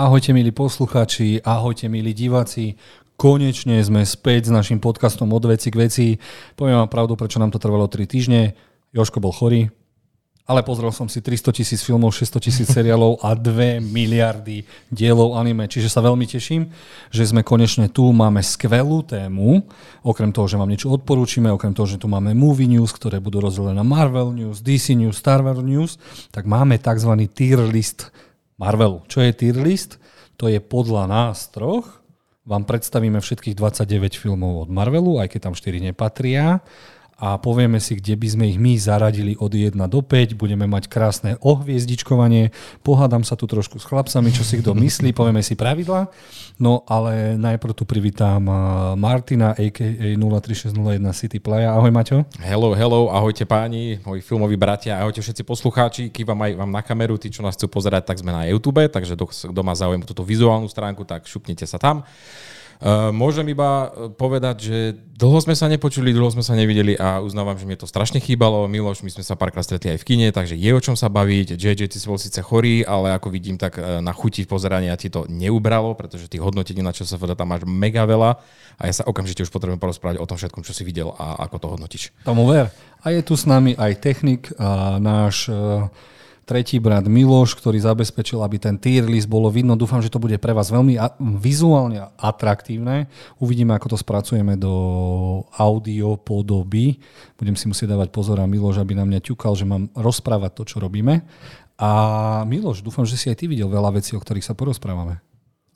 Ahojte milí poslucháči, ahojte milí diváci. Konečne sme späť s našim podcastom od veci k veci. Poviem vám pravdu, prečo nám to trvalo 3 týždne. Joško bol chorý, ale pozrel som si 300 tisíc filmov, 600 tisíc seriálov a 2 miliardy dielov anime. Čiže sa veľmi teším, že sme konečne tu, máme skvelú tému. Okrem toho, že vám niečo odporúčime, okrem toho, že tu máme Movie News, ktoré budú rozdelené na Marvel News, DC News, Star Wars News, tak máme tzv. tier list Marvelu. Čo je tier list? To je podľa nás troch. Vám predstavíme všetkých 29 filmov od Marvelu, aj keď tam 4 nepatria a povieme si, kde by sme ich my zaradili od 1 do 5. Budeme mať krásne ohviezdičkovanie. Pohádam sa tu trošku s chlapcami, čo si kto myslí, povieme si pravidla. No ale najprv tu privítam Martina, a.k.a. 03601 City Playa. Ahoj Maťo. Hello, hello, ahojte páni, moji filmoví bratia, ahojte všetci poslucháči. Kývam aj vám na kameru, tí, čo nás chcú pozerať, tak sme na YouTube, takže kto má záujem túto vizuálnu stránku, tak šupnite sa tam. Uh, môžem iba eh, povedať, že dlho sme sa nepočuli, dlho sme sa nevideli a uznávam, že mi to strašne chýbalo. Miloš, my sme sa párkrát stretli aj v kine, takže je o čom sa baviť. JJ, ty si bol síce chorý, ale ako vidím, tak eh, na chuti pozerania ti to neubralo, pretože tých hodnotení na sa tam máš mega veľa a ja sa okamžite už potrebujem porozprávať o tom všetkom, čo si videl a ako to hodnotíš. Tomu ver. A je tu s nami aj technik, a náš uh tretí brat Miloš, ktorý zabezpečil, aby ten tier list bolo vidno. Dúfam, že to bude pre vás veľmi a- vizuálne atraktívne. Uvidíme, ako to spracujeme do audio podoby. Budem si musieť dávať pozor a Miloš, aby na mňa ťukal, že mám rozprávať to, čo robíme. A Miloš, dúfam, že si aj ty videl veľa vecí, o ktorých sa porozprávame.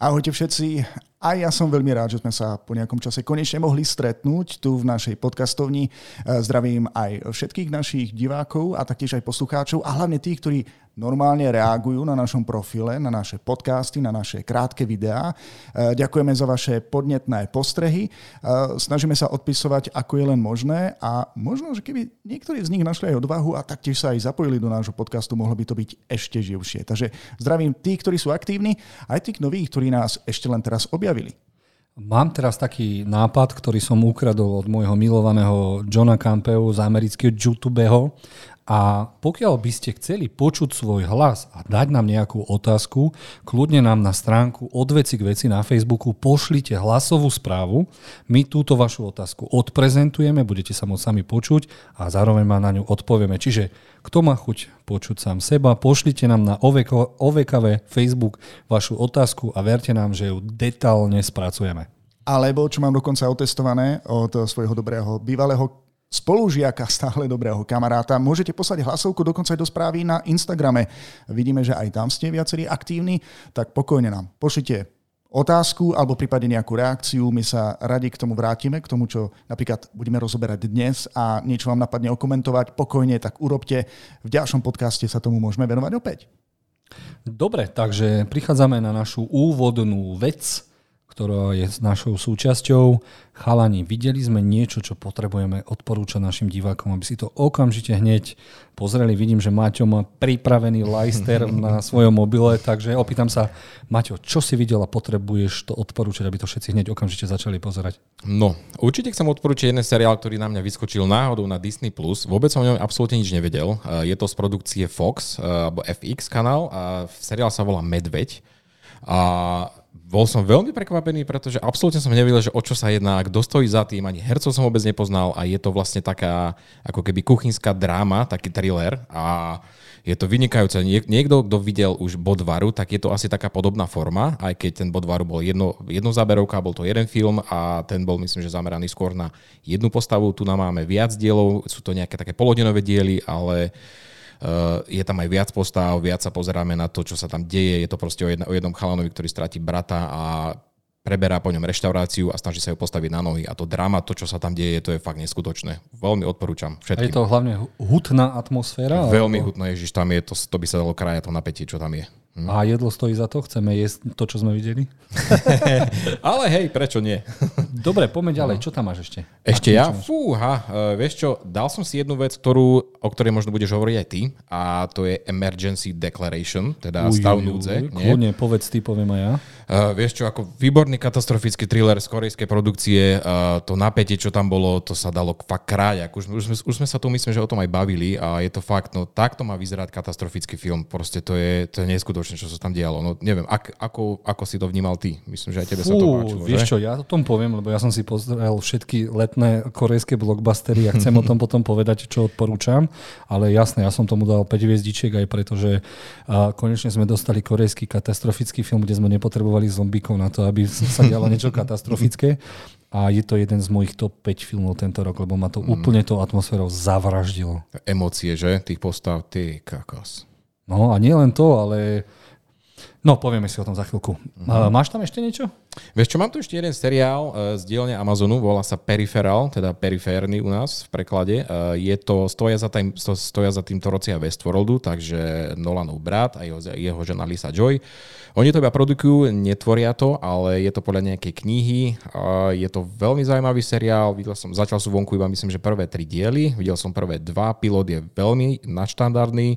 Ahojte všetci. A ja som veľmi rád, že sme sa po nejakom čase konečne mohli stretnúť tu v našej podcastovni. Zdravím aj všetkých našich divákov a taktiež aj poslucháčov a hlavne tých, ktorí normálne reagujú na našom profile, na naše podcasty, na naše krátke videá. E, ďakujeme za vaše podnetné postrehy. E, snažíme sa odpisovať, ako je len možné a možno, že keby niektorí z nich našli aj odvahu a taktiež sa aj zapojili do nášho podcastu, mohlo by to byť ešte živšie. Takže zdravím tých, ktorí sú aktívni, aj tých nových, ktorí nás ešte len teraz objavili. Mám teraz taký nápad, ktorý som ukradol od môjho milovaného Johna Campeu z amerického YouTubeho a pokiaľ by ste chceli počuť svoj hlas a dať nám nejakú otázku, kľudne nám na stránku od veci k veci na Facebooku pošlite hlasovú správu. My túto vašu otázku odprezentujeme, budete sa môcť sami počuť a zároveň ma na ňu odpovieme. Čiže kto má chuť počuť sám seba, pošlite nám na OVKV Facebook vašu otázku a verte nám, že ju detálne spracujeme. Alebo, čo mám dokonca otestované od svojho dobrého bývalého spolužiaka, stále dobrého kamaráta. Môžete poslať hlasovku dokonca aj do správy na Instagrame. Vidíme, že aj tam ste viacerí aktívni, tak pokojne nám pošlite otázku alebo prípadne nejakú reakciu. My sa radi k tomu vrátime, k tomu, čo napríklad budeme rozoberať dnes a niečo vám napadne okomentovať, pokojne tak urobte. V ďalšom podcaste sa tomu môžeme venovať opäť. Dobre, takže prichádzame na našu úvodnú vec ktorá je s našou súčasťou. Chalani, videli sme niečo, čo potrebujeme odporúčať našim divákom, aby si to okamžite hneď pozreli. Vidím, že Maťo má pripravený Leister na svojom mobile, takže opýtam sa, Maťo, čo si videl a potrebuješ to odporúčať, aby to všetci hneď okamžite začali pozerať? No, určite chcem odporúčiť jeden seriál, ktorý na mňa vyskočil náhodou na Disney+. Vôbec som o ňom absolútne nič nevedel. Je to z produkcie Fox, alebo FX kanál a seriál sa volá Medveď. A bol som veľmi prekvapený, pretože absolútne som nevedel, že o čo sa jedná, kto stojí za tým, ani hercov som vôbec nepoznal a je to vlastne taká ako keby kuchynská dráma, taký thriller a je to vynikajúce. Niekto, kto videl už Bodvaru, tak je to asi taká podobná forma, aj keď ten Bodvaru bol jedno, jedno záberovka, bol to jeden film a ten bol myslím, že zameraný skôr na jednu postavu. Tu nám máme viac dielov, sú to nejaké také polodinové diely, ale je tam aj viac postav, viac sa pozeráme na to, čo sa tam deje. Je to proste o, jedna, o jednom chalanovi, ktorý stratí brata a preberá po ňom reštauráciu a snaží sa ju postaviť na nohy. A to drama, to, čo sa tam deje, to je fakt neskutočné. Veľmi odporúčam všetkým. A je to hlavne hutná atmosféra? Veľmi alebo... hutná, ježiš, tam je, to, to by sa dalo krajať to napätie, čo tam je. Hm. A jedlo stojí za to? Chceme jesť to, čo sme videli? Ale hej, prečo nie? Dobre, poďme ďalej. Čo tam máš ešte? Ešte ja? Fúha, uh, vieš čo, dal som si jednu vec, ktorú, o ktorej možno budeš hovoriť aj ty, a to je Emergency Declaration, teda uj, stav núdze. Kľudne, povedz ty, poviem aj ja. Uh, vieš čo, ako výborný katastrofický thriller z korejskej produkcie, uh, to napätie, čo tam bolo, to sa dalo fakt kráť. Už, už, sme, už sme sa tu, myslím, že o tom aj bavili a je to fakt, no takto má vyzerať katastrofický film. Proste to je, to je neskutočné, čo sa tam dialo. No neviem, ak, ako, ako si to vnímal ty? Myslím, že aj tebe Fú, sa to páčilo. Vieš že? čo, ja o tom poviem, lebo ja som si pozrel všetky letné korejské blockbustery a chcem o tom potom povedať, čo odporúčam. Ale jasné, ja som tomu dal 5 hviezdičiek aj preto, že konečne sme dostali korejský katastrofický film, kde sme nepotrebovali zombie zombikov na to, aby sa dialo niečo katastrofické. A je to jeden z mojich top 5 filmov tento rok, lebo ma to mm. úplne tou atmosférou zavraždilo. Emócie, že? Tých postav, ty kakos. No a nie len to, ale No, povieme si o tom za chvíľku. Uh, máš tam ešte niečo? Vieš čo, mám tu ešte jeden seriál uh, z dielne Amazonu, volá sa Peripheral, teda periférny u nás v preklade. Uh, je to, stoja za, tým, stoja za týmto rocia Westworldu, takže Nolanov brat a jeho, jeho žena Lisa Joy. Oni to iba produkujú, netvoria to, ale je to podľa nejakej knihy. Je to veľmi zaujímavý seriál, videl som, zatiaľ sú vonku iba myslím, že prvé tri diely, videl som prvé dva, pilot je veľmi nadštandardný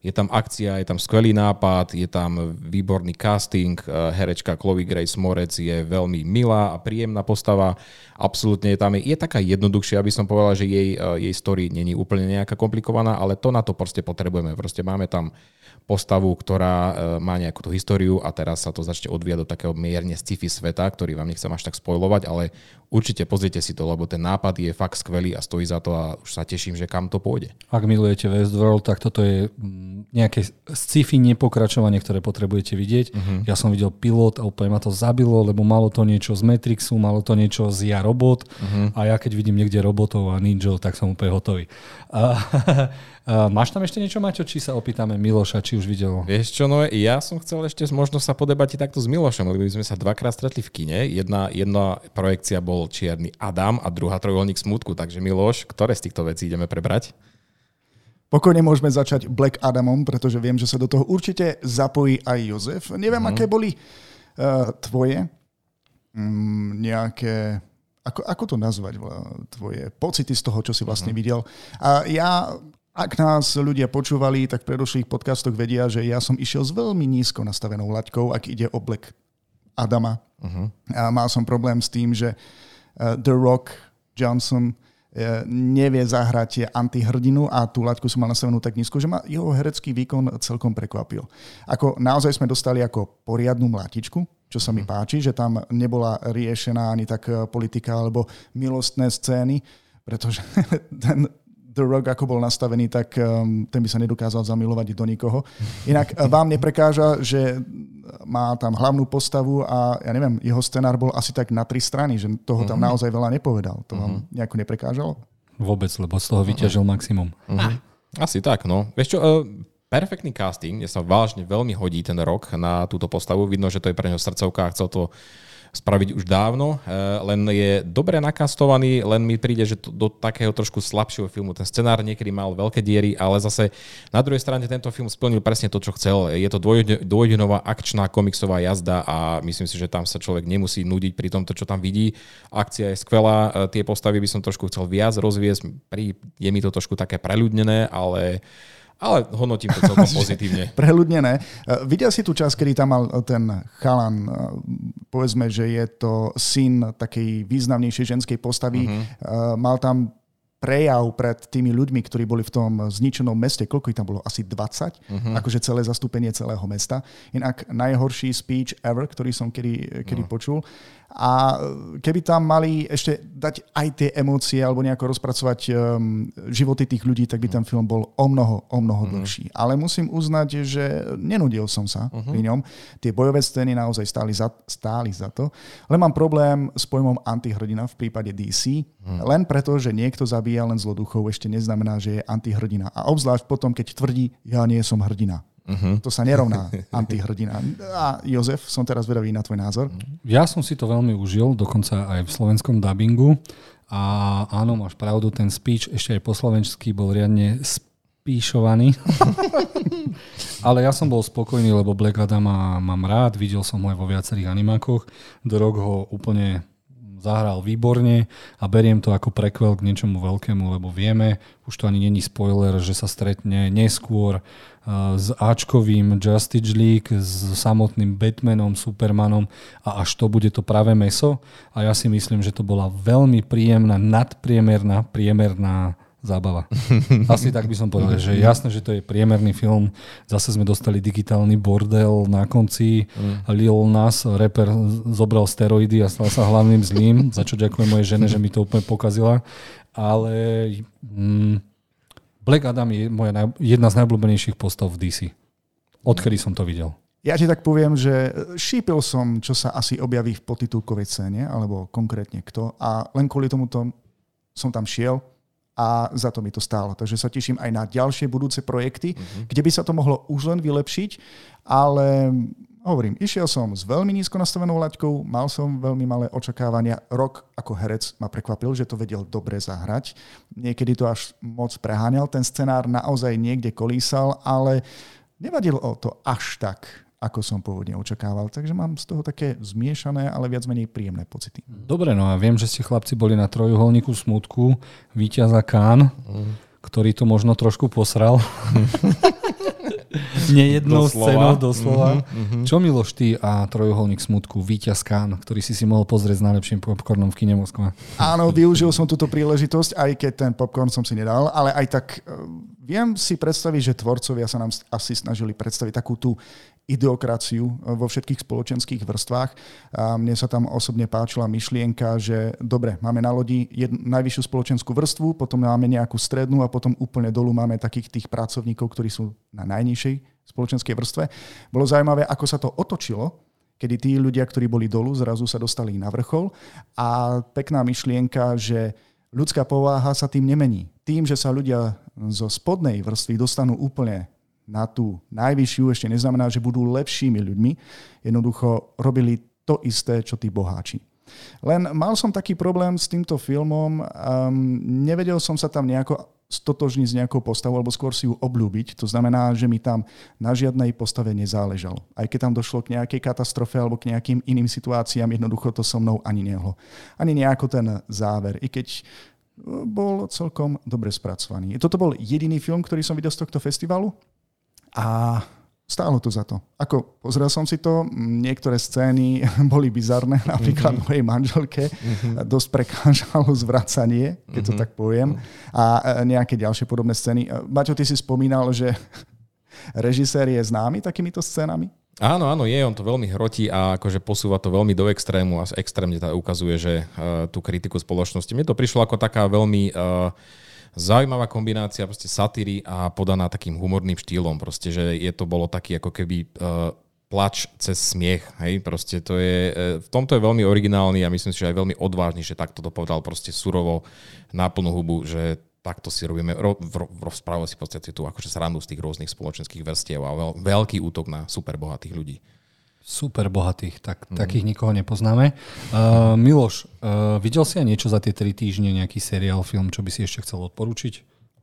je tam akcia, je tam skvelý nápad, je tam výborný casting, eh, herečka Chloe Grace Morec je veľmi milá a príjemná postava, absolútne je tam, je taká jednoduchšia, aby som povedal, že jej, eh, jej story není úplne nejaká komplikovaná, ale to na to proste potrebujeme. Proste máme tam postavu, ktorá e, má nejakú tú históriu a teraz sa to začne odvíjať do takého mierne sci-fi sveta, ktorý vám nechcem až tak spojovať, ale určite pozrite si to, lebo ten nápad je fakt skvelý a stojí za to a už sa teším, že kam to pôjde. Ak milujete Westworld, tak toto je mm, nejaké sci-fi nepokračovanie, ktoré potrebujete vidieť. Uh-huh. Ja som videl pilot a úplne ma to zabilo, lebo malo to niečo z Matrixu, malo to niečo z Ja robot uh-huh. a ja keď vidím niekde robotov a ninjov, tak som úplne hotový. A, Uh, máš tam ešte niečo, Maťo, či sa opýtame Miloša, či už videl? Vieš čo, no ja som chcel ešte možno sa podebať takto s Milošom, lebo my sme sa dvakrát stretli v kine. Jedna, jedna projekcia bol Čierny Adam a druhá Trojolník smutku. Takže Miloš, ktoré z týchto vecí ideme prebrať? Pokojne môžeme začať Black Adamom, pretože viem, že sa do toho určite zapojí aj Jozef. Neviem, mm. aké boli uh, tvoje um, nejaké ako, ako to nazvať, tvoje pocity z toho, čo si vlastne uh-huh. videl. A ja ak nás ľudia počúvali, tak v predošlých podcastoch vedia, že ja som išiel s veľmi nízko nastavenou laťkou, ak ide o Black Adama. Uh-huh. A mal som problém s tým, že uh, The Rock Johnson uh, nevie zahrať antihrdinu a tú laťku som mal nastavenú tak nízko, že ma jeho herecký výkon celkom prekvapil. Ako naozaj sme dostali ako poriadnu mlatičku, čo sa mi mhm. páči, že tam nebola riešená ani tak uh, politika alebo milostné scény, pretože ten The Rock ako bol nastavený, tak um, ten by sa nedokázal zamilovať do nikoho. Inak uh, vám neprekáža, že má tam hlavnú postavu a ja neviem, jeho scenár bol asi tak na tri strany, že toho tam uh-huh. naozaj veľa nepovedal. To vám uh-huh. nejako neprekážalo? Vôbec, lebo z toho vyťažil uh-huh. maximum. Uh-huh. Asi tak, no. Vieš čo, uh, perfektný casting, kde sa vážne veľmi hodí ten rok na túto postavu. Vidno, že to je pre neho srdcovka a chcel to spraviť už dávno, eh, len je dobre nakastovaný, len mi príde, že do takého trošku slabšieho filmu. Ten scenár niekedy mal veľké diery, ale zase na druhej strane tento film splnil presne to, čo chcel. Je to dvojhodinová akčná komiksová jazda a myslím si, že tam sa človek nemusí nudiť pri tomto, čo tam vidí. Akcia je skvelá, eh, tie postavy by som trošku chcel viac rozviesť, je mi to trošku také preľudnené, ale ale hodnotím to celkom pozitívne. Uh, videl si tú časť, kedy tam mal ten chalan, uh, povedzme, že je to syn takej významnejšej ženskej postavy, uh, mal tam prejav pred tými ľuďmi, ktorí boli v tom zničenom meste, koľko ich tam bolo? Asi 20, uh-huh. Mhm. akože celé zastúpenie celého mesta. Inak najhorší speech ever, ktorý som kedy, kedy uh-huh. počul. A keby tam mali ešte dať aj tie emócie alebo nejako rozpracovať um, životy tých ľudí, tak by ten film bol o mnoho, o mnoho uh-huh. dlhší. Ale musím uznať, že nenudil som sa uh-huh. pri ňom. Tie bojové scény naozaj stáli za, stáli za to. Len mám problém s pojmom antihrdina v prípade DC. Uh-huh. Len preto, že niekto zabíja len zloduchov, ešte neznamená, že je antihrdina. A obzvlášť potom, keď tvrdí, ja nie som hrdina. Uh-huh. To sa nerovná antihrdina. A Jozef, som teraz vedavý na tvoj názor. Ja som si to veľmi užil, dokonca aj v slovenskom dubbingu. A áno, máš pravdu, ten speech ešte aj po slovensky bol riadne spíšovaný. Ale ja som bol spokojný, lebo Black Adam mám rád, videl som ho aj vo viacerých animákoch. Rok ho úplne zahral výborne a beriem to ako prekvel k niečomu veľkému, lebo vieme, už to ani není spoiler, že sa stretne neskôr s Ačkovým Justice League, s samotným Batmanom, Supermanom a až to bude to pravé meso. A ja si myslím, že to bola veľmi príjemná, nadpriemerná, priemerná zábava. Asi tak by som povedal, že jasné, že to je priemerný film. Zase sme dostali digitálny bordel na konci. Mm. Lil Nas, rapper, zobral steroidy a stal sa hlavným zlým, za čo ďakujem mojej žene, že mi to úplne pokazila. Ale mm, Black Adam je moja naj, jedna z najobľúbenejších postav v DC. Odkedy som to videl. Ja ti tak poviem, že šípil som, čo sa asi objaví v potitulkovej scéne, alebo konkrétne kto. A len kvôli tomuto som tam šiel a za to mi to stálo. Takže sa teším aj na ďalšie budúce projekty, uh-huh. kde by sa to mohlo už len vylepšiť, ale hovorím, išiel som s veľmi nízko nastavenou laťkou, mal som veľmi malé očakávania. Rok ako herec ma prekvapil, že to vedel dobre zahrať. Niekedy to až moc preháňal, ten scenár naozaj niekde kolísal, ale nevadil o to až tak ako som pôvodne očakával. Takže mám z toho také zmiešané, ale viac menej príjemné pocity. Dobre, no a viem, že ste chlapci boli na trojuholníku smutku víťaza Kán, mm. ktorý to možno trošku posral. Nejednou doslova. scénou doslova. Mm-hmm, Čo Miloš ty a trojuholník smutku, víťaz Kán, ktorý si si mohol pozrieť s najlepším popcornom v kine Moskva? Áno, využil som túto príležitosť, aj keď ten popcorn som si nedal, ale aj tak eh, viem si predstaviť, že tvorcovia sa nám asi snažili predstaviť takú tú ideokraciu eh, vo všetkých spoločenských vrstvách. A mne sa tam osobne páčila myšlienka, že dobre, máme na lodi jednu, najvyššiu spoločenskú vrstvu, potom máme nejakú strednú a potom úplne dolu máme takých tých pracovníkov, ktorí sú na najnižšej spoločenskej vrstve. Bolo zaujímavé, ako sa to otočilo, kedy tí ľudia, ktorí boli dolu, zrazu sa dostali na vrchol a pekná myšlienka, že ľudská pováha sa tým nemení. Tým, že sa ľudia zo spodnej vrstvy dostanú úplne na tú najvyššiu ešte neznamená, že budú lepšími ľuďmi. Jednoducho robili to isté, čo tí boháči. Len mal som taký problém s týmto filmom, um, nevedel som sa tam nejako stotožniť s nejakou postavou, alebo skôr si ju obľúbiť. To znamená, že mi tam na žiadnej postave nezáležalo. Aj keď tam došlo k nejakej katastrofe alebo k nejakým iným situáciám, jednoducho to so mnou ani nehlo. Ani nejako ten záver. I keď uh, bol celkom dobre spracovaný. Toto bol jediný film, ktorý som videl z tohto festivalu. A stálo to za to. Ako, pozrel som si to, niektoré scény boli bizarné, napríklad mm-hmm. mojej manželke mm-hmm. dosť prekážalo zvracanie, keď mm-hmm. to mhm. tak poviem, a e, nejaké ďalšie podobné scény. E, Maťo, ty si spomínal, že režisér je známy takýmito scénami? Áno, áno, je, on to veľmi hrotí a akože posúva to veľmi do extrému a extrémne to ukazuje, že uh, tú kritiku spoločnosti. Mne to prišlo ako taká veľmi uh, zaujímavá kombinácia proste satíry a podaná takým humorným štýlom. Proste, že je to bolo taký ako keby uh, plač cez smiech. Hej? Proste to je, uh, v tomto je veľmi originálny a myslím si, že aj veľmi odvážny, že takto to povedal proste surovo na plnú hubu, že takto si robíme, ro, rozprávame si v podstate tu akože srandu z tých rôznych spoločenských vrstiev a veľ, veľký útok na super bohatých ľudí. Super bohatých, tak, mm. takých nikoho nepoznáme. Uh, Miloš, uh, videl si aj niečo za tie tri týždne, nejaký seriál, film, čo by si ešte chcel odporučiť?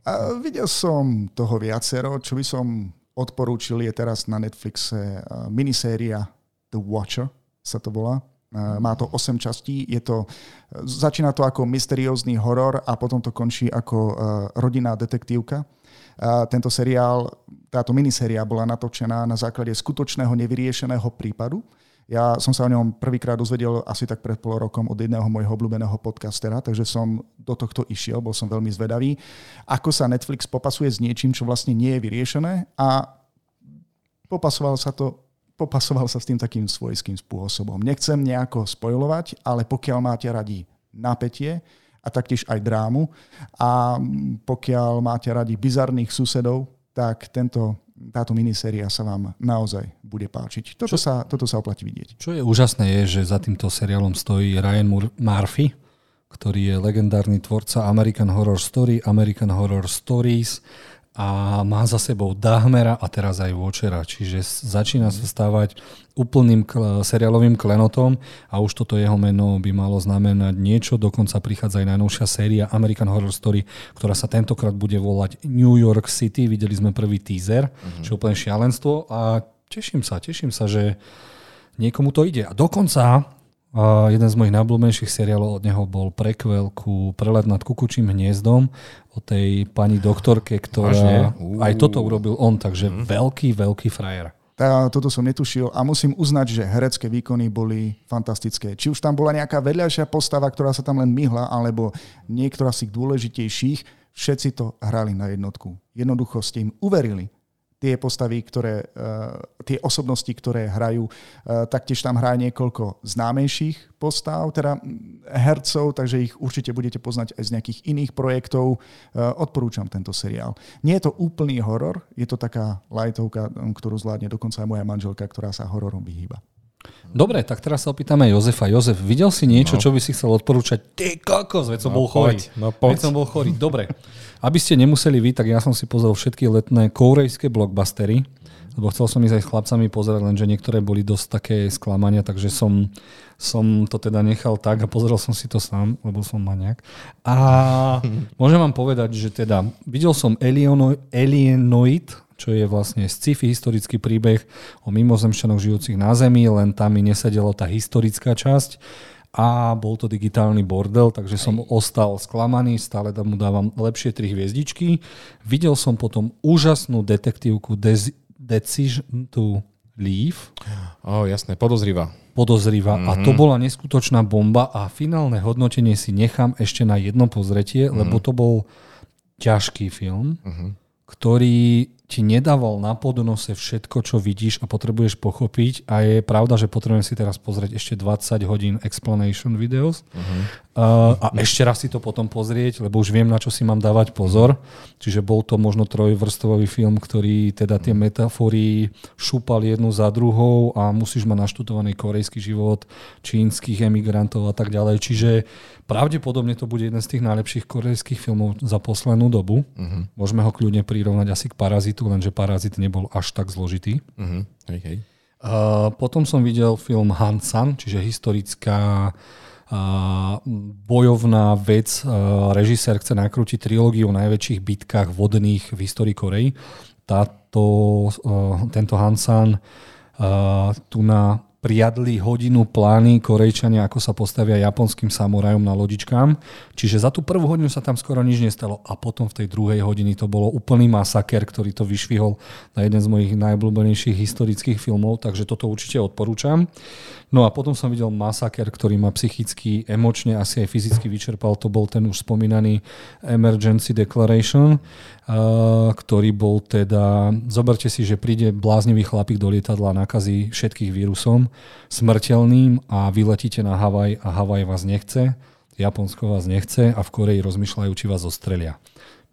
Uh, videl som toho viacero, čo by som odporúčil je teraz na Netflixe uh, miniséria The Watcher sa to volá. Uh, má to 8 častí, je to, začína to ako mysteriózny horor a potom to končí ako uh, rodinná detektívka. Tento seriál, táto miniséria bola natočená na základe skutočného nevyriešeného prípadu. Ja som sa o ňom prvýkrát dozvedel asi tak pred pol rokom od jedného môjho obľúbeného podcastera, takže som do tohto išiel, bol som veľmi zvedavý, ako sa Netflix popasuje s niečím, čo vlastne nie je vyriešené a popasoval sa to popasoval sa s tým takým svojským spôsobom. Nechcem nejako spojovať, ale pokiaľ máte radi napätie, a taktiež aj drámu. A pokiaľ máte radi bizarných susedov, tak tento, táto miniséria sa vám naozaj bude páčiť. Toto, sa, toto sa oplatí vidieť. Čo je úžasné je, že za týmto seriálom stojí Ryan Murphy, ktorý je legendárny tvorca American Horror Story, American Horror Stories, a má za sebou Dahmera a teraz aj Watchera, čiže začína sa stávať úplným seriálovým klenotom a už toto jeho meno by malo znamenať niečo, dokonca prichádza aj najnovšia séria American Horror Story, ktorá sa tentokrát bude volať New York City, videli sme prvý teaser, uh-huh. čo je úplne šialenstvo a teším sa, teším sa, že niekomu to ide. A dokonca A jeden z mojich najblúbenejších seriálov od neho bol prequel ku Prelet nad kukučím hniezdom o tej pani doktorke, ktorá aj toto urobil on, takže mm. veľký, veľký frajer. Tá, toto som netušil a musím uznať, že herecké výkony boli fantastické. Či už tam bola nejaká vedľajšia postava, ktorá sa tam len myhla, alebo niektorá z tých dôležitejších, všetci to hrali na jednotku. Jednoducho ste im uverili tie postavy, ktoré, uh, tie osobnosti, ktoré hrajú. Uh, taktiež tam hrá niekoľko známejších postav, teda hercov, takže ich určite budete poznať aj z nejakých iných projektov. Uh, odporúčam tento seriál. Nie je to úplný horor, je to taká lightovka, ktorú zvládne dokonca aj moja manželka, ktorá sa hororom vyhýba. Dobre, tak teraz sa opýtame Jozefa. Jozef, videl si niečo, no. čo by si chcel odporúčať? Ty kokos, veď som no, bol chorý. No, poď. Veď som bol chorý. Dobre. Aby ste nemuseli vy, tak ja som si pozrel všetky letné korejské blockbustery, lebo chcel som ísť aj s chlapcami pozerať, lenže niektoré boli dosť také sklamania, takže som, som to teda nechal tak a pozrel som si to sám, lebo som maniak. A môžem vám povedať, že teda videl som Alienoid, čo je vlastne sci-fi historický príbeh o mimozemšťanoch žijúcich na Zemi, len tam mi nesedela tá historická časť a bol to digitálny bordel, takže som ostal sklamaný, stále mu dávam lepšie tri hviezdičky. Videl som potom úžasnú detektívku Des- Decision to Leave. O, oh, jasné, podozriva. Podozriva mm-hmm. a to mhm. bola neskutočná bomba a finálne hodnotenie si nechám ešte na jedno pozretie, mm-hmm. lebo to bol ťažký film, mm-hmm. ktorý ti nedával na podnose všetko, čo vidíš a potrebuješ pochopiť a je pravda, že potrebujem si teraz pozrieť ešte 20 hodín explanation videos uh-huh. uh, a ešte raz si to potom pozrieť, lebo už viem, na čo si mám dávať pozor. Čiže bol to možno trojvrstový film, ktorý teda tie mhm. metafory šúpal jednu za druhou a musíš mať naštudovaný korejský život, čínskych emigrantov a tak ďalej. Čiže Pravdepodobne to bude jeden z tých najlepších korejských filmov za poslednú dobu. Uh-huh. Môžeme ho kľudne prirovnať asi k Parazitu, lenže Parazit nebol až tak zložitý. Uh-huh. Hej, hej. Uh, potom som videl film Hansan, čiže historická uh, bojovná vec. Uh, režisér chce nakrútiť trilógiu o najväčších bitkách vodných v histórii Korei. Táto, uh, tento Hansan uh, tu na priadli hodinu plány Korejčania, ako sa postavia japonským samurajom na lodičkám. Čiže za tú prvú hodinu sa tam skoro nič nestalo a potom v tej druhej hodiny to bolo úplný masaker, ktorý to vyšvihol na jeden z mojich najblúbenejších historických filmov, takže toto určite odporúčam. No a potom som videl masaker, ktorý ma psychicky, emočne, asi aj fyzicky vyčerpal. To bol ten už spomínaný Emergency Declaration, ktorý bol teda, zoberte si, že príde bláznivý chlapík do lietadla a nakazí všetkých vírusom smrteľným a vyletíte na Havaj a Havaj vás nechce, Japonsko vás nechce a v Koreji rozmýšľajú, či vás zostrelia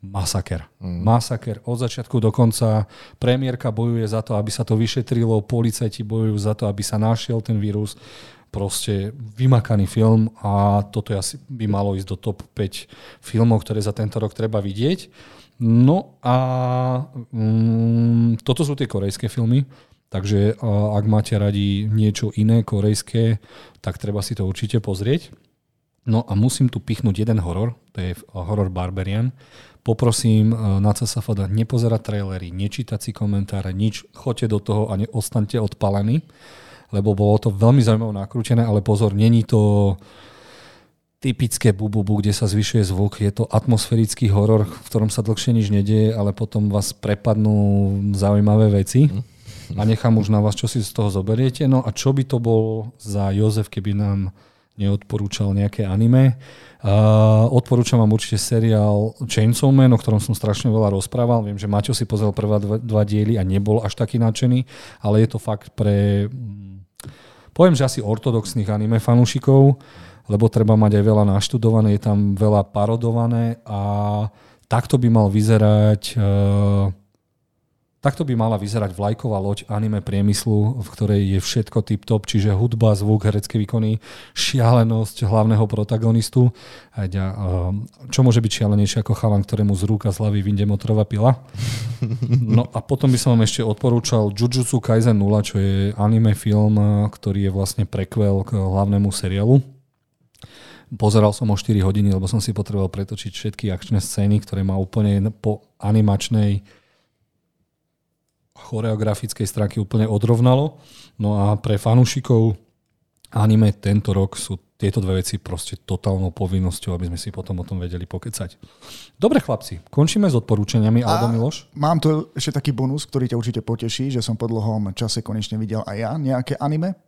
masaker. Mm. Masaker od začiatku do konca. Premiérka bojuje za to, aby sa to vyšetrilo, policajti bojujú za to, aby sa našiel ten vírus. Proste vymakaný film a toto asi by malo ísť do top 5 filmov, ktoré za tento rok treba vidieť. No a mm, toto sú tie korejské filmy. Takže ak máte radi niečo iné korejské, tak treba si to určite pozrieť. No a musím tu pichnúť jeden horor, to je horor Barbarian. Poprosím na CSFD nepozerať trailery, nečítať si komentáre, nič, choďte do toho a neostaňte odpalení, lebo bolo to veľmi zaujímavé nakrútené, ale pozor, není to typické bububu, kde sa zvyšuje zvuk. Je to atmosférický horor, v ktorom sa dlhšie nič nedieje, ale potom vás prepadnú zaujímavé veci. A nechám už na vás, čo si z toho zoberiete. No a čo by to bol za Jozef, keby nám neodporúčal nejaké anime. Uh, odporúčam vám určite seriál Chainsaw Man, o ktorom som strašne veľa rozprával. Viem, že Maťo si pozrel prvé dva, dva diely a nebol až taký nadšený, ale je to fakt pre, mm, poviem, že asi ortodoxných anime fanúšikov, lebo treba mať aj veľa naštudované, je tam veľa parodované a takto by mal vyzerať uh, Takto by mala vyzerať vlajková loď anime priemyslu, v ktorej je všetko tip-top, čiže hudba, zvuk, herecké výkony, šialenosť hlavného protagonistu. Čo môže byť šialenejšie ako chalan, ktorému z rúka z hlavy vyjde motorová pila? No a potom by som vám ešte odporúčal Jujutsu Kaisen 0, čo je anime film, ktorý je vlastne prequel k hlavnému seriálu. Pozeral som o 4 hodiny, lebo som si potreboval pretočiť všetky akčné scény, ktoré má úplne po animačnej choreografickej stránky úplne odrovnalo. No a pre fanúšikov anime tento rok sú tieto dve veci proste totálnou povinnosťou, aby sme si potom o tom vedeli pokecať. Dobre chlapci, končíme s odporúčaniami, alebo Miloš? Mám tu ešte taký bonus, ktorý ťa určite poteší, že som po dlhom čase konečne videl aj ja nejaké anime.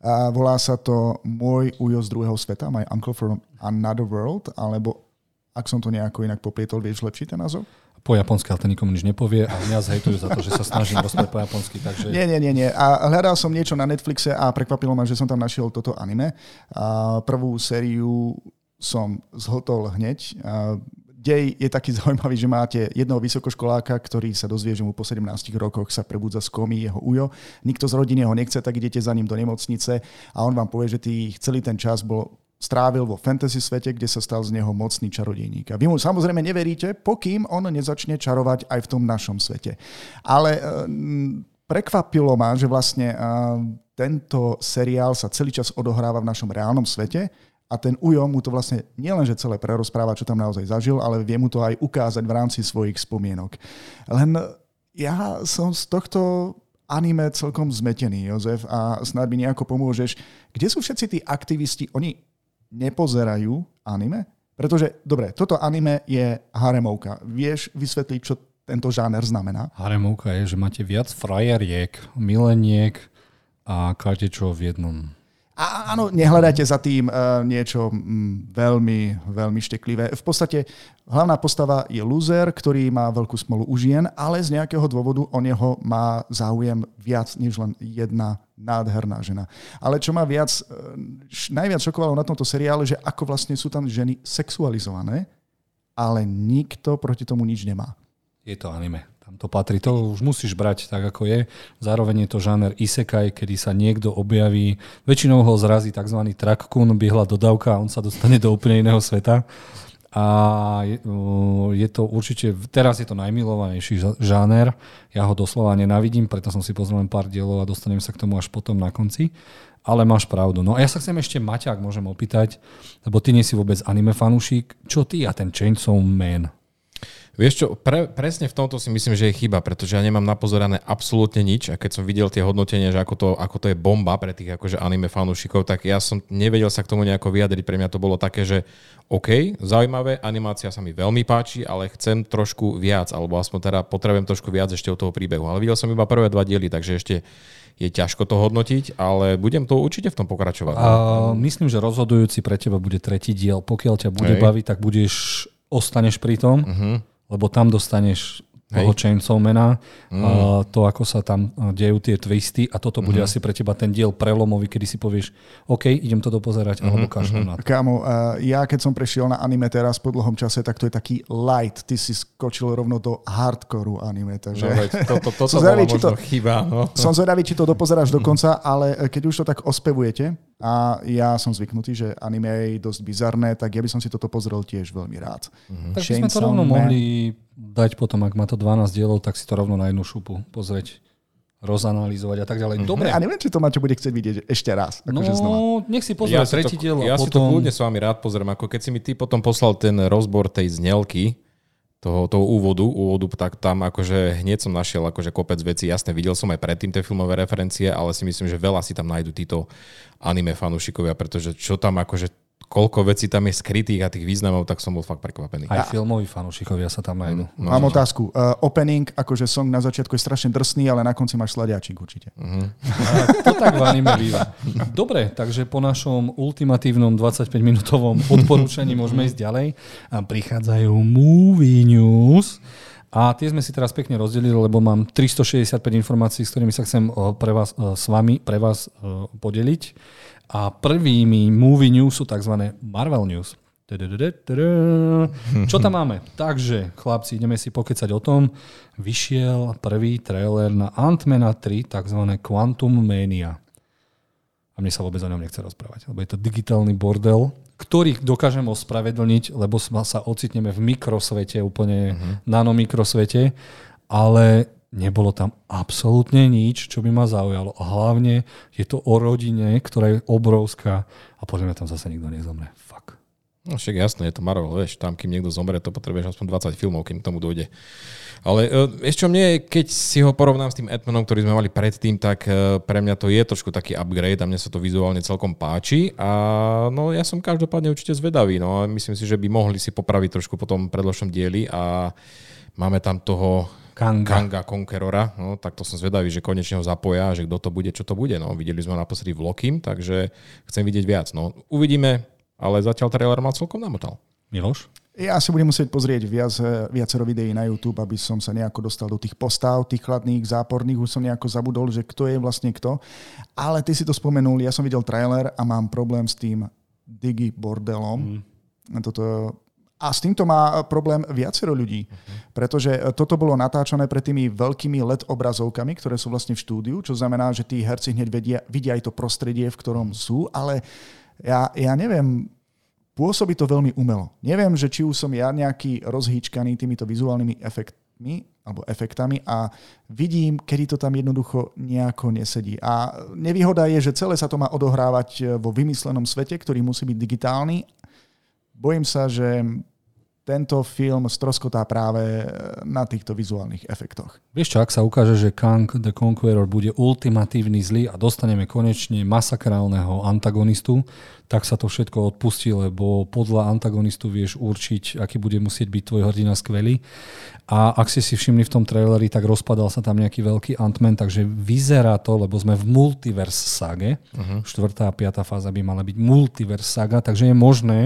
A volá sa to Môj ujo z druhého sveta, My Uncle from Another World, alebo ak som to nejako inak poplietol, vieš lepší ten názov? po japonsky, ale to nikomu nič nepovie a mňa zhejtujú za to, že sa snažím rozprávať po japonsky. Takže... Nie, nie, nie, nie. A hľadal som niečo na Netflixe a prekvapilo ma, že som tam našiel toto anime. A prvú sériu som zhotol hneď. A dej je taký zaujímavý, že máte jedného vysokoškoláka, ktorý sa dozvie, že mu po 17 rokoch sa prebudza z komy jeho ujo. Nikto z rodiny ho nechce, tak idete za ním do nemocnice a on vám povie, že tý, celý ten čas bol strávil vo fantasy svete, kde sa stal z neho mocný čarodejník. A vy mu samozrejme neveríte, pokým on nezačne čarovať aj v tom našom svete. Ale prekvapilo ma, že vlastne tento seriál sa celý čas odohráva v našom reálnom svete a ten Ujo mu to vlastne nielenže celé prerozpráva, čo tam naozaj zažil, ale vie mu to aj ukázať v rámci svojich spomienok. Len ja som z tohto anime celkom zmetený, Jozef, a snad mi nejako pomôžeš. Kde sú všetci tí aktivisti? Oni nepozerajú anime? Pretože, dobre, toto anime je haremovka. Vieš vysvetliť, čo tento žáner znamená? Haremovka je, že máte viac frajeriek, mileniek a čo v jednom. A áno, nehľadajte za tým uh, niečo mm, veľmi, veľmi šteklivé. V podstate hlavná postava je loser, ktorý má veľkú smolu u žien, ale z nejakého dôvodu o neho má záujem viac než len jedna nádherná žena. Ale čo ma viac, uh, najviac šokovalo na tomto seriále, že ako vlastne sú tam ženy sexualizované, ale nikto proti tomu nič nemá. Je to anime tam to patrí. To už musíš brať tak, ako je. Zároveň je to žáner isekaj, kedy sa niekto objaví, väčšinou ho zrazí tzv. trakkun, biehla dodávka a on sa dostane do úplne iného sveta. A je, je to určite, teraz je to najmilovanejší žáner. Ja ho doslova nenavidím, preto som si pozrel len pár dielov a dostanem sa k tomu až potom na konci. Ale máš pravdu. No a ja sa chcem ešte Maťa, ak môžem opýtať, lebo ty nie si vôbec anime fanúšik. Čo ty a ten Chainsaw Man? Vieš čo, pre, presne v tomto si myslím, že je chyba, pretože ja nemám napozorané absolútne nič a keď som videl tie hodnotenia, že ako to, ako to je bomba pre tých akože anime fanúšikov, tak ja som nevedel sa k tomu nejako vyjadriť. Pre mňa to bolo také, že OK, zaujímavé, animácia sa mi veľmi páči, ale chcem trošku viac, alebo aspoň teda potrebujem trošku viac ešte od toho príbehu. Ale videl som iba prvé dva diely, takže ešte je ťažko to hodnotiť, ale budem to určite v tom pokračovať. A myslím, že rozhodujúci pre teba bude tretí diel. Pokiaľ ťa bude Hej. baviť, tak budeš, ostaneš pri tom. Uh-huh lebo tam dostaneš toho Chainsawmana, mm. uh, to, ako sa tam dejú tie twisty a toto bude mm. asi pre teba ten diel prelomový, kedy si povieš, OK, idem to dopozerať, mm-hmm. alebo kašľam mm-hmm. na to. Kámo, uh, ja keď som prešiel na anime teraz po dlhom čase, tak to je taký light. Ty si skočil rovno do hardcore anime. Takže... No, veď, to, to, to, to zvedavý, či to, chyba. No. Som zvedavý, či to dopozeráš do konca, ale keď už to tak ospevujete, a ja som zvyknutý, že anime je dosť bizarné, tak ja by som si toto pozrel tiež veľmi rád. Mm-hmm. Tak by sme to rovno Man. mohli dať potom, ak má to 12 dielov, tak si to rovno na jednu šupu pozrieť rozanalýzovať a tak ďalej. Dobre. A neviem, či to Maťo bude chcieť vidieť ešte raz. Akože no, znova. nech si pozrie ja tretí to, diel. Ja potom... si to kľudne s vami rád pozriem, ako keď si mi ty potom poslal ten rozbor tej znelky, toho, toho úvodu, úvodu, tak tam akože hneď som našiel akože kopec vecí. Jasne, videl som aj predtým tie filmové referencie, ale si myslím, že veľa si tam nájdu títo anime fanúšikovia, pretože čo tam akože koľko vecí tam je skrytých a tých významov, tak som bol fakt prekvapený. Aj filmoví fanúšikovia sa tam nájdú. No, Mám no. otázku. Uh, opening, akože song na začiatku je strašne drsný, ale na konci máš sladiačik určite. Uh-huh. to tak v anime býva. Dobre, takže po našom ultimatívnom 25-minútovom odporúčaní môžeme ísť ďalej. A prichádzajú movie news. A tie sme si teraz pekne rozdelili, lebo mám 365 informácií, s ktorými sa chcem eh, pre vás, s vami, pre vás podeliť. A prvými movie news sú tzv. Marvel news. Čo tam máme? Takže, chlapci, ideme si pokecať o tom. Vyšiel prvý trailer na Ant-Mana 3, tzv. Quantum Mania. A mne sa vôbec o ňom nechce rozprávať, lebo je to digitálny bordel, ktorý dokážem ospravedlniť, lebo sa ocitneme v mikrosvete, úplne uh-huh. nanomikrosvete, ale nebolo tam absolútne nič, čo by ma zaujalo. A hlavne je to o rodine, ktorá je obrovská a podľa mňa tam zase nikto nezomre. Fuck. No však jasné, je to Marvel, vieš, tam kým niekto zomre, to potrebuješ aspoň 20 filmov, kým tomu dojde. Ale vieš čo, mne, keď si ho porovnám s tým Edmanom, ktorý sme mali predtým, tak uh, pre mňa to je trošku taký upgrade a mne sa to vizuálne celkom páči. A no ja som každopádne určite zvedavý, no a myslím si, že by mohli si popraviť trošku po tom predložnom dieli a máme tam toho Kanga, Kanga Conquerora, no tak to som zvedavý, že konečne ho zapoja, že kto to bude, čo to bude. No, videli sme ho naposledy v Lokim, takže chcem vidieť viac. No, uvidíme, ale zatiaľ trailer ma celkom namotal. Miloš? Ja si budem musieť pozrieť viac, viacero videí na YouTube, aby som sa nejako dostal do tých postav, tých chladných, záporných. Už som nejako zabudol, že kto je vlastne kto. Ale ty si to spomenul, ja som videl trailer a mám problém s tým Digi bordelom. Mm. Toto, a s týmto má problém viacero ľudí, uh-huh. pretože toto bolo natáčané pred tými veľkými LED obrazovkami, ktoré sú vlastne v štúdiu, čo znamená, že tí herci hneď vedia, vidia aj to prostredie, v ktorom sú, ale ja, ja neviem, pôsobí to veľmi umelo. Neviem, že či už som ja nejaký rozhýčkaný týmito vizuálnymi efektmi alebo efektami a vidím, kedy to tam jednoducho nejako nesedí. A nevýhoda je, že celé sa to má odohrávať vo vymyslenom svete, ktorý musí byť digitálny. Bojím sa, že tento film stroskotá práve na týchto vizuálnych efektoch. Vieš čo, ak sa ukáže, že Kang the Conqueror bude ultimatívny zlý a dostaneme konečne masakrálneho antagonistu, tak sa to všetko odpustí, lebo podľa antagonistu vieš určiť, aký bude musieť byť tvoj hrdina skvelý. A ak si si všimli v tom traileri, tak rozpadal sa tam nejaký veľký Ant-Man, takže vyzerá to, lebo sme v multiverse sage. Uh-huh. Štvrtá a piatá fáza by mala byť multiverse saga, takže je možné,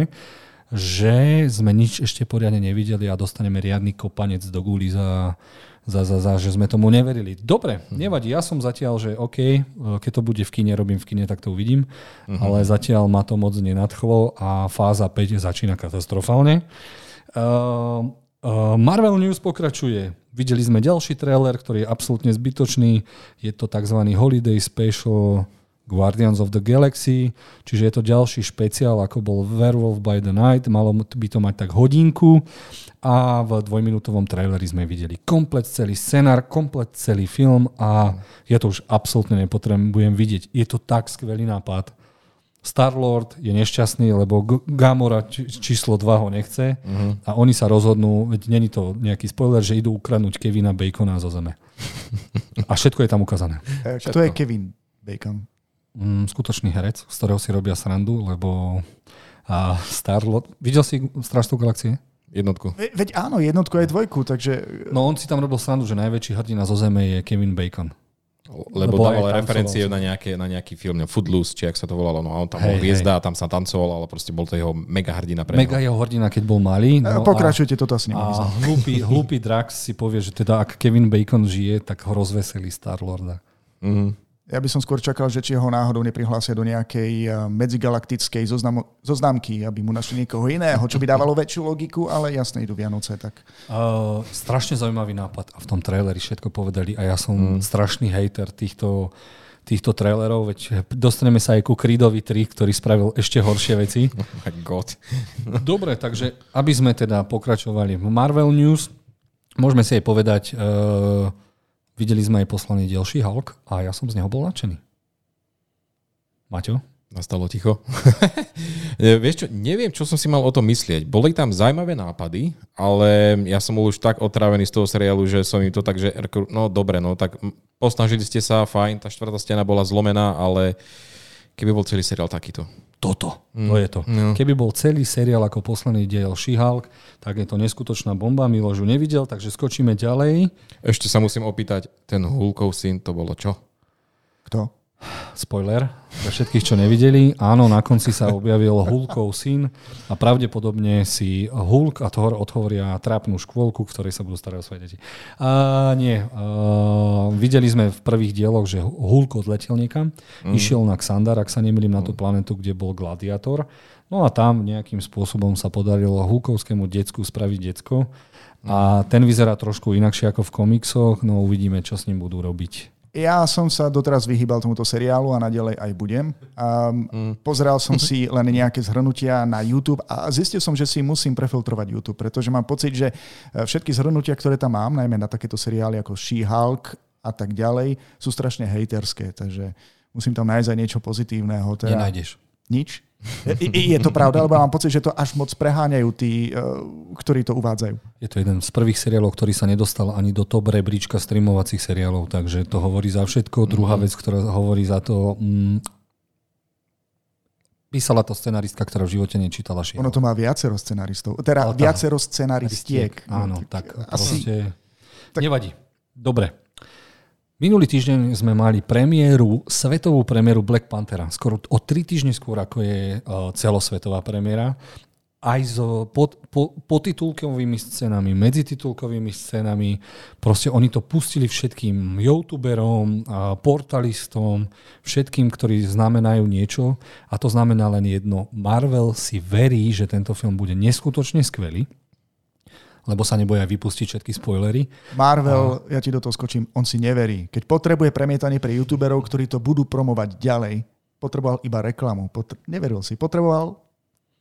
že sme nič ešte poriadne nevideli a dostaneme riadny kopanec do guli za, za, za, za, že sme tomu neverili. Dobre, nevadí, ja som zatiaľ, že OK, keď to bude v kine, robím v kine, tak to uvidím, uh-huh. ale zatiaľ ma to moc nenadchlo a fáza 5 začína katastrofálne. Uh, uh, Marvel News pokračuje. Videli sme ďalší trailer, ktorý je absolútne zbytočný. Je to tzv. Holiday Special Guardians of the Galaxy, čiže je to ďalší špeciál, ako bol Werewolf by the Night, malo by to mať tak hodinku a v dvojminútovom traileri sme videli komplet celý scenár, komplet celý film a ja to už absolútne nepotrebujem vidieť. Je to tak skvelý nápad. Star-Lord je nešťastný, lebo Gamora číslo 2 ho nechce uh-huh. a oni sa rozhodnú, veď není to nejaký spoiler, že idú ukradnúť Kevina Bacona zo zeme. A všetko je tam ukázané. Kto je Kevin Bacon? Mm, skutočný herec, z ktorého si robia srandu, lebo a Starlord... Videl si Strážstvo galaxie? Jednotku. Ve, veď áno, jednotku aj dvojku, takže... No on si tam robil srandu, že najväčší hrdina zo Zeme je Kevin Bacon. Lebo, Lebo dával referencie na, nejaké, na nejaký film, ne, Footloose, či ak sa to volalo. No a on tam hey, bol hviezda tam sa tancoval, ale proste bol to jeho mega hrdina pre Mega jeho hrdina, keď bol malý. No Pokračujte, a, toto asi A hlúpy, hlúpy Drax si povie, že teda ak Kevin Bacon žije, tak ho rozveselí Star-Lorda. Mm. Ja by som skôr čakal, že či ho náhodou neprihlásia do nejakej eh, medzigalaktickej zoznam, zoznámky, aby mu našli niekoho iného, čo by dávalo väčšiu logiku, ale jasne idú Vianoce. Tak. Uh, strašne zaujímavý nápad a v tom traileri všetko povedali a ja som mm. strašný hater týchto týchto trailerov, veď dostaneme sa aj ku Creedovi 3, ktorý spravil ešte horšie veci. Oh God. Dobre, takže aby sme teda pokračovali v Marvel News, môžeme si aj povedať, uh, Videli sme aj poslaný ďalší Hulk a ja som z neho bol nadšený. Maťo? Nastalo ticho. Vieš čo, neviem, čo som si mal o tom myslieť. Boli tam zaujímavé nápady, ale ja som bol už tak otravený z toho seriálu, že som im to tak, že no dobre, no tak posnažili ste sa, fajn, tá štvrtá stena bola zlomená, ale keby bol celý seriál takýto toto. Mm. To je to. No. Keby bol celý seriál ako posledný diel She-Hulk, tak je to neskutočná bomba. Miloš ju nevidel, takže skočíme ďalej. Ešte sa musím opýtať, ten Hulkov syn, to bolo čo? Kto? Spoiler pre všetkých, čo nevideli. Áno, na konci sa objavil Hulkov syn a pravdepodobne si Hulk a Thor otvoria trápnu škôlku, v ktorej sa budú starať o svoje deti. A, nie. A, videli sme v prvých dieloch, že Hulk odletel niekam, mm. išiel na Xandar, ak sa nemýlim, na tú planetu, kde bol gladiátor. No a tam nejakým spôsobom sa podarilo Hulkovskému decku spraviť decko. A ten vyzerá trošku inakšie ako v komiksoch, no uvidíme, čo s ním budú robiť. Ja som sa doteraz vyhýbal tomuto seriálu a naďalej aj budem. Um, mm. Pozeral som si len nejaké zhrnutia na YouTube a zistil som, že si musím prefiltrovať YouTube, pretože mám pocit, že e, všetky zhrnutia, ktoré tam mám, najmä na takéto seriály ako She-Hulk a tak ďalej, sú strašne hejterské, takže musím tam nájsť aj niečo pozitívneho. Teda... Nenájdeš. Nič? Je to pravda, lebo mám pocit, že to až moc preháňajú tí, eh, ktorí to uvádzajú. Je to jeden z prvých seriálov, ktorý sa nedostal ani do top rebríčka streamovacích seriálov, takže to hovorí za všetko. Druhá vec, ktorá hovorí za to, mm, písala to scenaristka, ktorá v živote nečítala šieho. Ono to má viacero scenaristov, teda Ale viacero scenaristiek. Áno, tak Asi, proste... tak- Nevadí. Dobre. Minulý týždeň sme mali premiéru, svetovú premiéru Black Panthera. Skoro o tri týždne skôr, ako je uh, celosvetová premiéra. Aj s pod, po, potitulkovými scénami, medzititulkovými scénami. Proste oni to pustili všetkým youtuberom, a portalistom, všetkým, ktorí znamenajú niečo. A to znamená len jedno. Marvel si verí, že tento film bude neskutočne skvelý lebo sa neboja vypustiť všetky spoilery. Marvel, ja ti do toho skočím, on si neverí. Keď potrebuje premietanie pre youtuberov, ktorí to budú promovať ďalej, potreboval iba reklamu. Potr- neveril si. Potreboval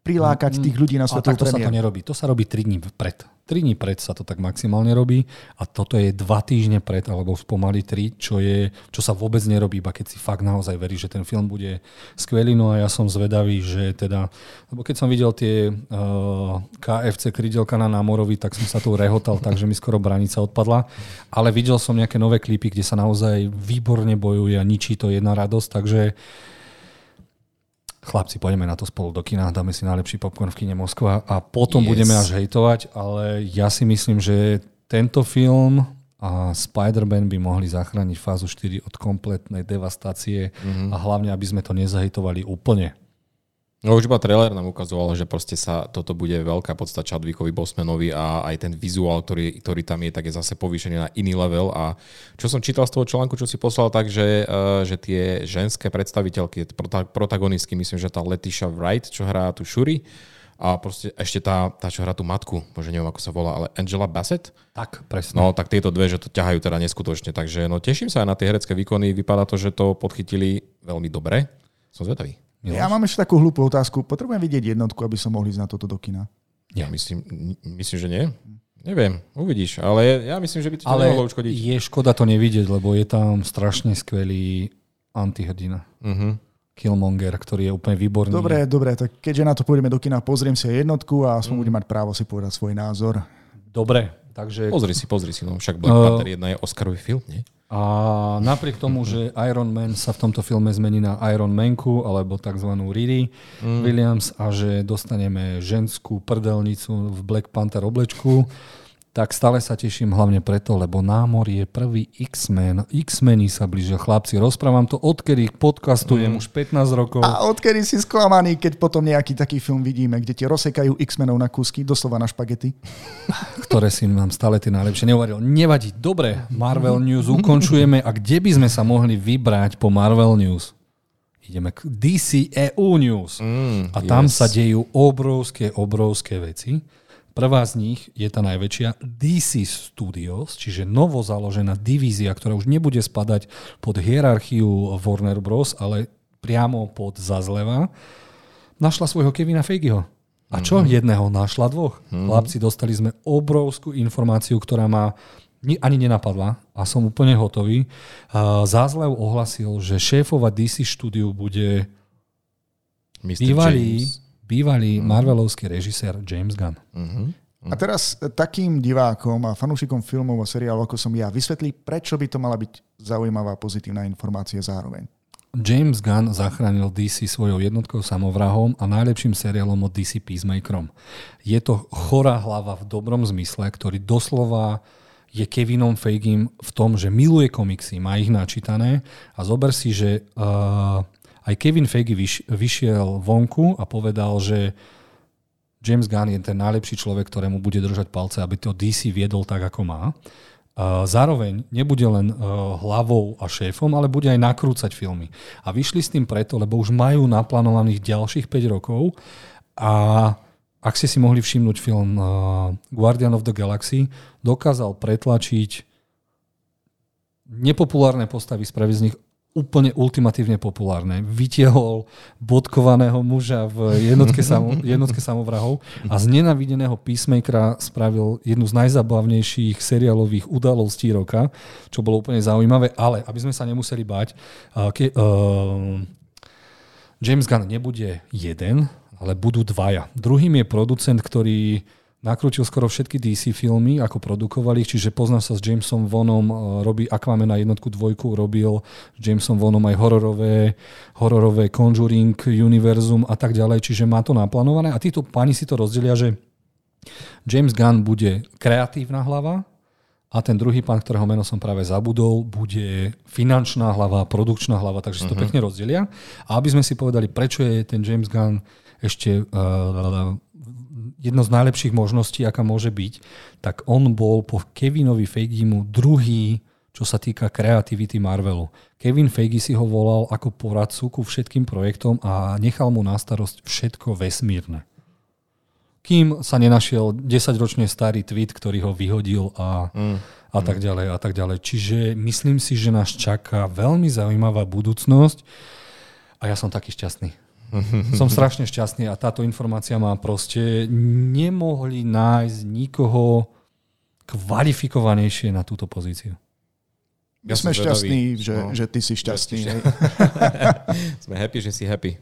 prilákať tých ľudí na svetovú takto sa to premiéru. nerobí. To sa robí 3 dní pred. 3 dní pred sa to tak maximálne robí a toto je 2 týždne pred, alebo pomaly 3, čo, je, čo sa vôbec nerobí, iba keď si fakt naozaj verí, že ten film bude skvelý. No a ja som zvedavý, že teda, lebo keď som videl tie uh, KFC krydelka na námorovi, tak som sa tu rehotal, takže mi skoro branica odpadla. Ale videl som nejaké nové klipy, kde sa naozaj výborne bojuje a ničí to jedna radosť, takže Chlapci, poďme na to spolu do kina, dáme si najlepší popcorn v kine Moskva a potom Yes. budeme až hejtovať, ale ja si myslím, že tento film a Spider-Man by mohli zachrániť fázu 4 od kompletnej devastácie mm-hmm. a hlavne, aby sme to nezahejtovali úplne. No už iba trailer nám ukazoval, že proste sa toto bude veľká podsta Chadwickovi Bosmanovi a aj ten vizuál, ktorý, ktorý tam je, tak je zase povýšený na iný level a čo som čítal z toho článku, čo si poslal, tak, že, uh, že tie ženské predstaviteľky, prota- protagonistky, myslím, že tá Letitia Wright, čo hrá tu Shuri a proste ešte tá, tá čo hrá tú matku, bože neviem, ako sa volá, ale Angela Bassett, Tak, presne. No, tak tieto dve, že to ťahajú teda neskutočne. Takže no, teším sa aj na tie herecké výkony. Vypadá to, že to podchytili veľmi dobre. Som zvedavý. Ja mám ešte takú hlúpu otázku. Potrebujem vidieť jednotku, aby som mohli ísť na toto do kina. Ja myslím, myslím, že nie. Neviem, uvidíš. Ale ja myslím, že by to ale nemohlo uškodiť. je škoda to nevidieť, lebo je tam strašne skvelý antihrdina. Uh-huh. Killmonger, ktorý je úplne výborný. Dobre, dobre, tak keďže na to pôjdeme do kina, pozriem si aj jednotku a Mm. aspoň budem mať právo si povedať svoj názor. Dobre, takže Pozri si, pozri si. No, však Black Uh, Panther 1 je Oscarový film, nie? A napriek tomu, že Iron Man sa v tomto filme zmení na Iron Manku, alebo tzv. Riri mm. Williams a že dostaneme ženskú prdelnicu v Black Panther oblečku, tak stále sa teším hlavne preto, lebo Námor je prvý X-Men. X-meni sa blížia, chlapci. Rozprávam to, odkedy podcastujem mm. už 15 rokov. A odkedy si sklamaný, keď potom nejaký taký film vidíme, kde ti rozsekajú X-menov na kúsky, doslova na špagety? ktoré si nám stále tie najlepšie neuvaril. Nevadí. Dobre, Marvel News ukončujeme. A kde by sme sa mohli vybrať po Marvel News? Ideme k DC EU News. Mm, A tam yes. sa dejú obrovské, obrovské veci. Prvá z nich je tá najväčšia DC Studios, čiže novo založená divízia, ktorá už nebude spadať pod hierarchiu Warner Bros., ale priamo pod zazleva, našla svojho Kevina Feigeho. A čo? Mm-hmm. Jedného našla dvoch. Mm-hmm. Chlapci, dostali sme obrovskú informáciu, ktorá ma ni- ani nenapadla a som úplne hotový. Zázlev ohlasil, že šéfova DC štúdiu bude Mr. bývalý, James. Bývalý Marvelovský režisér James Gunn. Uh-huh. A teraz takým divákom a fanúšikom filmov a seriálov, ako som ja, vysvetlí, prečo by to mala byť zaujímavá pozitívna informácia zároveň. James Gunn zachránil DC svojou jednotkou samovrahom a najlepším seriálom od DC Peacemakerom. Je to chorá hlava v dobrom zmysle, ktorý doslova je Kevinom Feigim v tom, že miluje komiksy, má ich načítané a zober si, že uh, aj Kevin Feige vyš, vyšiel vonku a povedal, že James Gunn je ten najlepší človek, ktorému bude držať palce, aby to DC viedol tak, ako má. Zároveň nebude len uh, hlavou a šéfom, ale bude aj nakrúcať filmy. A vyšli s tým preto, lebo už majú naplánovaných ďalších 5 rokov a ak ste si mohli všimnúť film uh, Guardian of the Galaxy, dokázal pretlačiť nepopulárne postavy, spraviť z nich úplne ultimatívne populárne. Vytiehol bodkovaného muža v jednotke, samo, jednotke samovrahov a z nenavideného Peacemakera spravil jednu z najzabavnejších seriálových udalostí roka, čo bolo úplne zaujímavé, ale aby sme sa nemuseli báť, ke, uh, James Gunn nebude jeden, ale budú dvaja. Druhým je producent, ktorý nakrútil skoro všetky DC filmy, ako produkovali ich, čiže pozná sa s Jamesom Vonom, e, robí Aquamena jednotku, dvojku, robil s Jamesom Vonom aj hororové, hororové Conjuring univerzum a tak ďalej, čiže má to naplánované a títo páni si to rozdelia, že James Gunn bude kreatívna hlava a ten druhý pán, ktorého meno som práve zabudol, bude finančná hlava, produkčná hlava, takže si to uh-huh. pekne rozdelia. A aby sme si povedali, prečo je ten James Gunn ešte uh, jedno z najlepších možností, aká môže byť, tak on bol po Kevinovi Feigimu druhý, čo sa týka kreativity Marvelu. Kevin Feige si ho volal ako poradcu ku všetkým projektom a nechal mu na starosť všetko vesmírne. Kým sa nenašiel 10-ročne starý tweet, ktorý ho vyhodil a, mm. a tak ďalej a tak ďalej. Čiže myslím si, že nás čaká veľmi zaujímavá budúcnosť a ja som taký šťastný. Som strašne šťastný a táto informácia má proste nemohli nájsť nikoho kvalifikovanejšie na túto pozíciu. Ja sme šťastní, že, no, že ty si šťastný. sme happy, že si happy.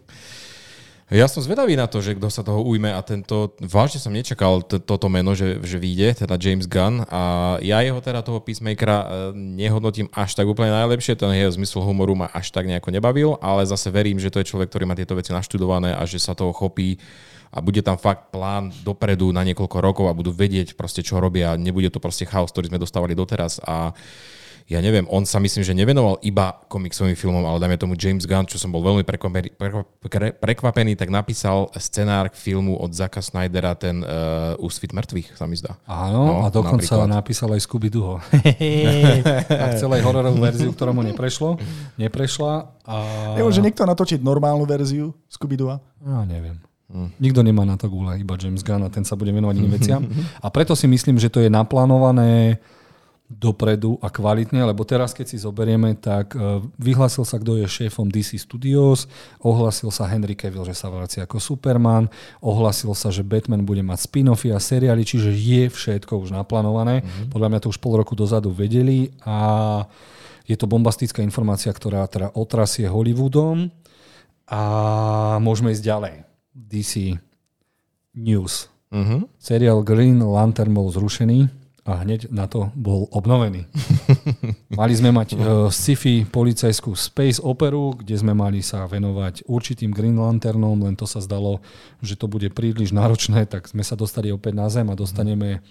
Ja som zvedavý na to, že kto sa toho ujme a tento, vážne som nečakal t- toto meno, že, že vyjde, teda James Gunn a ja jeho teda toho Peacemakera e, nehodnotím až tak úplne najlepšie, ten jeho zmysel humoru ma až tak nejako nebavil, ale zase verím, že to je človek, ktorý má tieto veci naštudované a že sa toho chopí a bude tam fakt plán dopredu na niekoľko rokov a budú vedieť proste, čo robia. Nebude to proste chaos, ktorý sme dostávali doteraz a ja neviem, on sa myslím, že nevenoval iba komiksovým filmom, ale dajme tomu James Gunn, čo som bol veľmi prekvapený, prekvapený tak napísal scenár k filmu od Zaka Snydera, ten uh, Úsvit mŕtvych, sa mi zdá. Áno, no, a dokonca napríklad. napísal aj Scooby-Doo. a chcel aj hororovú verziu, ktorá mu neprešlo, neprešla. A... Nemôže niekto natočiť normálnu verziu Scooby-Doo? Ja neviem. Hmm. Nikto nemá na to gule, iba James Gunn a ten sa bude venovať iným veciam. A preto si myslím, že to je naplánované dopredu a kvalitne, lebo teraz, keď si zoberieme, tak e, vyhlásil sa, kto je šéfom DC Studios, ohlasil sa Henry Cavill, že sa vracia ako Superman, ohlasil sa, že Batman bude mať spin-offy a seriály, čiže je všetko už naplánované. Mm-hmm. Podľa mňa to už pol roku dozadu vedeli a je to bombastická informácia, ktorá teda otrasie Hollywoodom a môžeme ísť ďalej. DC News. Mm-hmm. Seriál Green Lantern bol zrušený a hneď na to bol obnovený. mali sme mať uh, sci-fi policajskú space operu, kde sme mali sa venovať určitým Green Lanternom, len to sa zdalo, že to bude príliš náročné, tak sme sa dostali opäť na zem a dostaneme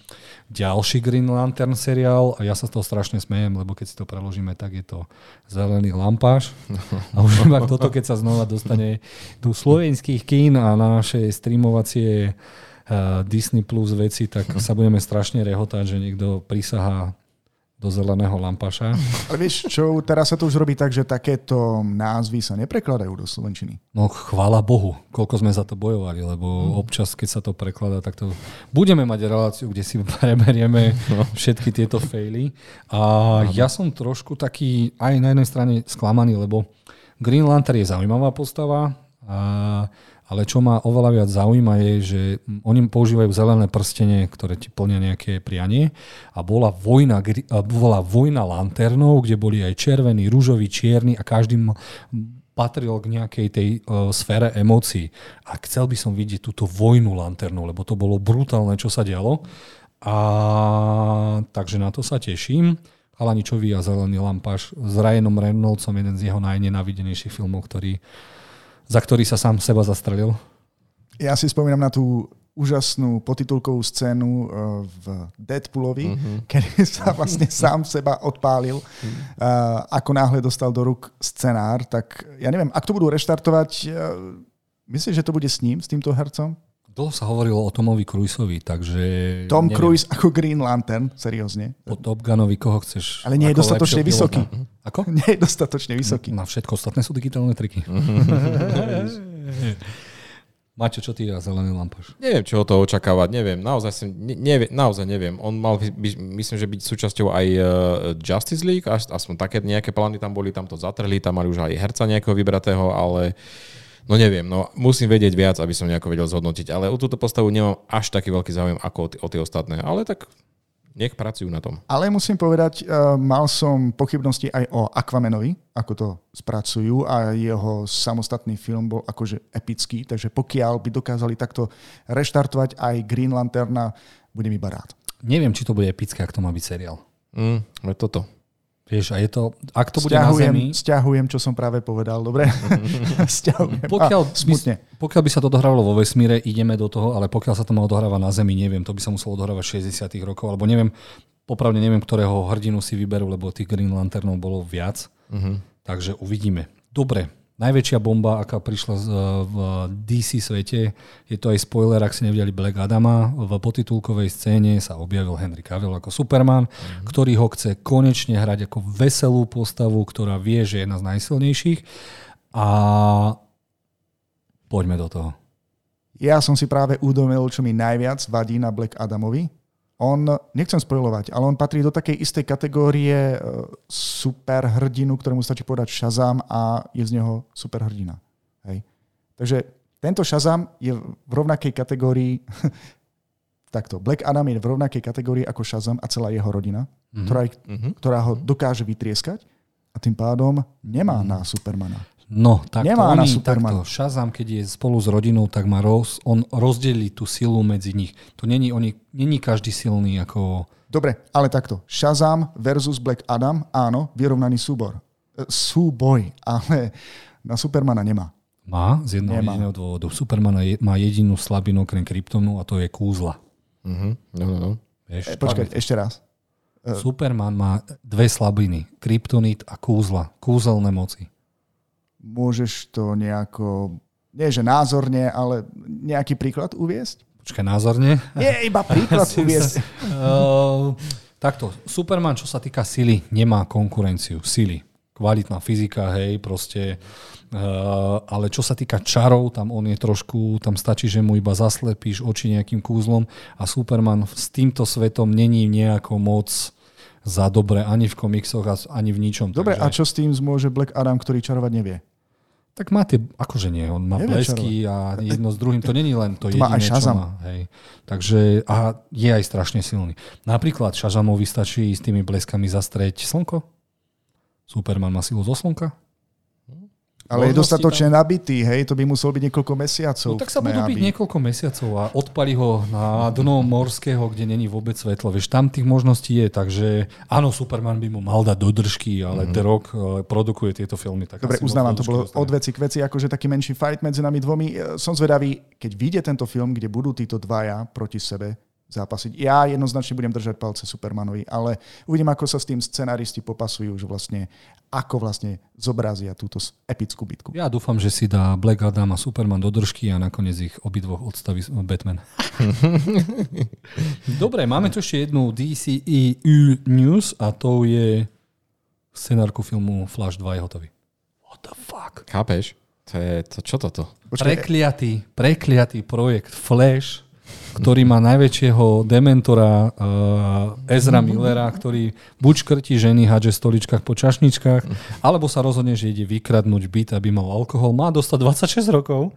ďalší Green Lantern seriál a ja sa z toho strašne smejem, lebo keď si to preložíme, tak je to zelený lampáš. A už iba toto, keď sa znova dostane do slovenských kín a na naše streamovacie Disney Plus veci, tak sa budeme strašne rehotať, že niekto prisahá do zeleného lampaša. Ale vieš čo, teraz sa to už robí tak, že takéto názvy sa neprekladajú do Slovenčiny. No chvála Bohu, koľko sme za to bojovali, lebo hmm. občas, keď sa to prekladá, tak to budeme mať reláciu, kde si preberieme no. všetky tieto faily. A no. ja som trošku taký aj na jednej strane sklamaný, lebo Green Lantern je zaujímavá postava a ale čo ma oveľa viac zaujíma je, že oni používajú zelené prstenie, ktoré ti plnia nejaké prianie a bola vojna, bola vojna lanternov, kde boli aj červený, rúžový, čierny a každý patril k nejakej tej uh, sfére emócií. A chcel by som vidieť túto vojnu lanternov, lebo to bolo brutálne, čo sa dialo. A takže na to sa teším. Chalaničový a zelený lampáš s Ryanom Reynoldsom, jeden z jeho najnenávidenejších filmov, ktorý za ktorý sa sám seba zastrelil? Ja si spomínam na tú úžasnú potitulkovú scénu eh, v Deadpoolovi, mm-hmm. kedy sa vlastne sám seba odpálil. Mm-hmm. Ako náhle dostal do rúk scenár, tak ja neviem, ak to budú reštartovať, eh, myslíš, že to bude s ním, s týmto hercom? Dlho sa hovorilo o Tomovi Cruiseovi, takže... Tom neviem. Cruise ako Green Lantern, seriózne. Po Top Gunovi koho chceš? Ale nie je dostatočne vysoký. Pilota. Ako? Nie je dostatočne vysoký. Na všetko ostatné sú digitálne triky. Maťo, čo ty a zelený lampaš? Neviem, čo to očakávať, neviem. Naozaj, som, ne, neviem, naozaj neviem. On mal, by, myslím, že byť súčasťou aj uh, Justice League, aspoň také nejaké plány tam boli, tam to zatrhli, tam mali už aj herca nejakého vybratého, ale uh, No neviem, no musím vedieť viac, aby som nejako vedel zhodnotiť, ale o túto postavu nemám až taký veľký záujem ako o, t- o tie ostatné, ale tak Nech pracujú na tom. Ale musím povedať, uh, mal som pochybnosti aj o Aquamanovi, ako to spracujú a jeho samostatný film bol akože epický, takže pokiaľ by dokázali takto reštartovať aj Green Lanterna, budem iba rád. Neviem, či to bude epické, ak to má byť seriál. Mm, toto. Vieš, a je to, ak to bude na zemi... Sťahujem, čo som práve povedal, dobre? Pokiaľ, a, smutne. By, pokiaľ by sa to odohrávalo vo vesmíre, ideme do toho, ale pokiaľ sa to má odohrávať na zemi, neviem, to by sa muselo odohrávať 60 rokov, alebo neviem, popravde neviem, ktorého hrdinu si vyberú, lebo tých Green Lanternov bolo viac. Uh-huh. Takže uvidíme. Dobre, najväčšia bomba, aká prišla z, v DC svete, je to aj spoiler, ak si nevideli Black Adama, v potitulkovej scéne sa objavil Henry Cavill ako Superman, mm-hmm. ktorý ho chce konečne hrať ako veselú postavu, ktorá vie, že je jedna z najsilnejších a poďme do toho. Ja som si práve udomil, čo mi najviac vadí na Black Adamovi, on, nechcem spojovať, ale on patrí do takej istej kategórie e, super hrdinu, ktorému stačí povedať Shazam a je z neho super hrdina. Hej. Takže tento Shazam je v rovnakej kategórii takto. Black Adam je v rovnakej kategórii ako Shazam a celá jeho rodina, mm-hmm. ktorá, mm-hmm. ktorá ho dokáže vytrieskať a tým pádom nemá mm-hmm. na Supermana. No, tak Nemá oni, na Superman. Takto, Shazam, keď je spolu s rodinou, tak má roz, on rozdelí tú silu medzi nich. To není, oni, není každý silný ako... Dobre, ale takto. Shazam versus Black Adam, áno, vyrovnaný súbor. E, súboj, ale na Supermana nemá. Má, z jedného nemá. jediného dôvodu. Superman má jedinú slabinu okrem kryptonu a to je kúzla. Uh-huh. No, no, no. Vieš, e, počkaj, ešte raz. E, Superman má dve slabiny. Kryptonit a kúzla. Kúzelné moci môžeš to nejako, nie že názorne, ale nejaký príklad uviesť? Počkaj, názorne? Nie, iba príklad uviesť. uh, takto, Superman, čo sa týka sily, nemá konkurenciu. Sily. Kvalitná fyzika, hej, proste. Uh, ale čo sa týka čarov, tam on je trošku, tam stačí, že mu iba zaslepíš oči nejakým kúzlom a Superman s týmto svetom není nejako moc za dobre ani v komiksoch, ani v ničom. Dobre, takže... a čo s tým zmôže Black Adam, ktorý čarovať nevie? Tak má tie, akože nie, on má blesky a jedno s druhým, to není len to, to jediné, má aj čo má. Hej. Takže, a je aj strašne silný. Napríklad Shazamovi stačí s tými bleskami zastrieť slnko. Superman má silu zo slnka. Ale je dostatočne tam... nabitý, hej, to by muselo byť niekoľko mesiacov. No tak sa budú byť niekoľko mesiacov a odpali ho na dno morského, kde není vôbec svetlo. Vieš, tam tých možností je, takže áno, Superman by mu mal dať dodržky, ale mm-hmm. The Rock produkuje tieto filmy. Tak Dobre, uznávam, to bolo od veci k veci, akože taký menší fight medzi nami dvomi. Eh, som zvedavý, keď vyjde tento film, kde budú títo dvaja proti sebe, zápasiť. Ja jednoznačne budem držať palce Supermanovi, ale uvidím, ako sa s tým scenáristi popasujú, že vlastne ako vlastne zobrazia túto epickú bitku. Ja dúfam, že si dá Black Adam a Superman do držky a nakoniec ich obidvoch odstaví Batman. Dobre, máme tu ešte jednu DCEU news a to je scenárku filmu Flash 2 je hotový. What the fuck? Chápeš? To je, to, čo toto? Prekliatý, prekliatý projekt Flash ktorý má najväčšieho dementora uh, Ezra Millera, ktorý buď škrtí ženy, hádže stoličkách po čašničkách, alebo sa rozhodne, že ide vykradnúť byt, aby mal alkohol. Má dostať 26 rokov.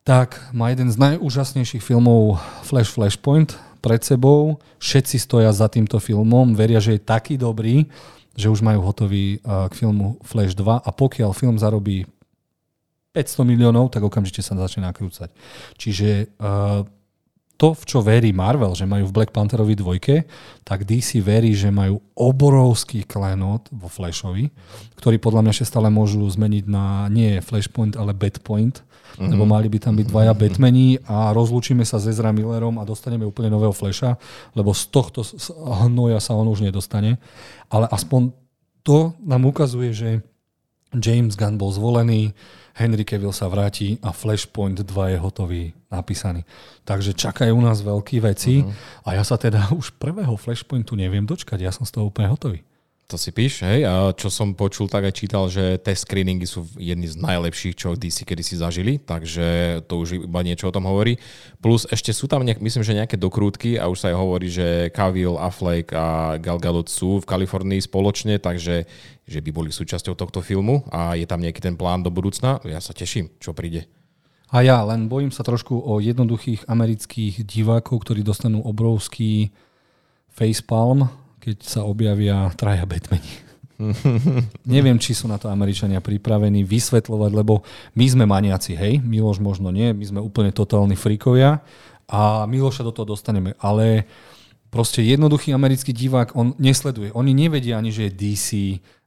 Tak má jeden z najúžasnejších filmov Flash Flashpoint pred sebou. Všetci stoja za týmto filmom, veria, že je taký dobrý, že už majú hotový uh, k filmu Flash 2 a pokiaľ film zarobí 500 miliónov, tak okamžite sa začne nakrúcať. Čiže uh, to, v čo verí Marvel, že majú v Black Pantherovi dvojke, tak DC verí, že majú obrovský klenot vo Flashovi, ktorý podľa mňa ešte stále môžu zmeniť na nie Flashpoint, ale Batpoint, mm-hmm. lebo mali by tam byť dvaja Batmani a rozlúčime sa s Ezra Millerom a dostaneme úplne nového Flasha, lebo z tohto hnoja sa on už nedostane. Ale aspoň to nám ukazuje, že James Gunn bol zvolený, Henry Cavill sa vráti a Flashpoint 2 je hotový, napísaný. Takže čakajú nás veľké veci uh-huh. a ja sa teda už prvého Flashpointu neviem dočkať, ja som z toho úplne hotový. To si píš, hej? A čo som počul, tak aj čítal, že test screeningy sú jedny z najlepších, čo DC kedy si zažili, takže to už iba niečo o tom hovorí. Plus ešte sú tam, nejak, myslím, že nejaké dokrútky a už sa aj hovorí, že Cavill, Affleck a Gal Gadot sú v Kalifornii spoločne, takže že by boli súčasťou tohto filmu a je tam nejaký ten plán do budúcna. Ja sa teším, čo príde. A ja len bojím sa trošku o jednoduchých amerických divákov, ktorí dostanú obrovský facepalm, keď sa objavia traja Batmani. Neviem, či sú na to Američania pripravení vysvetľovať, lebo my sme maniaci, hej, Miloš možno nie, my sme úplne totálni frikovia a Miloša do toho dostaneme, ale proste jednoduchý americký divák, on nesleduje, oni nevedia ani, že je DC,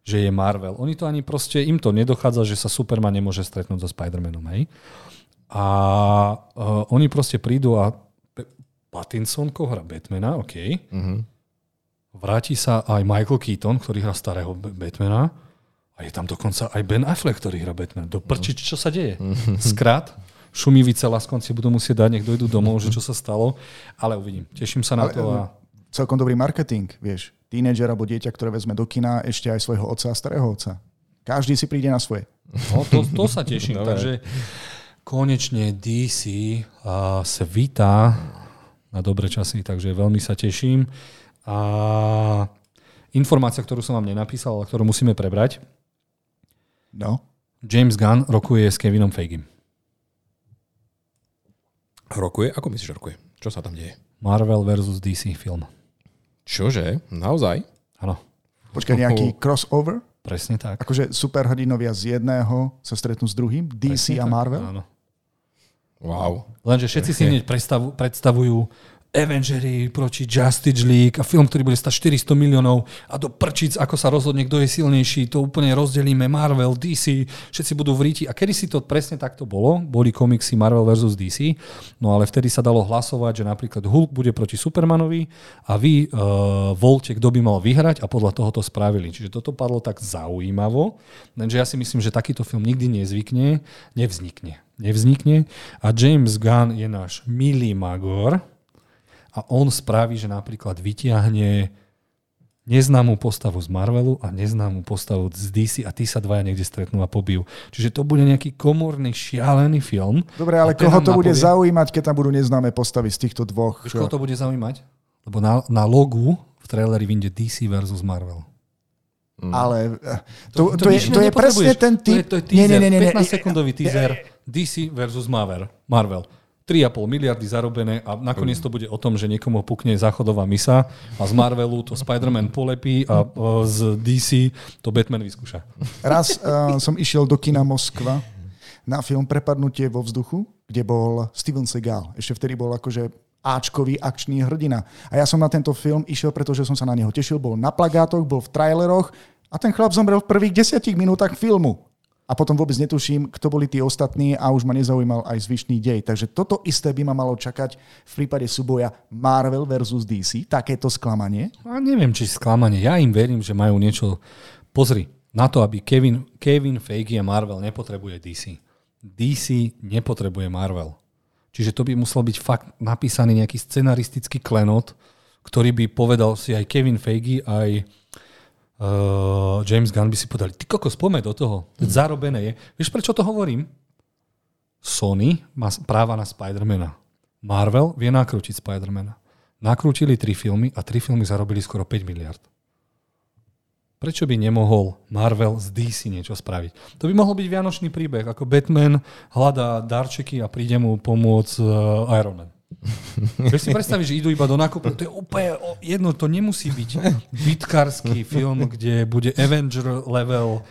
že je Marvel. Oni to ani proste, im to nedochádza, že sa Superman nemôže stretnúť so Spider-Manom, hej. A uh, oni proste prídu a Pattinson, hra Batmana, OK. Uh-huh. Vráti sa aj Michael Keaton, ktorý hrá starého Batmana. A je tam dokonca aj Ben Affleck, ktorý hrá Batman. Do prči, čo sa deje? Skrát, šumivice laskonci budú musieť dať, nech dojdu domov, že čo sa stalo. Ale uvidím. Teším sa na to. A... Celkom dobrý marketing, vieš. Tínedžer alebo dieťa, ktoré vezme do kina ešte aj svojho otca a starého otca. Každý si príde na svoje. No, to, to sa teším. Takže konečne DC uh, sa vítá na dobré časy, takže veľmi sa teším. A informácia, ktorú som vám nenapísal, ale ktorú musíme prebrať. No. James Gunn rokuje s Kevinom Feigim. Rokuje? Ako myslíš, rokuje? Čo sa tam deje? Marvel versus DC film. Čože? Naozaj? Áno. Počkaj, nejaký crossover? Presne tak. Akože superhrdinovia z jedného sa stretnú s druhým? DC Presne a Marvel? Tak, áno. Wow. Lenže všetci si hneď predstavujú Avengers proti Justice League a film, ktorý bude stať 400 miliónov a do prčic, ako sa rozhodne, kto je silnejší, to úplne rozdelíme Marvel, DC, všetci budú v. A kedy si to presne takto bolo, boli komiksy Marvel versus DC, no ale vtedy sa dalo hlasovať, že napríklad Hulk bude proti Supermanovi a vy uh, volte, kto by mal vyhrať a podľa toho to spravili. Čiže toto padlo tak zaujímavo, lenže ja si myslím, že takýto film nikdy nezvykne, nevznikne. Nevznikne a James Gunn je náš milý magor, a on spraví, že napríklad vytiahne neznámú postavu z Marvelu a neznámú postavu z DC a tí sa dvaja niekde stretnú a pobijú. Čiže to bude nejaký komorný, šialený film. Dobre, ale koho to bude napovie... zaujímať, keď tam budú neznáme postavy z týchto dvoch? Vieš, koho to bude zaujímať? Lebo na, na logu v traileri vyjde DC versus Marvel. Mm. Ale eh, to, to, to, je, to je presne ten typ... To je, to je teaser, nie, nie, nie, 15 sekundový teaser DC versus Marvel. Marvel. 3,5 miliardy zarobené a nakoniec to bude o tom, že niekomu pukne záchodová misa a z Marvelu to Spider-Man polepí a z DC to Batman vyskúša. Raz uh, som išiel do kina Moskva na film Prepadnutie vo vzduchu, kde bol Steven Seagal. Ešte vtedy bol akože Ačkový akčný hrdina. A ja som na tento film išiel, pretože som sa na neho tešil. Bol na plagátoch, bol v traileroch a ten chlap zomrel v prvých desiatich minútach filmu a potom vôbec netuším, kto boli tí ostatní a už ma nezaujímal aj zvyšný dej. Takže toto isté by ma malo čakať v prípade súboja Marvel versus DC, takéto sklamanie. A neviem, či sklamanie. Ja im verím, že majú niečo... Pozri, na to, aby Kevin, Kevin Feige a Marvel nepotrebuje DC. DC nepotrebuje Marvel. Čiže to by musel byť fakt napísaný nejaký scenaristický klenot, ktorý by povedal si aj Kevin Feige, aj uh, James Gunn by si povedali, ty kokos, poďme do toho. Mm. Zarobené je. Vieš, prečo to hovorím? Sony má práva na Spidermana. Marvel vie nakrútiť Spidermana. Nakrútili tri filmy a tri filmy zarobili skoro 5 miliard. Prečo by nemohol Marvel z DC niečo spraviť? To by mohol byť vianočný príbeh, ako Batman hľadá darčeky a príde mu pomôcť uh, Iron Man. Vieš si predstaviť, že idú iba do nákupu. To je úplne jedno, to nemusí byť bitkársky film, kde bude Avenger level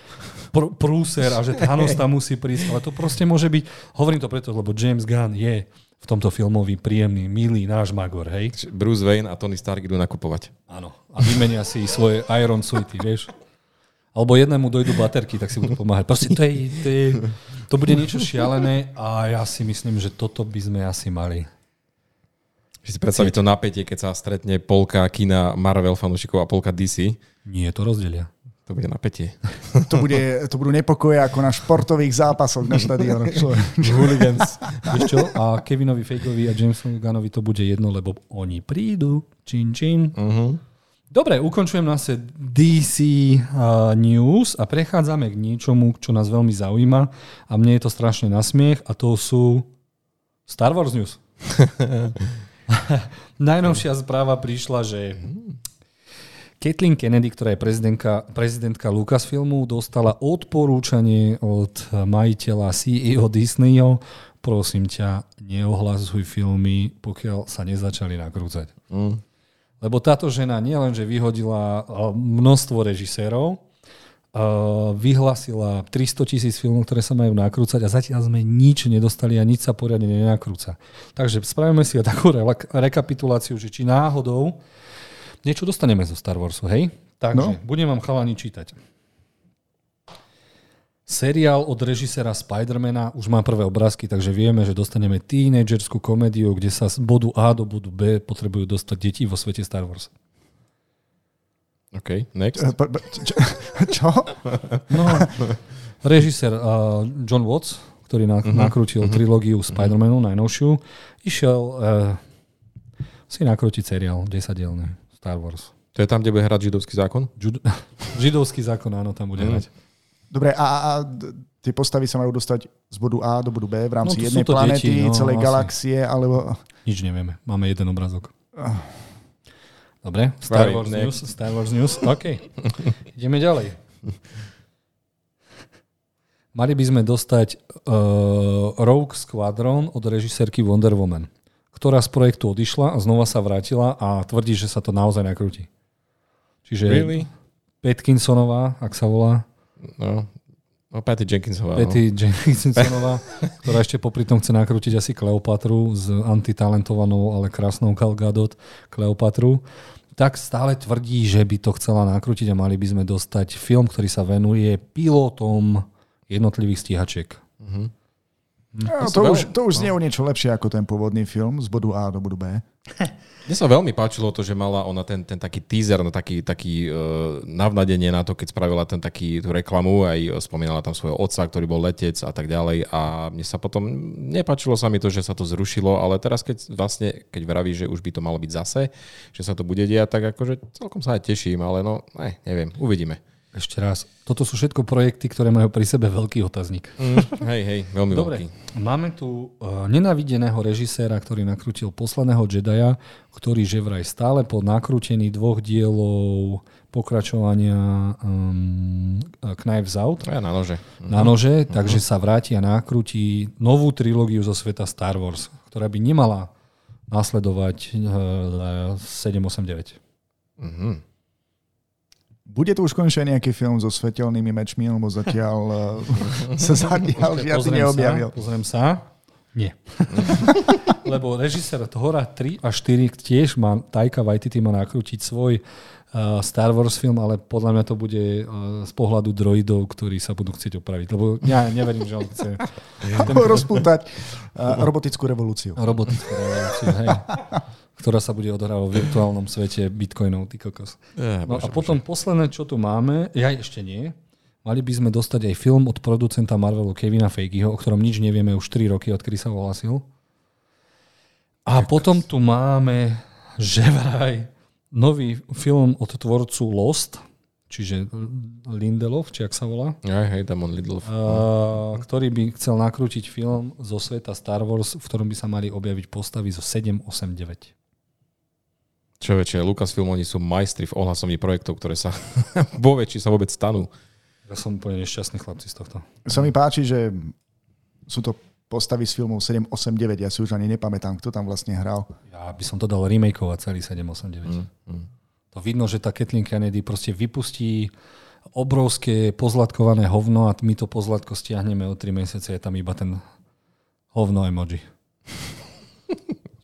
pr- prúser a že Thanos tam musí prísť. Ale to proste môže byť, hovorím to preto, lebo James Gunn je v tomto filmový príjemný, milý náš magor, hej? Bruce Wayne a Tony Stark idú nakupovať. Áno. A vymenia si svoje Iron Suity, vieš? Alebo jednému dojdu baterky, tak si budú pomáhať. Proste to, je, to, je, to bude niečo šialené a ja si myslím, že toto by sme asi mali že si predstaviť to napätie, keď sa stretne polka kina Marvel fanúšikov a polka DC. Nie, to rozdelia. To bude napätie. To, bude, to budú nepokoje ako na športových zápasoch na štadiónoch. Hooligans. Vieš čo? A Kevinovi Fakeovi a Jamesovi Gunnovi to bude jedno, lebo oni prídu. Čin, čin. Uh-huh. Dobre, ukončujem nás DC uh, News a prechádzame k niečomu, čo nás veľmi zaujíma a mne je to strašne nasmiech a to sú Star Wars News. Najnovšia správa prišla, že Kathleen Kennedy, ktorá je prezidentka, prezidentka Lucasfilmu, dostala odporúčanie od majiteľa CEO Disneyho, prosím ťa, neohlasuj filmy, pokiaľ sa nezačali nakrúcať. Mm. Lebo táto žena nielenže vyhodila uh, množstvo režisérov, vyhlasila 300 tisíc filmov, ktoré sa majú nakrúcať a zatiaľ sme nič nedostali a nič sa poriadne nenakrúca. Takže spravíme si takú re- rekapituláciu, že či náhodou niečo dostaneme zo Star Warsu, hej? Takže no. budem vám chalani čítať. Seriál od režisera Spidermana už má prvé obrázky, takže vieme, že dostaneme tínedžerskú komédiu, kde sa z bodu A do bodu B potrebujú dostať deti vo svete Star Wars. OK, next. Eh, čo? No, režisér uh, John Watts, ktorý na, uh-huh, nakrútil uh-huh, trilógiu Spider-Manu, uh-huh. najnovšiu, išiel uh, si nakrútiť seriál 10-dielný Star Wars. To je tam, kde bude hrať židovský zákon? Žud- židovský zákon, áno, tam bude uh-huh. hrať. Dobre, a, a tie postavy sa majú dostať z bodu A do bodu B v rámci no, jednej planety, deti, no, celej vlastne. galaxie, alebo... Nič nevieme. Máme jeden obrazok. Dobre, Star Wars News. Star Wars News. OK. Ideme ďalej. Mali by sme dostať uh, Rogue Squadron od režisérky Wonder Woman, ktorá z projektu odišla a znova sa vrátila a tvrdí, že sa to naozaj nakrúti. Čiže really? Petkinsonová, ak sa volá, No, No, Patty Jenkinsová. Patty no. Jenkinsová, ktorá ešte popri tom chce nakrútiť asi Kleopatru s antitalentovanou, ale krásnou Gal Gadot Kleopatru, tak stále tvrdí, že by to chcela nakrútiť a mali by sme dostať film, ktorý sa venuje pilotom jednotlivých stíhačiek. Uh-huh. No, to, už, to už znie o niečo lepšie ako ten pôvodný film z bodu A do bodu B. Mne sa veľmi páčilo to, že mala ona ten, ten taký teaser, no taký, taký uh, navnadenie na to, keď spravila ten taký, tú reklamu, aj spomínala tam svojho otca, ktorý bol letec a tak ďalej a mne sa potom, nepáčilo sa mi to, že sa to zrušilo, ale teraz keď vlastne, keď vraví, že už by to malo byť zase, že sa to bude diať, tak akože celkom sa aj teším, ale no, ne, neviem, uvidíme. Ešte raz. Toto sú všetko projekty, ktoré majú pri sebe veľký otazník. Mm, hej, hej, veľmi Dobre, veľký. máme tu uh, nenavideného režiséra, ktorý nakrútil posledného Jedaya, ktorý že vraj stále po nakrútení dvoch dielov pokračovania um, Knives Out. Ja na nože. Na nože, uh-huh. takže sa vráti a nakrúti novú trilógiu zo sveta Star Wars, ktorá by nemala nasledovať uh, 789. Uh-huh. Bude to už konečne nejaký film so svetelnými mečmi, lebo zatiaľ eh, sa zatiaľ žiadny neobjavil. Sa, pozriem sa. Nie. lebo režisér Hora 3 a 4 tiež má, Taika Waititi má nakrútiť svoj uh, Star Wars film, ale podľa mňa to bude uh, z pohľadu droidov, ktorí sa budú chcieť opraviť. Lebo ja neverím, že on chce... ten... Rozpútať robotickú revolúciu. Robotickú revolúciu, hej ktorá sa bude odohrávať v virtuálnom svete bitcoinov, ty kokos. Ja, no bože, a potom bože. posledné, čo tu máme, ja ešte nie, mali by sme dostať aj film od producenta Marvelu Kevina Feigeho, o ktorom nič nevieme už 3 roky, odkedy sa ohlasil. A potom tu máme, že vraj, nový film od tvorcu Lost, čiže Lindelof, či ak sa volá. Aj, hej, tam on Lindelof. Uh, ktorý by chcel nakrútiť film zo sveta Star Wars, v ktorom by sa mali objaviť postavy zo 789. Čo väčšie, Lucasfilm, oni sú majstri v ohlasovní projektov, ktoré sa vo väčší sa vôbec stanú. Ja som úplne nešťastný chlapci z tohto. Sa mi páči, že sú to postavy z filmov 789, ja si už ani nepamätám, kto tam vlastne hral. Ja by som to dal remakeovať celý 789. Mm, mm. To vidno, že tá Kathleen Kennedy proste vypustí obrovské pozlatkované hovno a my to pozlatko stiahneme o 3 mesiace, je tam iba ten hovno emoji.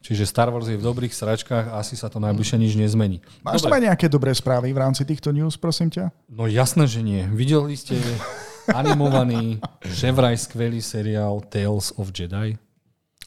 Čiže Star Wars je v dobrých sračkách a asi sa to najbližšie nič nezmení. Máš tam aj nejaké dobré správy v rámci týchto news, prosím ťa? No jasné, že nie. Videli ste animovaný, že vraj skvelý seriál Tales of Jedi?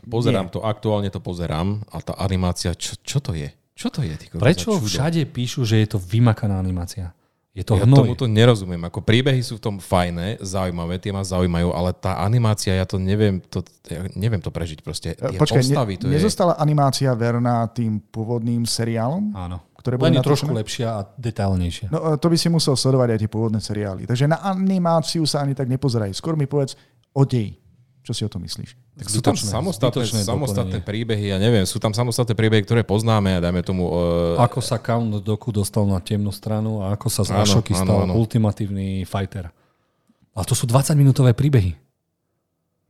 Pozerám nie. to, aktuálne to pozerám a tá animácia, čo, čo to je? Čo to je? Ty, Prečo všade píšu, že je to vymakaná animácia? Je to ja hnoj. to nerozumiem. Ako príbehy sú v tom fajné, zaujímavé, tie ma zaujímajú, ale tá animácia, ja to neviem to, ja neviem to prežiť proste. Tie Počkaj, postavy, to ne, je... nezostala animácia verná tým pôvodným seriálom? Áno. Ktoré boli Len trošku lepšia a detailnejšia. No to by si musel sledovať aj tie pôvodné seriály. Takže na animáciu sa ani tak nepozeraj. Skôr mi povedz o dej. Čo si o tom myslíš? Tak sú tam samostatné, samostatné príbehy, ja neviem, sú tam samostatné príbehy, ktoré poznáme a dajme tomu... Uh... Ako sa Count Doku dostal na temnú stranu a ako sa z Ashoky stal áno. ultimatívny fighter. Ale to sú 20-minútové príbehy.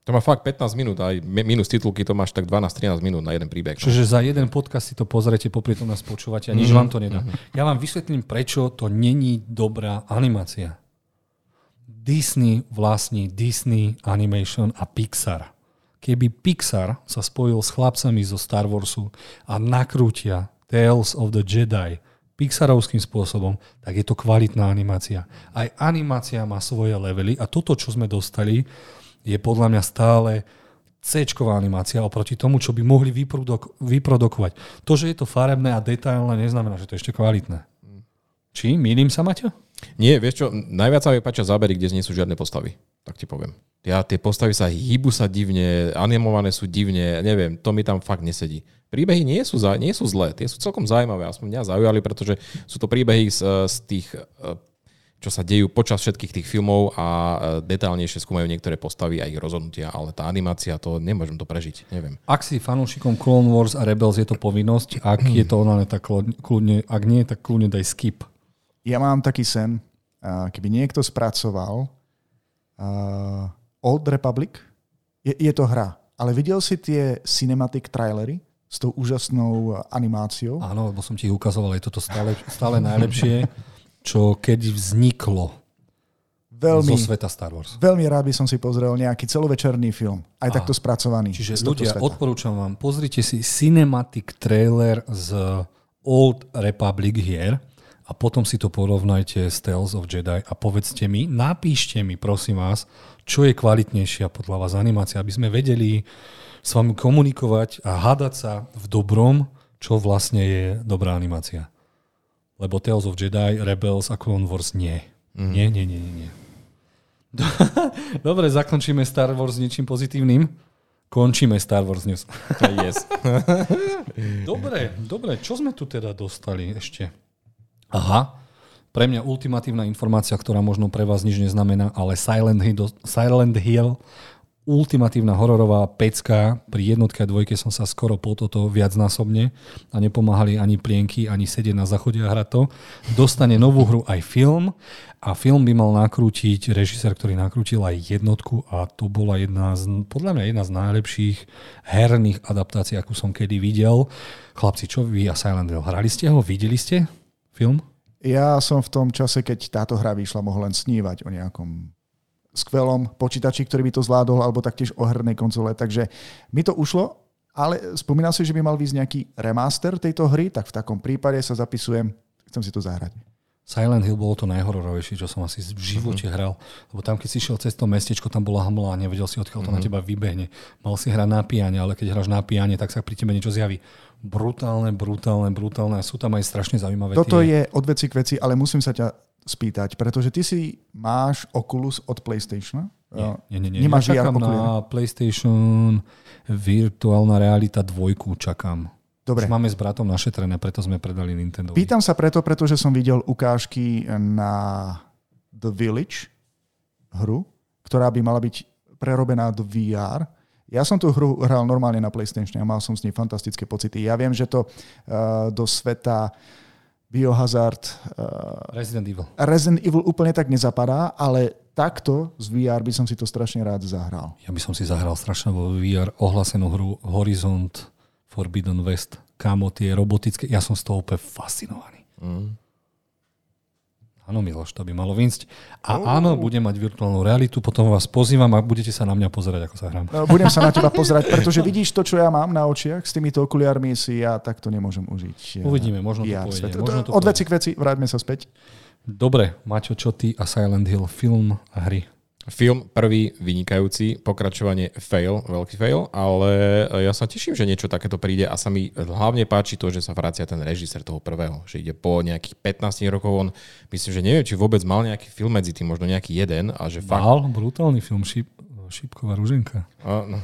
To má fakt 15 minút, aj mi- minus titulky to máš tak 12-13 minút na jeden príbeh. no. Čiže za jeden podcast si to pozrete, popri tom nás počúvate a nič vám to nedá. Ja vám vysvetlím, prečo to není dobrá animácia. Disney vlastní Disney Animation a Pixar. Keby Pixar sa spojil s chlapcami zo Star Warsu a nakrútia Tales of the Jedi Pixarovským spôsobom, tak je to kvalitná animácia. Aj animácia má svoje levely a toto, čo sme dostali, je podľa mňa stále c animácia oproti tomu, čo by mohli vyproduk- vyprodukovať. To, že je to farebné a detailné, neznamená, že to je ešte kvalitné. Či? Mýlim sa, Maťo? Nie, vieš čo, najviac sa mi páčia zábery, kde nie sú žiadne postavy. Tak ti poviem. Ja, tie postavy sa hýbu sa divne, animované sú divne, neviem, to mi tam fakt nesedí. Príbehy nie sú, za, nie sú zlé, tie sú celkom zaujímavé, aspoň mňa zaujali, pretože sú to príbehy z, z tých, eh, čo sa dejú počas všetkých tých filmov a eh, detálnejšie skúmajú niektoré postavy a ich rozhodnutia, ale tá animácia, to nemôžem to prežiť, neviem. Ak si fanúšikom Clone Wars a Rebels, je to povinnosť. Ak je to ona, tak kľudne, ak nie, tak kľudne daj skip. Ja mám taký sen, keby niekto spracoval uh, Old Republic, je, je to hra, ale videl si tie cinematic trailery s tou úžasnou animáciou? Áno, lebo som ti ich ukazoval, je toto stále, stále najlepšie, čo keď vzniklo Veľmi, zo sveta Star Wars. veľmi rád by som si pozrel nejaký celovečerný film, aj takto spracovaný. Čiže ľudia, sveta. odporúčam vám, pozrite si cinematic trailer z Old Republic hier a potom si to porovnajte s Tales of Jedi a povedzte mi, napíšte mi prosím vás, čo je kvalitnejšia podľa vás animácia, aby sme vedeli s vami komunikovať a hádať sa v dobrom, čo vlastne je dobrá animácia. Lebo Tales of Jedi, Rebels a Clone Wars nie. Mm. Nie, nie, nie, nie, nie. Dobre, zakončíme Star Wars niečím pozitívnym. Končíme Star Wars News. yes. Dobre, dobre, čo sme tu teda dostali ešte? Aha, pre mňa ultimatívna informácia, ktorá možno pre vás nič neznamená, ale Silent Hill, Silent Hill ultimatívna hororová pecka. Pri jednotke a dvojke som sa skoro po toto viacnásobne a nepomáhali ani plienky, ani sedieť na záchode a hrať to. Dostane novú hru aj film a film by mal nakrútiť režisér, ktorý nakrútil aj jednotku a to bola jedna z, podľa mňa jedna z najlepších herných adaptácií, akú som kedy videl. Chlapci, čo vy a Silent Hill? Hrali ste ho? Videli ste film? Ja som v tom čase, keď táto hra vyšla, mohol len snívať o nejakom skvelom počítači, ktorý by to zvládol, alebo taktiež o hernej konzole. Takže mi to ušlo, ale spomínal si, že by mal výsť nejaký remaster tejto hry, tak v takom prípade sa zapisujem, chcem si to zahrať. Silent Hill bolo to najhororovejšie, čo som asi v živote Mhm. hral. Lebo tam, keď si šiel cez to mestečko, tam bola hmla a nevedel si, odkiaľ to Mhm. na teba vybehne. Mal si hrať na piane, ale keď hráš na piane, tak sa pri tebe niečo zjaví. Brutálne, brutálne, brutálne. A sú tam aj strašne zaujímavé Toto tie... je od veci k veci, ale musím sa ťa spýtať, pretože ty si máš Oculus od PlayStation? Nie, nie, nie, nie. Nemáš ja čakám na PlayStation virtuálna realita dvojku, čakám. Dobre. Už máme s bratom našetrené, preto sme predali Nintendo. Pýtam sa preto, pretože som videl ukážky na The Village hru, ktorá by mala byť prerobená do VR. Ja som tú hru hral normálne na PlayStation a mal som s nej fantastické pocity. Ja viem, že to uh, do sveta Biohazard uh, Resident Evil. Resident Evil úplne tak nezapadá, ale takto z VR by som si to strašne rád zahral. Ja by som si zahral strašne vo VR ohlasenú hru Horizont Forbidden West. Kámo, tie robotické, ja som z toho úplne fascinovaný. Mm. Áno, Miloš, to by malo výjsť. A áno, budem mať virtuálnu realitu, potom vás pozývam a budete sa na mňa pozerať, ako sa hrám. No, budem sa na teba pozerať, pretože vidíš to, čo ja mám na očiach, s týmito okuliármi si ja takto nemôžem užiť. eh, Uvidíme, možno to VR pôjde, možno to Od veci k veci, vráťme sa späť. Dobre, Maťo, čo ty a Silent Hill, film a hry? Film prvý vynikajúci, pokračovanie fail, veľký fail, ale ja sa teším, že niečo takéto príde a sa mi hlavne páči to, že sa vracia ten režisér toho prvého, že ide po nejakých 15 rokov, on myslím, že neviem, či vôbec mal nejaký film medzi tým, možno nejaký jeden a že fakt... Mal brutálny film, šip, Šipková ruženka. A, no,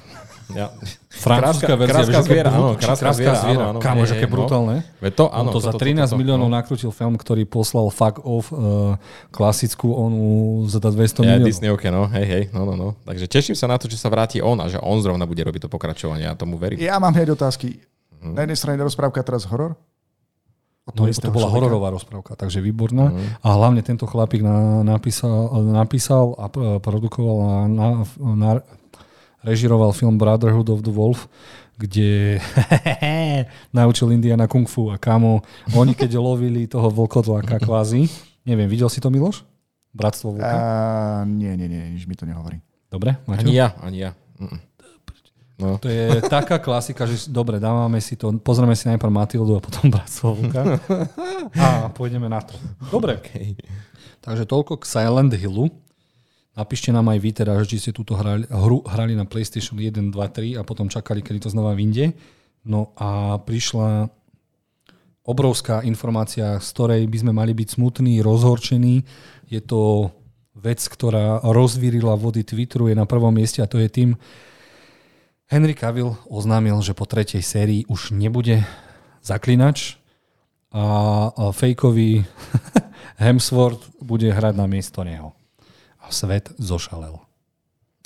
ja, Francúzska verzia. aké zviera, áno, či krátka zviera, áno, áno, Kámo, že aké hej, no. brutálne. Veď to, On áno, to za toto, 13 toto, toto, miliónov no. nakrútil film, ktorý poslal fuck off uh, klasickú onú za 200 Ja, miliónov. Disneyovke, no, hej, hej, no, no, no. Takže teším sa na to, že sa vráti on a že on zrovna bude robiť to pokračovanie, ja tomu verím. Ja mám hneď otázky. Mhm. Na jednej strane rozprávka teraz horor? No, to bola človeka? hororová rozprávka, takže výborná. Mhm. A hlavne tento chlapík na, napísal, napísal a produkoval a na, na, režiroval film Brotherhood of the Wolf, kde naučil Indiana kung fu a kamo, oni keď lovili toho vlkodlaka kvázi, neviem, videl si to Miloš? Bratstvo vlka? Uh, nie, nie, nie, nič mi to nehovorí. Dobre, Maťo? Ani ja, ani ja. Mm-mm. No. To je taká klasika, že dobre, dávame si to, pozrieme si najprv Matildu a potom Bratstvo vlka a pôjdeme na to. Dobre, Okay. takže toľko k Silent Hillu. Napíšte nám aj vy teda, že či ste túto hrali, hru hrali na PlayStation 1, 2, 3 a potom čakali, kedy to znova vyjde. No a prišla obrovská informácia, z ktorej by sme mali byť smutní, rozhorčení. Je to vec, ktorá rozvírila vody Twitteru, je na prvom mieste a to je tým, Henry Cavill oznámil, že po tretej sérii už nebude zaklinač a fejkový Hemsworth bude hrať na miesto neho. A svet zošalel.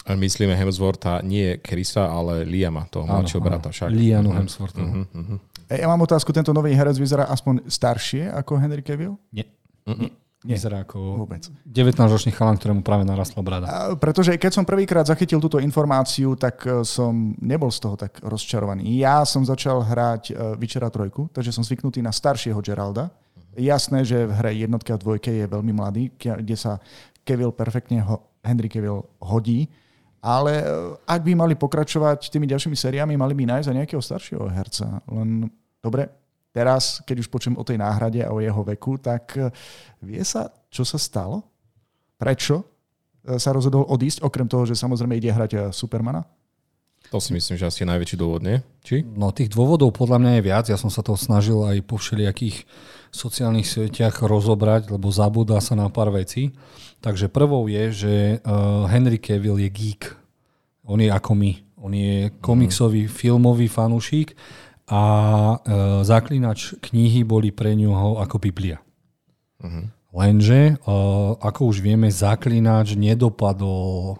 A myslíme Hemswortha, nie Krisa, ale Liama, toho mladšieho brata však. Lianu Hemsworthu. Mhm, mhm. E, Ja mám otázku, tento nový herec vyzerá aspoň staršie ako Henry Cavill? Nie. Mhm. Nie. Vyzerá ako Vôbec. 19-ročný chalan, ktorému práve narastla brada. A, pretože keď som prvýkrát zachytil túto informáciu, tak e, som nebol z toho tak rozčarovaný. Ja som začal hrať e, Witchera 3, takže som zvyknutý na staršieho Geralda. Jasné, že v hre jednotke a dvojke je veľmi mladý, kde sa Cavill perfektne, ho, Henry Cavill hodí, ale e, ak by mali pokračovať tými ďalšími sériami, mali by nájsť aj nejakého staršieho herca. Len, dobre, teraz, keď už počujem o tej náhrade a o jeho veku, tak e, vie sa, čo sa stalo? Prečo e, sa rozhodol odísť, okrem toho, že samozrejme ide hrať Supermana? To si myslím, že asi je najväčší dôvod, nie? Či? No tých dôvodov podľa mňa je viac. Ja som sa to snažil aj po všelijakých sociálnych sieťach rozobrať, lebo zabúda sa na pár vecí. Takže prvou je, že uh, Henry Cavill je geek. On je ako my. On je komiksový, filmový fanúšik a uh, zaklinač knihy boli pre ňoho ako Biblia. Lenže, uh, ako už vieme, zaklinač nedopadol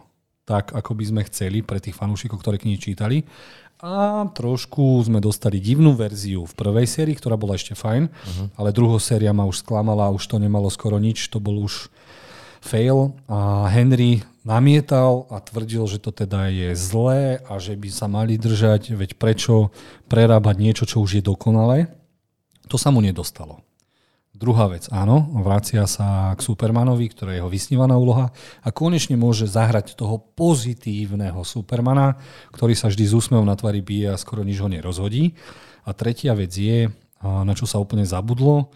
tak, ako by sme chceli pre tých fanúšikov, ktorí knihy čítali. A trošku sme dostali divnú verziu v prvej sérii, ktorá bola ešte fajn, uh-huh. ale druhá séria ma už sklamala, už to nemalo skoro nič, to bol už fail a Henry namietal a tvrdil, že to teda je zlé a že by sa mali držať, veď prečo prerábať niečo, čo už je dokonalé. To sa mu nedostalo. Druhá vec, áno, vracia sa k Supermanovi, ktorá je jeho vysnívaná úloha a konečne môže zahrať toho pozitívneho Supermana, ktorý sa vždy z úsmevom na tvári bije a skoro nič ho nerozhodí. A tretia vec je, na čo sa úplne zabudlo,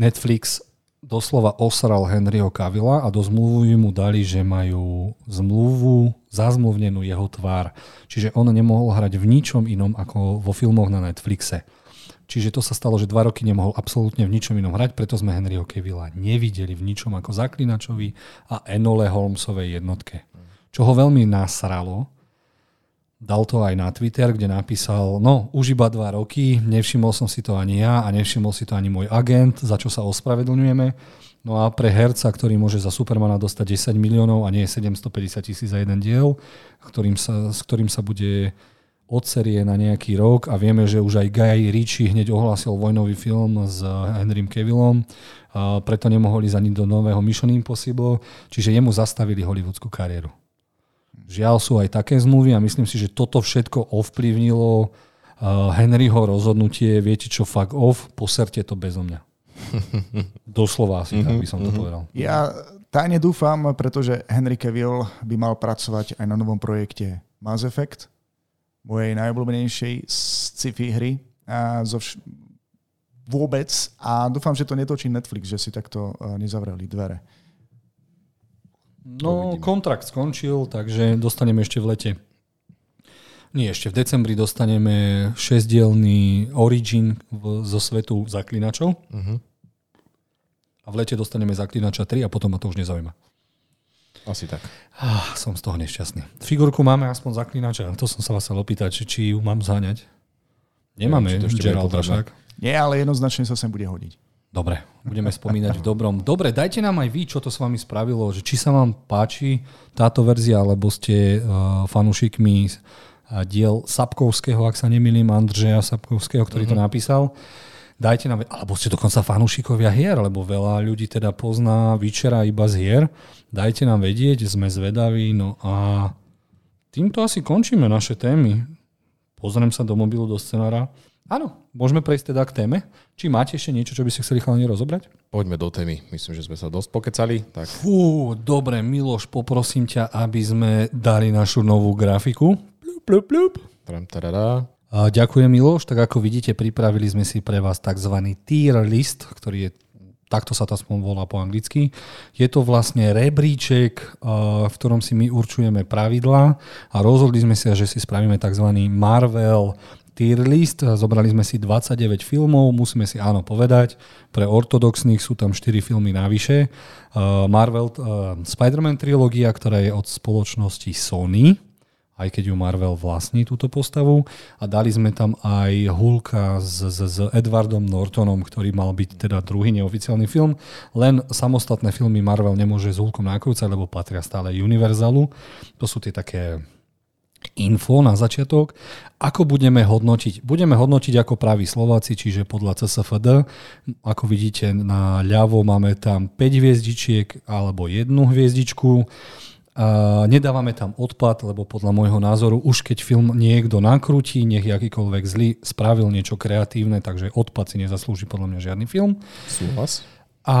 Netflix doslova osral Henryho Cavilla a do zmluvy mu dali, že majú zmluvu, zazmluvnenú jeho tvár. Čiže on nemohol hrať v ničom inom ako vo filmoch na Netflixe. Čiže to sa stalo, že dva roky nemohol absolútne v ničom inom hrať, preto sme Henryho Cavilla nevideli v ničom ako zaklinačovi a Enole Holmesovej jednotke. Čo ho veľmi nasralo, dal to aj na Twitter, kde napísal, no už iba dva roky, nevšimol som si to ani ja a nevšimol si to ani môj agent, za čo sa ospravedlňujeme. No a pre herca, ktorý môže za Supermana dostať 10 miliónov a nie 750 tisíc za jeden diel, ktorým sa, s ktorým sa bude od série na nejaký rok a vieme, že už aj Guy Ritchie hneď ohlásil vojnový film s Henrym Cavillom, preto nemohol ísť ani do nového Mission Impossible, čiže jemu zastavili hollywoodskú kariéru. Žiaľ sú aj také zmluvy a myslím si, že toto všetko ovplyvnilo Henryho rozhodnutie, viete čo, fuck off, poserte to bezo mňa. Doslova asi, tak by som to povedal. Ja tajne dúfam, pretože Henry Cavill by mal pracovať aj na novom projekte Mass Effect, mojej najobľúbenejšej sci-fi hry a zo vš- vôbec a dúfam, že to netočí Netflix, že si takto uh, nezavreli dvere. No, kontrakt skončil, takže dostaneme ešte v lete. Nie, ešte v decembri dostaneme šesdielný Origin v, zo svetu zaklinačov. Mhm. A v lete dostaneme zaklinača 3 a potom ma to už nezaujíma. Asi tak. Ah, som z toho nešťastný. Figurku máme aspoň zaklinača. To som sa vás chcel opýtať, či, či ju mám zháňať. Nemáme Neviem, či to Geralda však. Nie, ale jednoznačne sa sem bude hodiť. Dobre, budeme spomínať v dobrom. Dobre, dajte nám aj vy, čo to s vami spravilo, že či sa vám páči táto verzia, alebo ste uh, fanúšikmi uh, diel Sapkovského, ak sa nemýlim, Andřeja Sapkovského, ktorý mm-hmm. to napísal. Dajte nám, alebo ste dokonca fanúšikovia hier, lebo veľa ľudí teda pozná Vyčera iba z hier. Dajte nám vedieť, sme zvedaví. No a týmto asi končíme naše témy. Pozriem sa do mobilu, do scenára. Áno, môžeme prejsť teda k téme. Či máte ešte niečo, čo by ste chceli chalani rozobrať? Poďme do témy. Myslím, že sme sa dosť pokecali. Tak... Fú, dobre, Miloš, poprosím ťa, aby sme dali našu novú grafiku. Plup, plup, plup. Tram. Ďakujem Miloš, tak ako vidíte, pripravili sme si pre vás tzv. tier list, ktorý je takto sa to aspoň volá po anglicky. Je to vlastne rebríček, v ktorom si my určujeme pravidlá a rozhodli sme sa, že si spravíme tzv. Marvel tier list. Zobrali sme si 29 filmov, musíme si áno povedať. Pre ortodoxných sú tam 4 filmy navyše. Marvel Spider-Man trilógia, ktorá je od spoločnosti Sony, aj keď ju Marvel vlastní túto postavu. A dali sme tam aj Hulka s, s, s Edwardom Nortonom, ktorý mal byť teda druhý neoficiálny film. Len samostatné filmy Marvel nemôže s Hulkom nakrúcať, lebo patria stále Universalu. To sú tie také info na začiatok. Ako budeme hodnotiť? Budeme hodnotiť ako praví Slováci, čiže podľa CSFD. Ako vidíte na ľavo máme tam 5 hviezdičiek alebo jednu hviezdičku. A nedávame tam odpad, lebo podľa môjho názoru už keď film niekto nakrúti, nech akýkoľvek zlý, spravil niečo kreatívne, takže odpad si nezaslúži podľa mňa žiadny film. Súhlas. A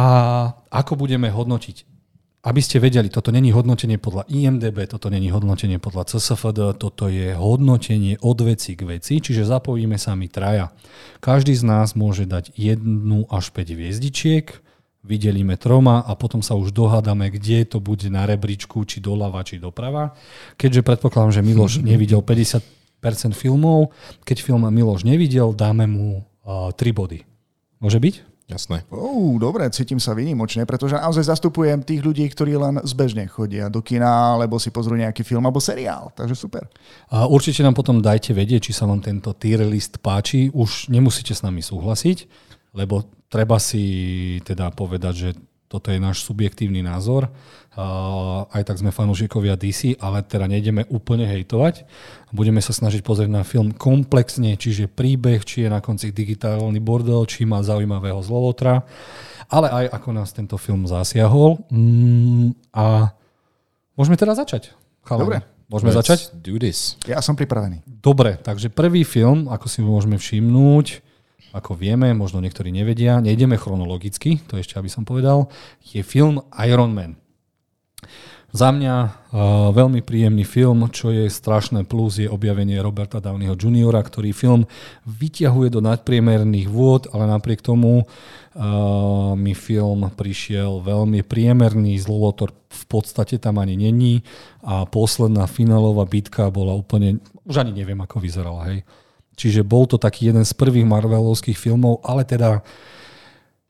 ako budeme hodnotiť? aby ste vedeli, toto není hodnotenie podľa IMDB, toto není hodnotenie podľa CSFD, toto je hodnotenie od veci k veci, čiže zapojíme sa my traja. Každý z nás môže dať jednu až 5 hviezdičiek, vydelíme troma a potom sa už dohádame, kde to bude na rebríčku, či doľava, či doprava. Keďže predpokladám, že Miloš nevidel 50% filmov, keď film Miloš nevidel, dáme mu uh, 3 body. Môže byť? Jasné. Oh, dobre, cítim sa vynimočne, pretože naozaj zastupujem tých ľudí, ktorí len zbežne chodia do kina, alebo si pozrú nejaký film alebo seriál, takže super. A určite nám potom dajte vedieť, či sa vám tento tier list páči. Už nemusíte s nami súhlasiť, lebo treba si teda povedať, že toto je náš subjektívny názor. Uh, aj tak sme fanúšikovia DC, ale teda nejdeme úplne hejtovať. Budeme sa snažiť pozrieť na film komplexne, čiže príbeh, či je na konci digitálny bordel, či má zaujímavého zlovotra, ale aj ako nás tento film zasiahol. Mm, a môžeme teda začať. Chalani. Dobre. Môžeme Let's začať? do this. Ja som pripravený. Dobre, takže prvý film, ako si môžeme všimnúť, ako vieme, možno niektorí nevedia, nejdeme chronologicky, to ešte aby som povedal, je film Iron Man. Za mňa uh, veľmi príjemný film, čo je strašné plus, je objavenie Roberta Downeyho Jr., ktorý film vyťahuje do nadpriemerných vôd, ale napriek tomu uh, mi film prišiel veľmi priemerný, zlolotor v podstate tam ani není a posledná finálová bitka bola úplne, už ani neviem, ako vyzerala, hej. Čiže bol to taký jeden z prvých Marvelovských filmov, ale teda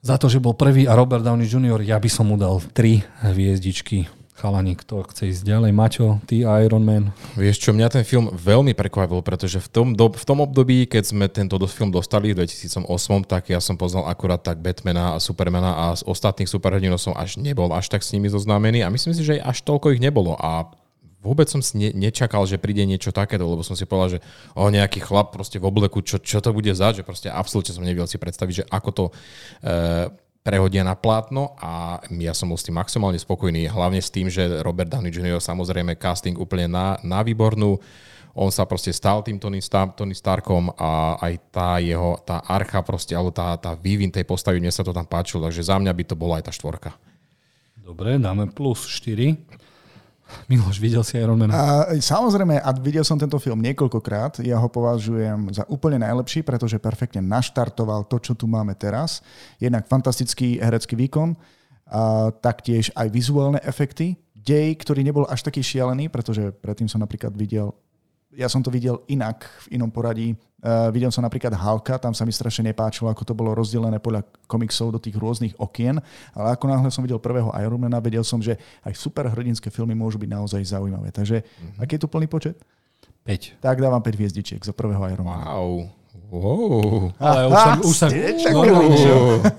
za to, že bol prvý a Robert Downey Jr., ja by som mu dal tri hviezdičky. Chalani, kto chce ísť ďalej? Maťo, ty Iron Man. Vieš čo, mňa ten film veľmi prekvapil, pretože v tom, do, v tom období, keď sme tento film dostali v 2008, tak ja som poznal akurát tak Batmana a Supermana a z ostatných superhrdinov som až nebol až tak s nimi zoznámený a myslím si, že až toľko ich nebolo a vôbec som si ne, nečakal, že príde niečo takéto, lebo som si povedal, že o, nejaký chlap proste v obleku, čo, čo to bude za, že proste absolútne som nevedel si predstaviť, že ako to e, prehodia na plátno a ja som bol s tým maximálne spokojný, hlavne s tým, že Robert Downey Jr. samozrejme casting úplne na, na výbornú, on sa proste stal tým Tony, Tony Starkom a aj tá jeho, tá archa proste, alebo tá, tá vývin tej postavy, mne sa to tam páčilo, takže za mňa by to bola aj tá štvorka. Dobre, dáme plus 4. Miloš, videl si Iron Man? A, samozrejme, a videl som tento film niekoľkokrát. Ja ho považujem za úplne najlepší, pretože perfektne naštartoval to, čo tu máme teraz. Jednak fantastický herecký výkon, a taktiež aj vizuálne efekty. Dej, ktorý nebol až taký šialený, pretože predtým som napríklad videl ja som to videl inak, v inom poradí. Uh, videl som napríklad Halka, tam sa mi strašne nepáčilo, ako to bolo rozdelené podľa komiksov do tých rôznych okien, ale ako náhle som videl prvého Ironmana, vedel som, že aj superhrdinské filmy môžu byť naozaj zaujímavé. Takže mm-hmm. aký je tu plný počet? 5. Tak dávam 5 hviezdičiek za prvého Ironmana. Wow. Wow. Ale už sa, už sa ste no, no,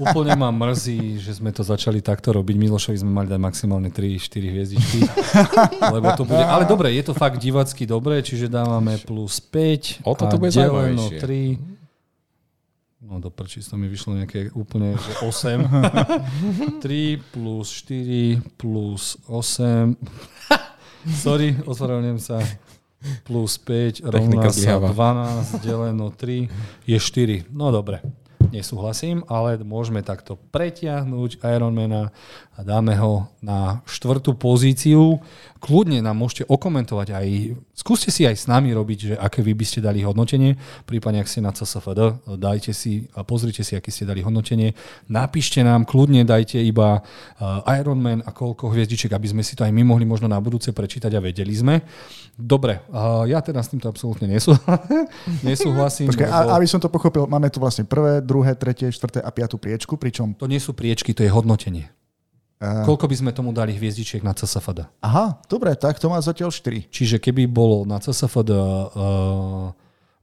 úplne ma mrzí, že sme to začali takto robiť. Milošovi sme mali dať maximálne 3-4 hviezdičky. lebo to bude, ale dobre, je to fakt divacky dobre, čiže dávame plus 5 O, toto a bude deleno zaujímavejšie. 3. No do prčí, to mi vyšlo nejaké úplne že 8. 3 plus 4 plus 8. Sorry, ospravedlňujem sa. Plus 5 rovná sa 12 deleno 3 je 4. No dobre nesúhlasím, ale môžeme takto pretiahnuť Ironmana a dáme ho na štvrtú pozíciu. Kľudne nám môžete okomentovať aj, skúste si aj s nami robiť, že aké vy by ste dali hodnotenie, prípadne ak ste na CSFD, dajte si a pozrite si, aké ste dali hodnotenie. Napíšte nám, kľudne dajte iba uh, Ironman a koľko hviezdičiek, aby sme si to aj my mohli možno na budúce prečítať a vedeli sme. Dobre, uh, ja teda s týmto absolútne nesúhlasím. Počkaj, lebo... aby som to pochopil, máme tu vlastne prvé, druhé, tretie, štvrté a piatú priečku, pričom... To nie sú priečky, to je hodnotenie. Uh, Koľko by sme tomu dali hviezdičiek na CSFD? Aha, dobre, tak to má zatiaľ 4. Čiže keby bolo na CSFD uh,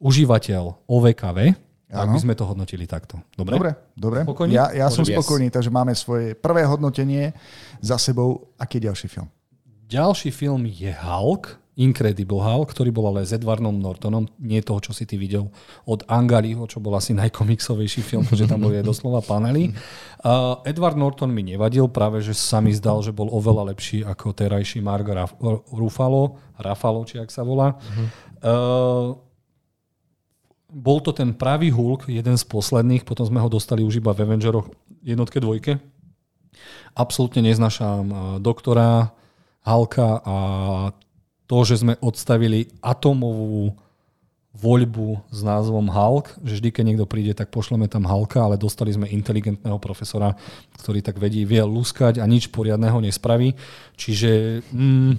užívateľ OVKV, tak by sme to hodnotili takto. Dobre? Dobre, dobre. Spokojný? Ja, ja som yes. spokojný, takže máme svoje prvé hodnotenie za sebou. Aký je ďalší film? Ďalší film je Hulk. Incredible Hulk, ktorý bol ale s Edwardom Nortonom, nie toho, čo si ty videl od Angaliho, čo bol asi najkomiksovejší film, pretože tam boli aj doslova panely. Uh, Edward Norton mi nevadil, práve že sa mi zdal, že bol oveľa lepší ako terajší Margo Raf- Ruffalo, Rafalo, či ak sa volá. Uh, bol to ten pravý Hulk, jeden z posledných, potom sme ho dostali už iba v Avengeroch jednotke, dvojke. Absolútne neznašam doktora, Halka a to, že sme odstavili atomovú voľbu s názvom Hulk, že vždy, keď niekto príde, tak pošleme tam Hulka, ale dostali sme inteligentného profesora, ktorý tak vedí, vie lúskať a nič poriadného nespraví. Čiže mm,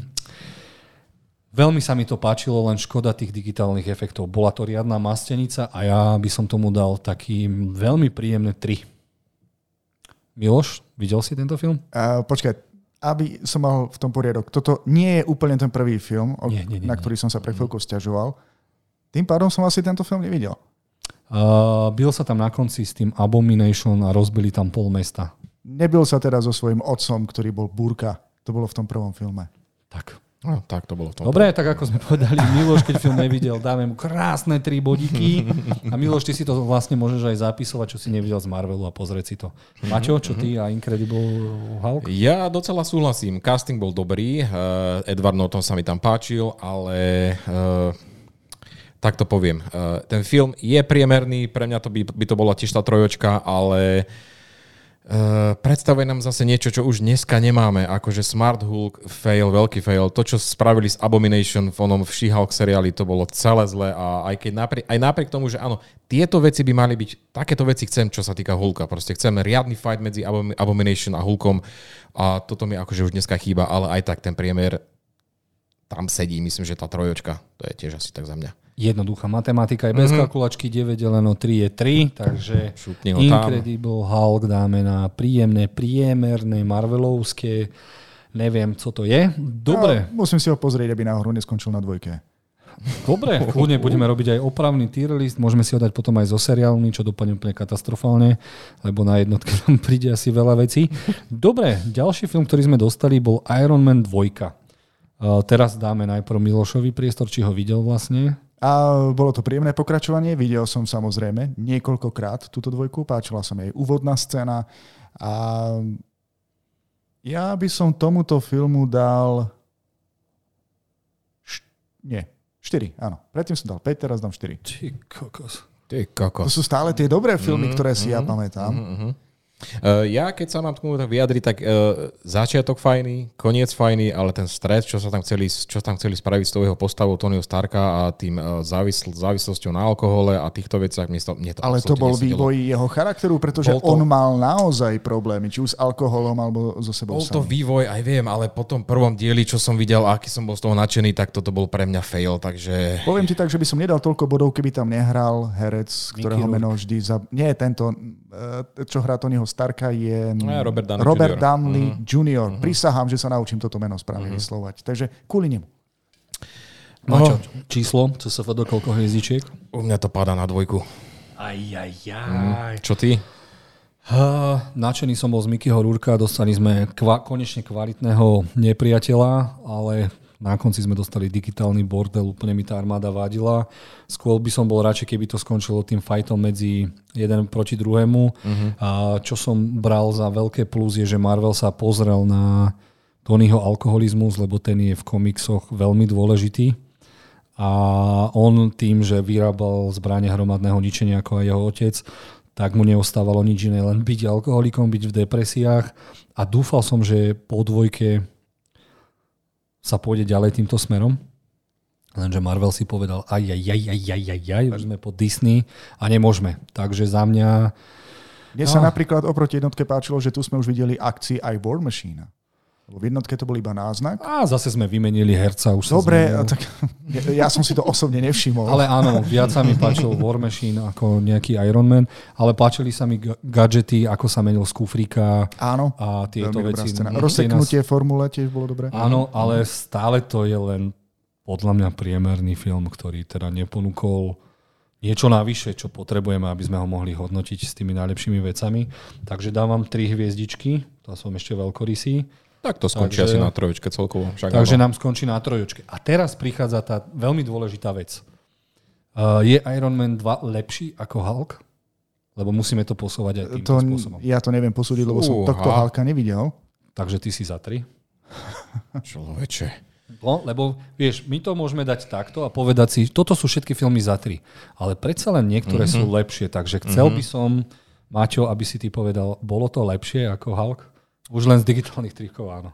veľmi sa mi to páčilo, len škoda tých digitálnych efektov. Bola to riadna mastenica a ja by som tomu dal taký veľmi príjemné 3. Miloš, videl si tento film? Uh, počkaj, aby som mal v tom poriadok. Toto nie je úplne ten prvý film, nie, nie, nie, na ktorý som sa pre chvíľku stiažoval. Tým pádom som asi tento film nevidel. Uh, bil sa tam na konci s tým Abomination a rozbili tam pol mesta. Nebil sa teda so svojím otcom, ktorý bol Búrka. To bolo v tom prvom filme. Tak. No, tak to bolo v tom. Dobre, tak ako sme povedali, Miloš, keď film nevidel, dáme mu krásne tri bodíky. A Miloš, ty si to vlastne môžeš aj zapisovať, čo si nevidel z Marvelu a pozrieť si to. Maťo, čo ty a Incredible Hulk? Ja docela súhlasím. Casting bol dobrý. Uh, Edward Norton sa mi tam páčil, ale uh, tak to poviem. Uh, ten film je priemerný, pre mňa to by, by to bola tiež tá trojočka, ale uh, Uh, predstavuje nám zase niečo, čo už dneska nemáme, akože Smart Hulk fail, veľký fail. To, čo spravili s Abomination v onom v She-Hulk seriáli, to bolo celé zle a aj, keď napriek, aj napriek tomu, že áno, tieto veci by mali byť, takéto veci chcem, čo sa týka Hulka. Proste chcem riadny fight medzi Abomination a Hulkom a toto mi akože už dneska chýba, ale aj tak ten priemer tam sedí, myslím, že tá trojočka, to je tiež asi tak za mňa. Jednoduchá matematika je bez mm-hmm. kalkulačky, 9 deleno 3 je 3, takže Incredible tam. Hulk dáme na príjemné, priemerné, marvelovské, neviem, co to je. Dobre. Ja, musím si ho pozrieť, aby náhodou neskončil na dvojke. Dobre, kľudne budeme robiť aj opravný tier list, môžeme si ho dať potom aj so seriálmi, čo dopadne úplne katastrofálne, lebo na jednotke tam príde asi veľa vecí. Dobre, ďalší film, ktorý sme dostali, bol Iron Man 2. Uh, teraz dáme najprv Milošový priestor, či ho videl vlastne. A bolo to príjemné pokračovanie, videl som samozrejme niekoľkokrát túto dvojku, páčila sa mi jej úvodná scéna a ja by som tomuto filmu dal... Š... Nie, 4, áno. Predtým som dal 5, teraz dám 4. Ty kokos. Ty kokos. To sú stále tie dobré filmy, mm, ktoré si mm, ja pamätám. Mm, mm. Uh, ja, keď sa mám k tomu tak vyjadriť, tak uh, začiatok fajný, koniec fajný, ale ten stres, čo sa tam chceli, čo tam chceli spraviť s tou jeho postavou Tonyho Starka a tým uh, závisl, závislosťou na alkohole a týchto veciach, mne to, mne to Ale to bol vývoj jeho charakteru, pretože to, on mal naozaj problémy, či už s alkoholom alebo so sebou Bol to vývoj, aj viem, ale po tom prvom dieli, čo som videl, aký som bol z toho nadšený, tak toto bol pre mňa fail, takže... Poviem ti tak, že by som nedal toľko bodov, keby tam nehral herec, ktorého meno vždy... Za... Nie, tento, čo hrá Tonyho Starka je no ja, Robert Downey Robert Jr. Downey uh-huh. Jr. Uh-huh. Prisahám, že sa naučím toto meno správne uh-huh. vyslovať. Takže kvôli nemu. No, čo, číslo, co sa do koľko hviezdičiek? U mňa to padá na dvojku. Aj, aj, aj. Mm. Čo ty? Uh, načený som bol z Mikyho Rúrka, dostali sme kva- konečne kvalitného nepriateľa, ale Na konci sme dostali digitálny bordel, úplne mi tá armáda vadila. Skôr by som bol radšej, keby to skončilo tým fightom medzi jeden proti druhému. Uh-huh. A čo som bral za veľké plus je, že Marvel sa pozrel na Tonyho alkoholizmus, lebo ten je v komiksoch veľmi dôležitý. A on tým, že vyrábal zbranie hromadného ničenia ako aj jeho otec, tak mu neostávalo nič iné, len byť alkoholikom, byť v depresiách. A dúfal som, že po dvojke sa pôjde ďalej týmto smerom. Lenže Marvel si povedal, aj, aj, aj, aj, aj, aj, aj, už sme pod Disney a nemôžeme. Takže za mňa... Mne sa no. napríklad oproti jednotke páčilo, že tu sme už videli akcii aj War Machine. Lebo v jednotke to bol iba náznak. A zase sme vymenili herca. Už Dobre, tak ja som si to osobne nevšimol. Ale áno, viac sa mi páčil War Machine ako nejaký Iron Man, ale páčili sa mi gadgety, ako sa menil z kufríka áno, a tieto veci. Rozseknutie nás... formule tiež bolo dobré. Áno, ale stále to je len podľa mňa priemerný film, ktorý teda neponúkol niečo navyše, čo potrebujeme, aby sme ho mohli hodnotiť s tými najlepšími vecami. Takže dávam tri hviezdičky, to som ešte veľkorysý. Tak to skončí takže, asi na trojočke celkovo. Však takže nám skončí na trojočke. A teraz prichádza tá veľmi dôležitá vec. Uh, je Iron Man 2 lepší ako Hulk? Lebo musíme to posúvať aj týmto to, spôsobom. Ja to neviem posúdiť, lebo som tohto Hulka nevidel. Takže ty si za tri. Človeče. No, lebo vieš, my to môžeme dať takto a povedať si, toto sú všetky filmy za tri. Ale predsa len niektoré mm-hmm. sú lepšie, takže chcel mm-hmm. by som, Maťo, aby si ty povedal, bolo to lepšie ako Hulk? Už len z digitálnych trikov, áno.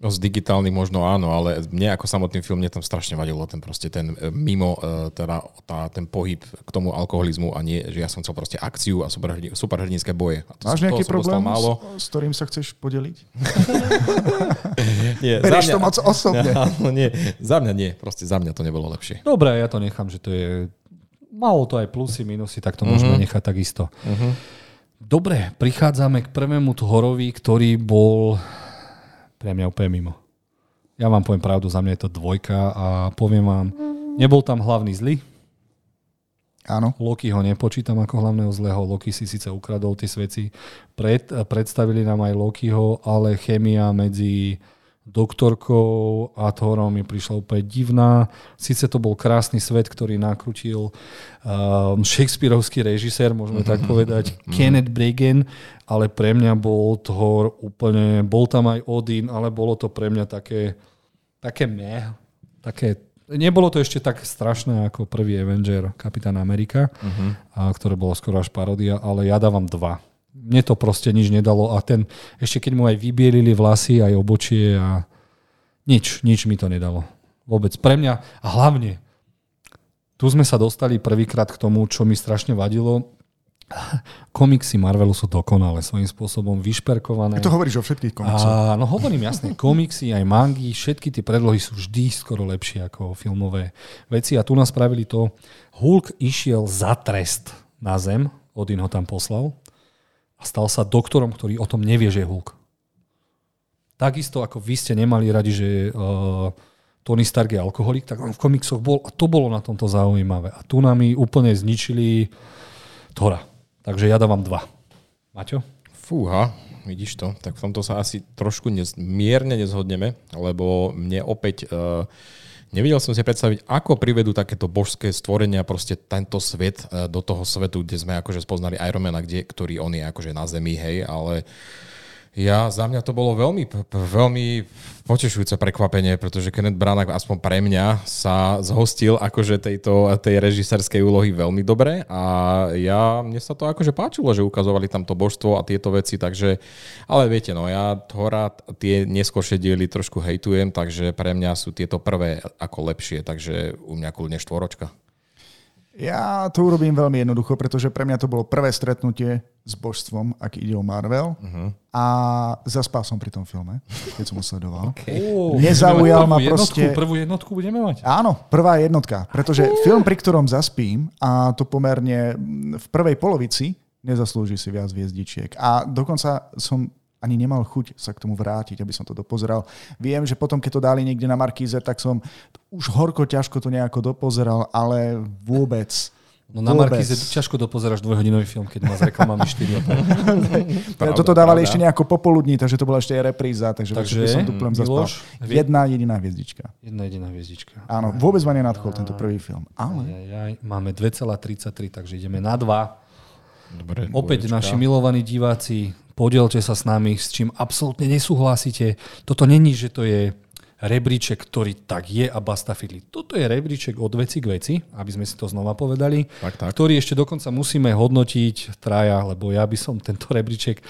No z digitálnych možno áno, ale mne ako samotný film mne tam strašne vadilo ten proste ten e, mimo, e, teda tá, ten pohyb k tomu alkoholizmu a nie, že ja som chcel proste akciu a superhrdinské super boje. A to Máš som, nejaký problém, málo. S, s ktorým sa chceš podeliť? nie, Bereš to moc osobne. Áno, nie, za mňa nie, proste za mňa to nebolo lepšie. Dobre, ja to nechám, že to je, malo to aj plusy, minusy, tak to mm-hmm. môžeme nechať takisto. Mm-hmm. Dobre, prichádzame k prvému Thorovi, ktorý bol pre mňa úplne mimo. Ja vám poviem pravdu, za mňa je to dvojka a poviem vám, nebol tam hlavný zlý. Áno. Loki ho nepočítam ako hlavného zlého. Loki si síce ukradol tie sveci. Pred, predstavili nám aj Lokiho, ale chemia medzi doktorkou a Thorom mi prišla úplne divná. Sice to bol krásny svet, ktorý nakrutil um, Shakespeareovský režisér, môžeme tak povedať, mm-hmm. Kenneth Bragan, ale pre mňa bol Thor úplne, bol tam aj Odin, ale bolo to pre mňa také, také meh, také Nebolo to ešte tak strašné ako prvý Avenger Kapitán Amerika, uh-huh. a, ktoré bolo skoro až parodia, ale ja dávam dva mne to proste nič nedalo a ten, ešte keď mu aj vybielili vlasy, aj obočie a nič, nič mi to nedalo. Vôbec. Pre mňa a hlavne, tu sme sa dostali prvýkrát k tomu, čo mi strašne vadilo. Komiksy Marvelu sú dokonale svojím spôsobom vyšperkované. Ty to hovoríš o všetkých komiksoch. A, no hovorím jasne, komiksy, aj mangy, všetky tie predlohy sú vždy skoro lepšie ako filmové veci. A tu nás spravili to, Hulk išiel za trest na zem, Odin ho tam poslal a stal sa doktorom, ktorý o tom nevie, že je Hulk. Takisto ako vy ste nemali radi, že uh, Tony Stark je alkoholik, tak on v komiksoch bol a to bolo na tomto zaujímavé. A tu nám úplne zničili Tora. Takže ja dávam dva. Maťo? Fúha, vidíš to. Tak v tomto sa asi trošku nez, mierne nezhodneme, lebo mne opäť uh, Nevidel som si predstaviť, ako privedú takéto božské stvorenia proste tento svet e, do toho svetu, kde sme akože spoznali Ironmana, kde, ktorý on je akože na zemi, hej, ale ja, za mňa to bolo veľmi, veľmi potešujúce prekvapenie, pretože Kenneth Branagh, aspoň pre mňa, sa zhostil akože tejto, tej režiserskej úlohy veľmi dobre a ja, mne sa to akože páčilo, že ukazovali tam to božstvo a tieto veci, takže, ale viete, no ja Thora tie neskôršie diely trošku hejtujem, takže pre mňa sú tieto prvé ako lepšie, takže u mňa kľudne štvoročka. Ja to urobím veľmi jednoducho, pretože pre mňa to bolo prvé stretnutie s božstvom, ak ide o Marvel. Uh-huh. A zaspal som pri tom filme, keď som ho sledoval. Okay. Uh, Nezaujal ma proste... Jednotku, prvú jednotku budeme mať? Áno, prvá jednotka. Pretože uh. film, pri ktorom zaspím, a to pomerne v prvej polovici, nezaslúži si viac hviezdičiek. A dokonca som ani nemal chuť sa k tomu vrátiť, aby som to dopozeral. Viem, že potom, keď to dali niekde na Markíze, tak som už horko ťažko to nejako dopozeral, ale vôbec No na Vôbec. Markize ťažko dopozeráš dvojhodinový film, keď má s reklamami 4 Pravda, Toto dávali pravda. ešte nejako popoludní, takže to bola ešte aj repríza, takže, Takže, som tu plem zaspal. Jedna jediná hviezdička. Jedna jediná hviezdička. Áno, vôbec ma nenadchol tento prvý film. Ale Ajajaj, máme 2,33, takže ideme na 2. Dobre, Opäť dvoječka. naši milovaní diváci, podielte sa s nami, s čím absolútne nesúhlasíte. Toto není, že to je rebríček, ktorý tak je a basta fidli. Toto je rebríček od veci k veci, aby sme si to znova povedali, Tak, tak. ktorý ešte dokonca musíme hodnotiť traja, lebo ja by som tento rebríček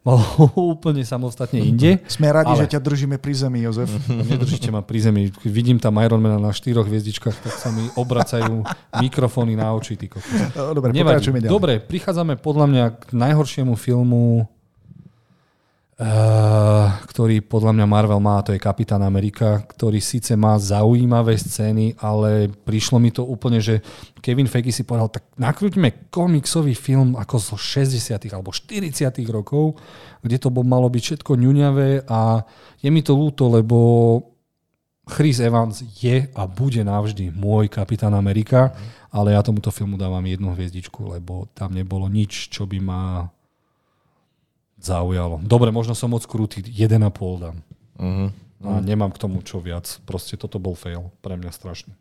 mal úplne samostatne inde. sme radi, Ale- že ťa držíme pri zemi, Jozef. Nedržíte ma pri zemi. Keď vidím tam Ironmana na štyroch hviezdičkách, tak sa mi obracajú mikrofóny na oči. Ty Dobre. Dobre, prichádzame podľa mňa k najhoršiemu filmu, ktorý podľa mňa Marvel má, to je Kapitán Amerika, ktorý síce má zaujímavé scény, ale prišlo mi to úplne, že Kevin Feige si povedal, tak nakrúťme komiksový film ako zo 60 alebo 40 rokov, kde to malo byť všetko ňuňavé a je mi to ľúto, lebo Chris Evans je a bude navždy môj kapitán Amerika, ale ja tomuto filmu dávam jednu hviezdičku, lebo tam nebolo nič, čo by ma zaujalo. Dobre, možno som moc krutý, 1,5 dám. Mhm. A nemám k tomu čo viac. Proste toto bol fail. Pre mňa strašný.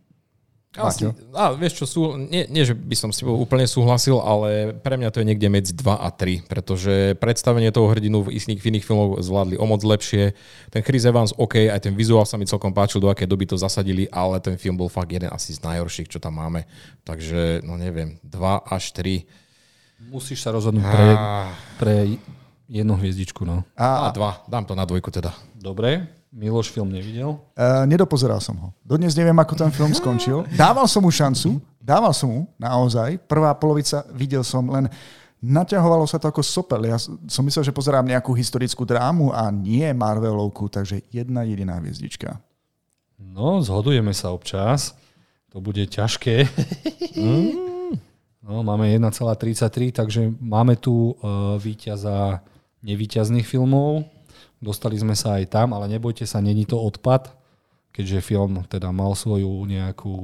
Asi, a vieš čo, sú, nie, nie, že by som s tebou úplne súhlasil, ale pre mňa to je niekde medzi 2 a 3, pretože predstavenie toho hrdinu v iných, v iných filmoch zvládli o moc lepšie. Ten Chris Evans, OK, aj ten vizuál sa mi celkom páčil, do akej doby to zasadili, ale ten film bol fakt jeden asi z najhorších, čo tam máme. Takže, no neviem, 2 až 3. Musíš sa rozhodnúť pre, pre jednu hviezdičku. No. a A 2, dám to na dvojku teda. Dobre, Miloš film nevidel. uh, nedopozeral som ho. Dodnes neviem, ako ten film skončil. Dával som mu šancu, dával som mu naozaj. Prvá polovica videl som len Naťahovalo sa to ako sopel. Ja som myslel, že pozerám nejakú historickú drámu a nie Marvelovku, takže jedna jediná hviezdička. No, zhodujeme sa občas. To bude ťažké. No, máme 1,33, takže máme tu uh, víťaza nevíťazných filmov. Dostali sme sa aj tam, ale nebojte sa, není to odpad, keďže film teda mal svoju nejakú,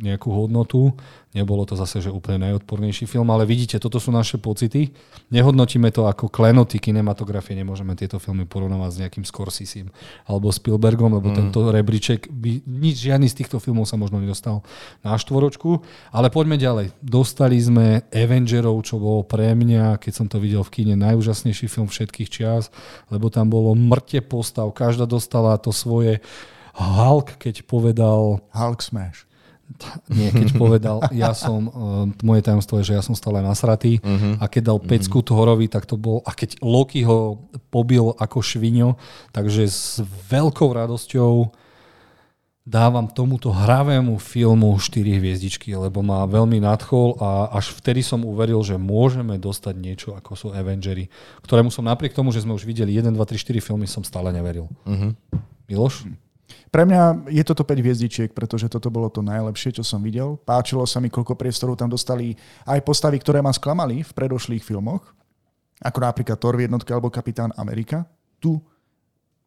nejakú hodnotu. Nebolo to zase, že úplne najodpornejší film, ale vidíte, toto sú naše pocity. Nehodnotíme to ako klenoty kinematografie, nemôžeme tieto filmy porovnávať s nejakým Scorseseem alebo Spielbergom, lebo mm. tento rebríček by, nič, žiadny z týchto filmov sa možno nedostal na štvoročku. Ale poďme ďalej. Dostali sme Avengerov, čo bolo pre mňa, keď som to videl v kine, najúžasnejší film všetkých čias, lebo tam bolo mŕte postav, každá dostala to svoje Hulk, keď povedal, Hulk Smash. nie, keď povedal, ja som, uh, moje tajomstvo je, že ja som stále nasratý uh-huh. a keď dal pecku Thorovi, tak to bol, a keď Loki ho pobil ako šviňo, takže s veľkou radosťou dávam tomuto hravému filmu 4 hviezdičky, lebo ma veľmi nadchol a až vtedy som uveril, že môžeme dostať niečo ako sú Avengery, ktorému som napriek tomu, že sme už videli 1, 2, 3, 4 filmy, som stále neveril. Uh-huh. Miloš? Pre mňa je toto 5 hviezdičiek, pretože toto bolo to najlepšie, čo som videl. Páčilo sa mi, koľko priestorov tam dostali aj postavy, ktoré ma sklamali v predošlých filmoch, ako napríklad Thor v jednotke alebo Kapitán Amerika. Tu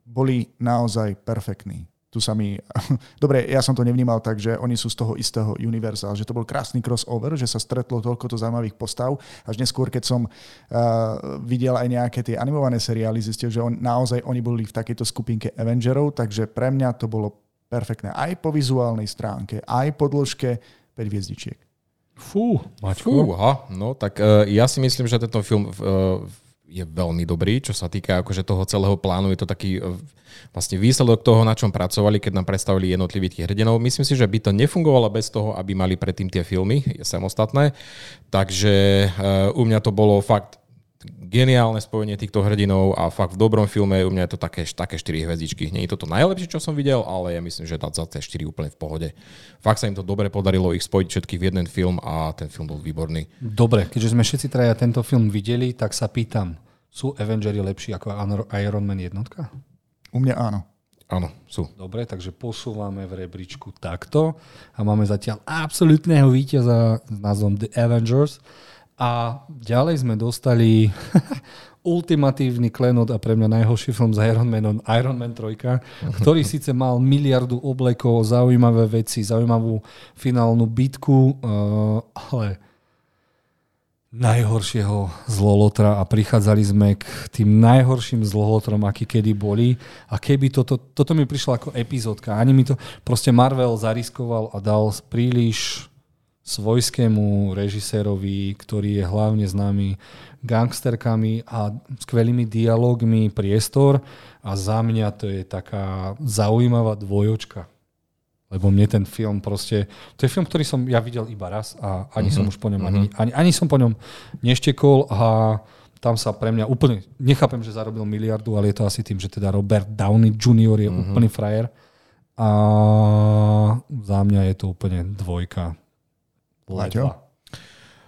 boli naozaj perfektní. Tu sa mi... Dobre, ja som to nevnímal tak, že oni sú z toho istého univerza, že to bol krásny crossover, že sa stretlo toľko to zaujímavých postav. Až neskôr, keď som uh, videl aj nejaké tie animované seriály, zistil, že on, naozaj oni boli v takejto skupinke Avengerov, takže pre mňa to bolo perfektné. Aj po vizuálnej stránke, aj po dĺžke 5 hviezdičiek. Fú, Maťko. Fúha, no tak uh, ja si myslím, že tento film uh, je veľmi dobrý, čo sa týka akože toho celého plánu. Je to taký uh, vlastne výsledok toho, na čom pracovali, keď nám predstavili jednotlivých tých hrdinov. Myslím si, že by to nefungovalo bez toho, aby mali predtým tie filmy samostatné. Takže uh, u mňa to bolo fakt geniálne spojenie týchto hrdinov a fakt v dobrom filme u mňa je to také, také 4 hviezdičky. Nie je to to najlepšie, čo som videl, ale ja myslím, že za tie 4 úplne v pohode. Fakt sa im to dobre podarilo ich spojiť všetkých v jeden film a ten film bol výborný. Dobre, keďže sme všetci traja tento film videli, tak sa pýtam, sú Avengery lepší ako Iron Man jednotka? U mňa áno. Áno, sú. Dobre, takže posúvame v rebríčku takto a máme zatiaľ absolútneho víťaza s názvom The Avengers. A ďalej sme dostali ultimatívny klenot a pre mňa najhorší film s Iron Manom, Iron Man 3, ktorý síce mal miliardu oblekov, zaujímavé veci, zaujímavú finálnu bitku, uh, ale najhoršieho zlolotra a prichádzali sme k tým najhorším zlolotrom, aký kedy boli. A keby toto, toto mi prišlo ako epizódka, ani mi to proste Marvel zariskoval a dal príliš svojskému režisérovi, ktorý je hlavne známy gangsterkami a skvelými dialogmi priestor a za mňa to je taká zaujímavá dvojočka. Lebo mne ten film proste... To je film, ktorý som ja videl iba raz a ani uh-huh. som už po ňom ani, ani, ani som po ňom neštekol a tam sa pre mňa úplne... Nechápem, že zarobil miliardu, ale je to asi tým, že teda Robert Downey Jr. je uh-huh. úplný frajer. A za mňa je to úplne dvojka. Ledva.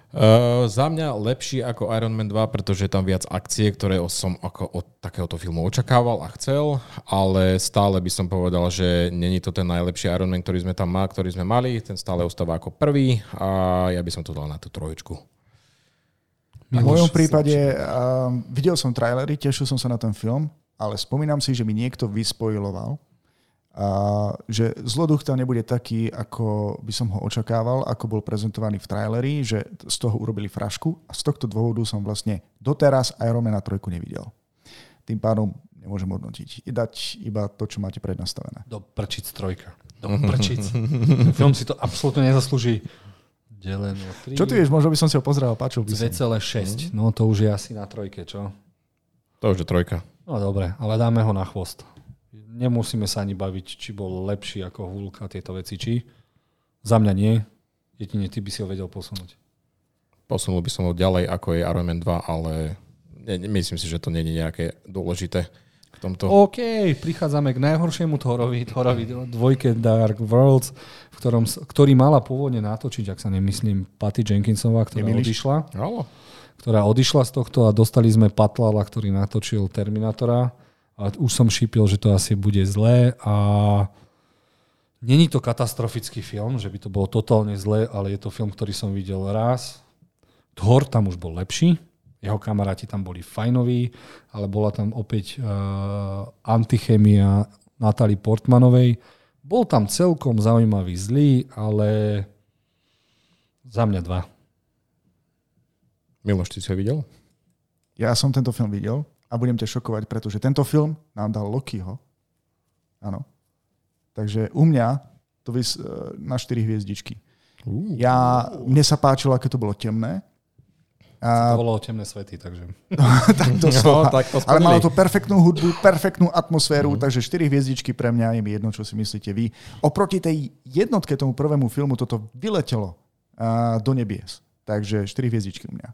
Uh, za mňa lepší ako Iron Man 2, pretože je tam viac akcie, ktoré som ako od takéhoto filmu očakával a chcel, ale stále by som povedal, že není to ten najlepší Iron Man, ktorý sme tam mali, ktorý sme mali, ten stále ostáva ako prvý a ja by som to dal na tú trojičku. V mojom prípade uh, videl som trailery, tešil som sa na ten film, ale spomínam si, že mi niekto vyspojiloval, a že zloduch tam nebude taký, ako by som ho očakával, ako bol prezentovaný v traileri, že z toho urobili frašku a z tohto dôvodu som vlastne doteraz Ironmana 3 nevidel. Tým pádom nemôžem hodnotiť. I dať iba to, čo máte prednastavené. Do prčic trojka. Do prčic. Film si to absolútne nezaslúži. Deleno 3. Čo ty vieš, možno by som si ho pozrel, páčil by 2,6. No to už je asi na trojke, čo? To už je trojka. No dobre, ale dáme ho na chvost nemusíme sa ani baviť, či bol lepší ako Hulk a tieto veci, či. Za mňa nie. Jedine ty by si ho vedel posunúť. Posunul by som ho ďalej, ako je Iron Man 2, ale ne, myslím si, že to nie je nejaké dôležité v tomto. OK, prichádzame k najhoršiemu Thorovi, Thorovi dvojke Dark Worlds, v ktorom, ktorý mala pôvodne natočiť, ak sa nemyslím, Patty Jenkinsová, ktorá Nemiliš? odišla. Halo. Ktorá odišla z tohto a dostali sme Patlala, ktorý natočil Terminátora a už som šípil, že to asi bude zlé a není to katastrofický film, že by to bolo totálne zlé, ale je to film, ktorý som videl raz. Thor tam už bol lepší, jeho kamaráti tam boli fajnoví, ale bola tam opäť uh, antichemia Natalie Portmanovej. Bol tam celkom zaujímavý zlý, ale za mňa dva. Miloš, ty si ho videl? Ja som tento film videl a budem ťa šokovať, pretože tento film nám dal Lokiho. Áno. Takže u mňa to vys na 4 hviezdičky. Uh. Ja, mne sa páčilo, aké to bolo temné. A... To bolo temné svety, takže... tak to no, tak to Ale malo to perfektnú hudbu, perfektnú atmosféru, uh-huh. takže 4 hviezdičky pre mňa je mi jedno, čo si myslíte vy. Oproti tej jednotke tomu prvému filmu toto vyletelo uh, do nebies. Takže 4 hviezdičky u mňa.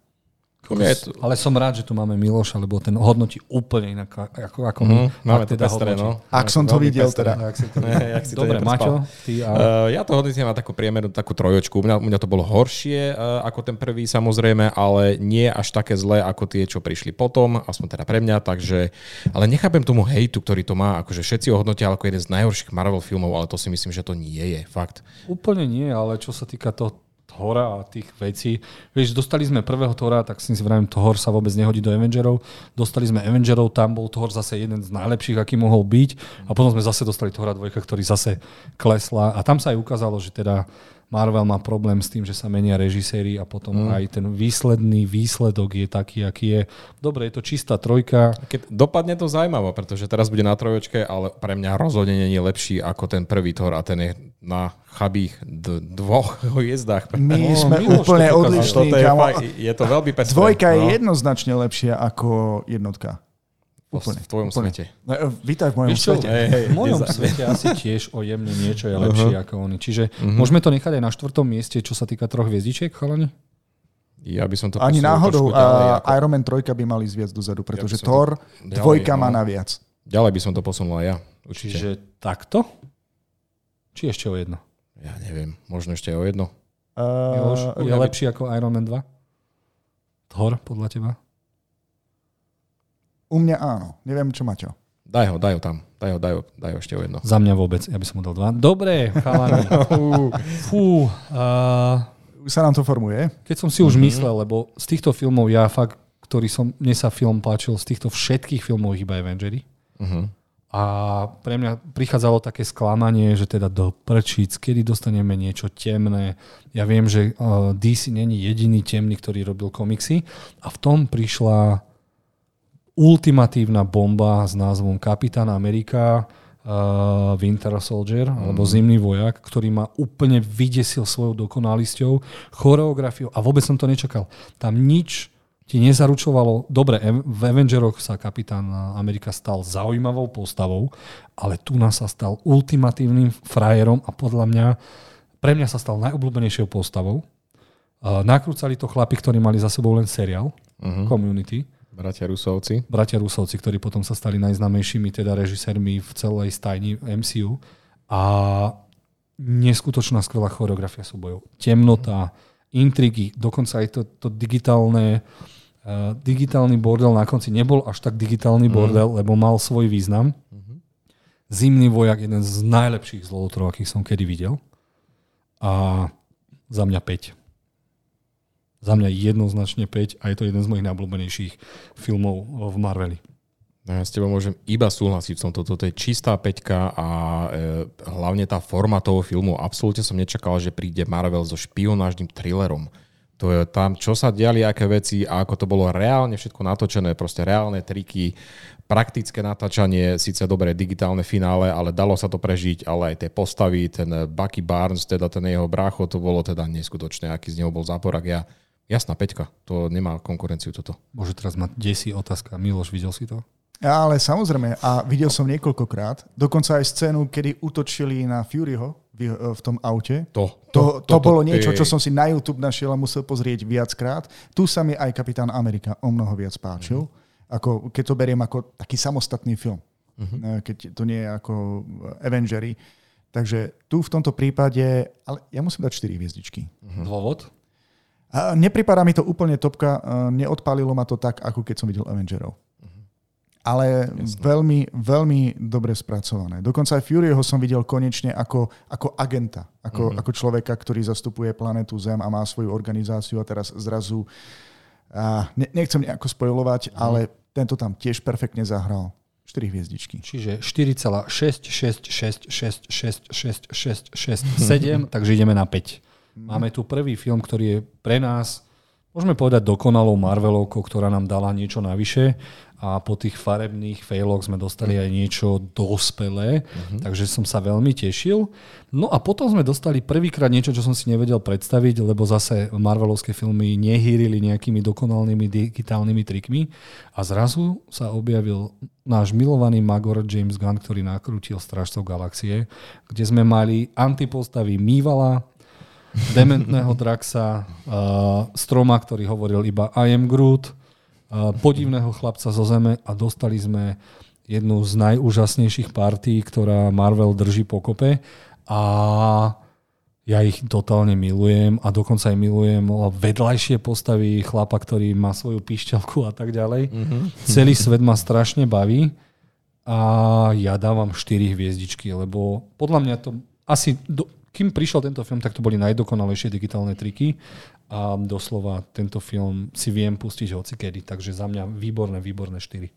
To... Ale som rád, že tu máme Miloša, lebo ten hodnotí úplne inak ako, ako my. Mm, máme to teda pestre, no. Ak som to videl teda. Ak si to ne, jak si Dobre, Maťo, ty a... uh, ja to hodnotím na takú priemernú, takú trojočku. U mňa, u mňa to bolo horšie uh, ako ten prvý samozrejme, ale nie až také zlé ako tie, čo prišli potom, aspoň teda pre mňa, takže... Ale nechápem tomu hejtu, ktorý to má, akože všetci ho hodnotia ako jeden z najhorších Marvel filmov, ale to si myslím, že to nie je, fakt. Úplne nie, ale čo sa týka toho Thora a tých vecí. Vieš, dostali sme prvého Thora, tak si vravím, Thor sa vôbec nehodí do Avengerov. Dostali sme Avengerov, tam bol Thor zase jeden z najlepších, aký mohol byť. A potom sme zase dostali Thora dvojka, ktorý zase klesla. A tam sa aj ukázalo, že teda Marvel má problém s tým, že sa menia režiséri a potom mm. aj ten výsledný výsledok je taký, aký je. Dobre, je to čistá trojka. Keď dopadne to zaujímavé, pretože teraz bude na trojočke, ale pre mňa rozhodne nie je lepší ako ten prvý Thor a ten je na chabých d- dvoch hviezdách. My no, sme úplne odlišní. Je, je to veľmi pestré. Dvojka no. je jednoznačne lepšia ako jednotka. Úplne, v tvojom úplne. svete. No, e, vítaj v mojom Víš svete. Hej, hej, v mojom svete asi tiež o jemne niečo je lepšie uh-huh. ako oni. Čiže uh-huh. môžeme to nechať aj na štvrtom mieste, čo sa týka troch hviezdičiek, chalani? Ja by som to Ani náhodou ďalej, ako... Iron Man 3 by mali ísť viac dozadu, pretože ja Thor to... dvojka má na viac. Ďalej by som to posunul aj ja. Určite. Čiže takto? Či ešte o jedno? Ja neviem, možno ešte o jedno. Uh, je lepší ako Iron Man 2? Thor, podľa teba? U mňa áno. Neviem, čo Maťo. Daj ho, daj ho tam. Daj ho, daj ho, daj ho ešte o jedno. Za mňa vôbec. Ja by som mu dal dva. Dobre, chalani. Fú. Uh, Už sa nám to formuje. Keď som si už mm-hmm. myslel, lebo z týchto filmov ja fakt, ktorý som, mne sa film páčil, z týchto všetkých filmov iba Avengery. Uh-huh. A pre mňa prichádzalo také sklamanie, že teda do prčíc, kedy dostaneme niečo temné. Ja viem, že uh, DC není jediný temný, ktorý robil komiksy. A v tom prišla ultimatívna bomba s názvom Kapitán Amerika, uh, Winter Soldier, mm. alebo Zimný vojak, ktorý ma úplne vydesil svojou dokonalosťou, choreografiou a vôbec som to nečakal. Tam nič ti nezaručovalo, dobre, v Avengeroch sa kapitán Amerika stal zaujímavou postavou, ale tu nás sa stal ultimatívnym frajerom a podľa mňa, pre mňa sa stal najobľúbenejšou postavou. Uh, nakrúcali to chlapi, ktorí mali za sebou len seriál uh-huh. Community Bratia Rusovci. Bratia Rusovci, ktorí potom sa stali najznamejšími teda režisérmi v celej stajni MCU. A neskutočná skvelá choreografia súbojov. Temnota, intrigy, dokonca aj to, to digitálne, uh, digitálny bordel na konci nebol až tak digitálny mm. bordel, lebo mal svoj význam. Mm-hmm. Zimný vojak, jeden z najlepších zlodotrov, akých som kedy videl. A za mňa 5. Za mňa jednoznačne 5 a je to jeden z mojich najobľúbenejších filmov v Marveli. No ja s tebou môžem iba súhlasiť v tomto. Toto je čistá peťka a e, hlavne tá forma toho filmu. Absolútne som nečakal, že príde Marvel so špionážnym thrillerom. To je tam, čo sa diali, aké veci a ako to bolo reálne všetko natočené, proste reálne triky, praktické natáčanie, síce dobré digitálne finále, ale dalo sa to prežiť, ale aj tie postavy, ten Bucky Barnes, teda ten jeho brácho, to bolo teda neskutočné, aký z neho bol záporak. Ja Jasná peťka, to nemá konkurenciu toto. Bože, teraz ma desí otázka. Miloš, videl si to? Ja, ale samozrejme, a videl som niekoľkokrát, dokonca aj scénu, kedy útočili na Furyho v, v tom aute. To, to, to, to, to bolo niečo, čo som si na YouTube našiel a musel pozrieť viackrát. Tu sa mi aj Kapitán Amerika o mnoho viac páčil, uh-huh. ako, keď to beriem ako taký samostatný film. Uh-huh. Keď to nie je ako Avengery. Takže tu v tomto prípade, ale ja musím dať 4 hviezdičky. Uh-huh. Dôvod? Nepripadá mi to úplne topka, neodpálilo ma to tak, ako keď som videl Avengerov. Ale Jasne. veľmi, veľmi dobre spracované. Dokonca aj Furyho som videl konečne ako, ako agenta, ako, uh-huh. ako človeka, ktorý zastupuje planetu Zem a má svoju organizáciu a teraz zrazu, a ne, nechcem nejako spojovať, uh-huh. ale tento tam tiež perfektne zahral. 4 hviezdičky. Čiže 4,666666667, takže ideme na 5. Máme tu prvý film, ktorý je pre nás, môžeme povedať, dokonalou Marvelovkou, ktorá nám dala niečo navyše a po tých farebných failoch sme dostali aj niečo dospelé, uh-huh. takže som sa veľmi tešil. No a potom sme dostali prvýkrát niečo, čo som si nevedel predstaviť, lebo zase Marvelovské filmy nehýrili nejakými dokonalnými digitálnymi trikmi a zrazu sa objavil náš milovaný Magor James Gunn, ktorý nakrútil Strážcov galaxie, kde sme mali antipostavy Mývala, dementného Draxa, uh, stroma, ktorý hovoril iba I am Groot, uh, podivného chlapca zo zeme a dostali sme jednu z najúžasnejších partí, ktorá Marvel drží pokope a ja ich totálne milujem a dokonca aj milujem vedľajšie postavy chlapa, ktorý má svoju pišťalku a tak ďalej. Mm-hmm. Celý svet ma strašne baví a ja dávam 4 hviezdičky, lebo podľa mňa to asi do, kým prišiel tento film, tak to boli najdokonalejšie digitálne triky a doslova tento film si viem pustiť hoci kedy, takže za mňa výborné, výborné 4.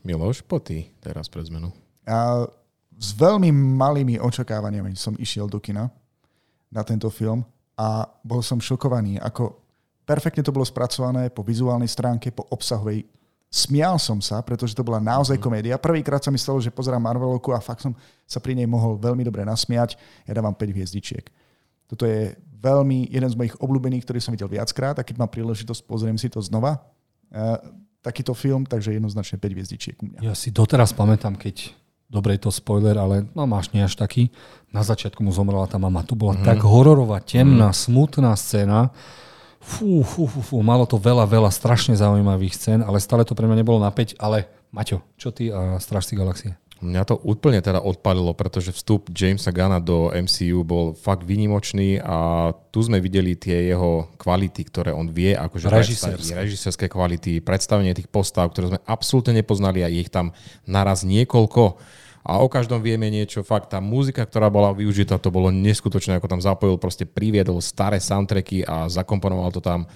Miloš, po ty teraz pre zmenu. A s veľmi malými očakávaniami som išiel do kina na tento film a bol som šokovaný, ako perfektne to bolo spracované po vizuálnej stránke, po obsahovej Smial som sa, pretože to bola naozaj mm. komédia. Prvýkrát sa mi stalo, že pozerám Marvelovku a fakt som sa pri nej mohol veľmi dobre nasmiať. Ja dávam 5 hviezdičiek. Toto je veľmi jeden z mojich obľúbených, ktorý som videl viackrát a keď mám príležitosť, pozriem si to znova. Uh, takýto film, takže jednoznačne 5 hviezdičiek u mňa. Ja si doteraz pamätám, keď dobre je to spoiler, ale no máš nie až taký. Na začiatku mu zomrela tá mama. Tu bola mm. tak hororová, temná, mm. smutná scéna fú, fú, fú, fú, malo to veľa, veľa strašne zaujímavých scén, ale stále to pre mňa nebolo na 5, ale Maťo, čo ty a Strážci galaxie? Mňa to úplne teda odpalilo, pretože vstup Jamesa Gana do MCU bol fakt výnimočný a tu sme videli tie jeho kvality, ktoré on vie, akože režisérske. režisérske kvality, predstavenie tých postav, ktoré sme absolútne nepoznali a ich tam naraz niekoľko a o každom vieme niečo. Fakt, tá muzika, ktorá bola využitá, to bolo neskutočné, ako tam zapojil, proste priviedol staré soundtracky a zakomponoval to tam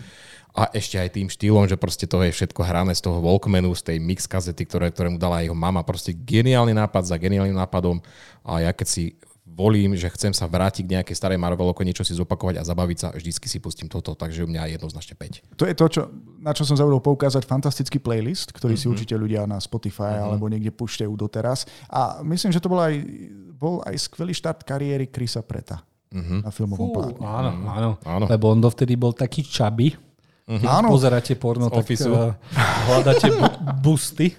a ešte aj tým štýlom, že proste to je všetko hrané z toho Walkmanu, z tej mix kazety, ktoré, ktoré mu dala jeho mama. Proste geniálny nápad za geniálnym nápadom a ja keď si volím, že chcem sa vrátiť k nejakej starej Marvelovke, niečo si zopakovať a zabaviť sa, vždycky si pustím toto, takže u mňa je jednoznačne 5. To je to, čo, na čo som zavodol poukázať, fantastický playlist, ktorý mm-hmm. si určite ľudia na Spotify mm-hmm. alebo niekde púšťajú doteraz. A myslím, že to bol aj, bol aj skvelý štart kariéry Krisa Preta mm-hmm. na filmovom pláne. Áno, áno, áno. Lebo on dovtedy bol taký čaby, Uh-huh. Áno. Pozeráte porno, tak uh, hľadáte bu- busty.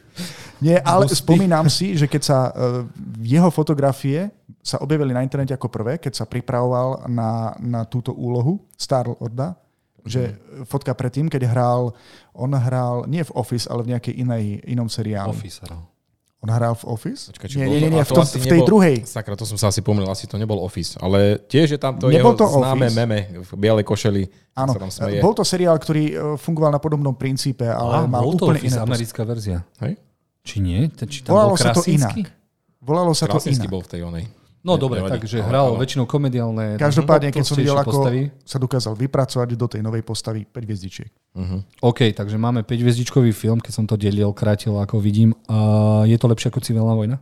Nie, ale busty. spomínam si, že keď sa uh, jeho fotografie sa objavili na internete ako prvé, keď sa pripravoval na, na túto úlohu Star Lorda, že uh-huh. fotka predtým, keď hral, on hral nie v Office, ale v nejakej inej, inom seriáli. Office hral. On hral v Office? Počka, nie, nie, nie, nie, v, tom, v tej nebol, druhej. Sakra, to som sa asi pomýlil, asi to nebol Office, ale tiež je tam to nebol jeho to známe office. meme v bielej košeli. Áno, bol to seriál, ktorý e, fungoval na podobnom princípe, ale Á, mal bol to úplne Office, iné. americká verzia. Hej? Či nie? Či tam Volalo bol sa to inak. Volalo sa to inak. bol v tej onej. No dobre, takže hral väčšinou komediálne. Každopádne, keď som videl, ako postavy. sa dokázal vypracovať do tej novej postavy 5 hviezdičiek. Uh-huh. OK, takže máme 5 hviezdičkový film, keď som to delil, krátil, ako vidím. Uh, je to lepšie ako civilná vojna?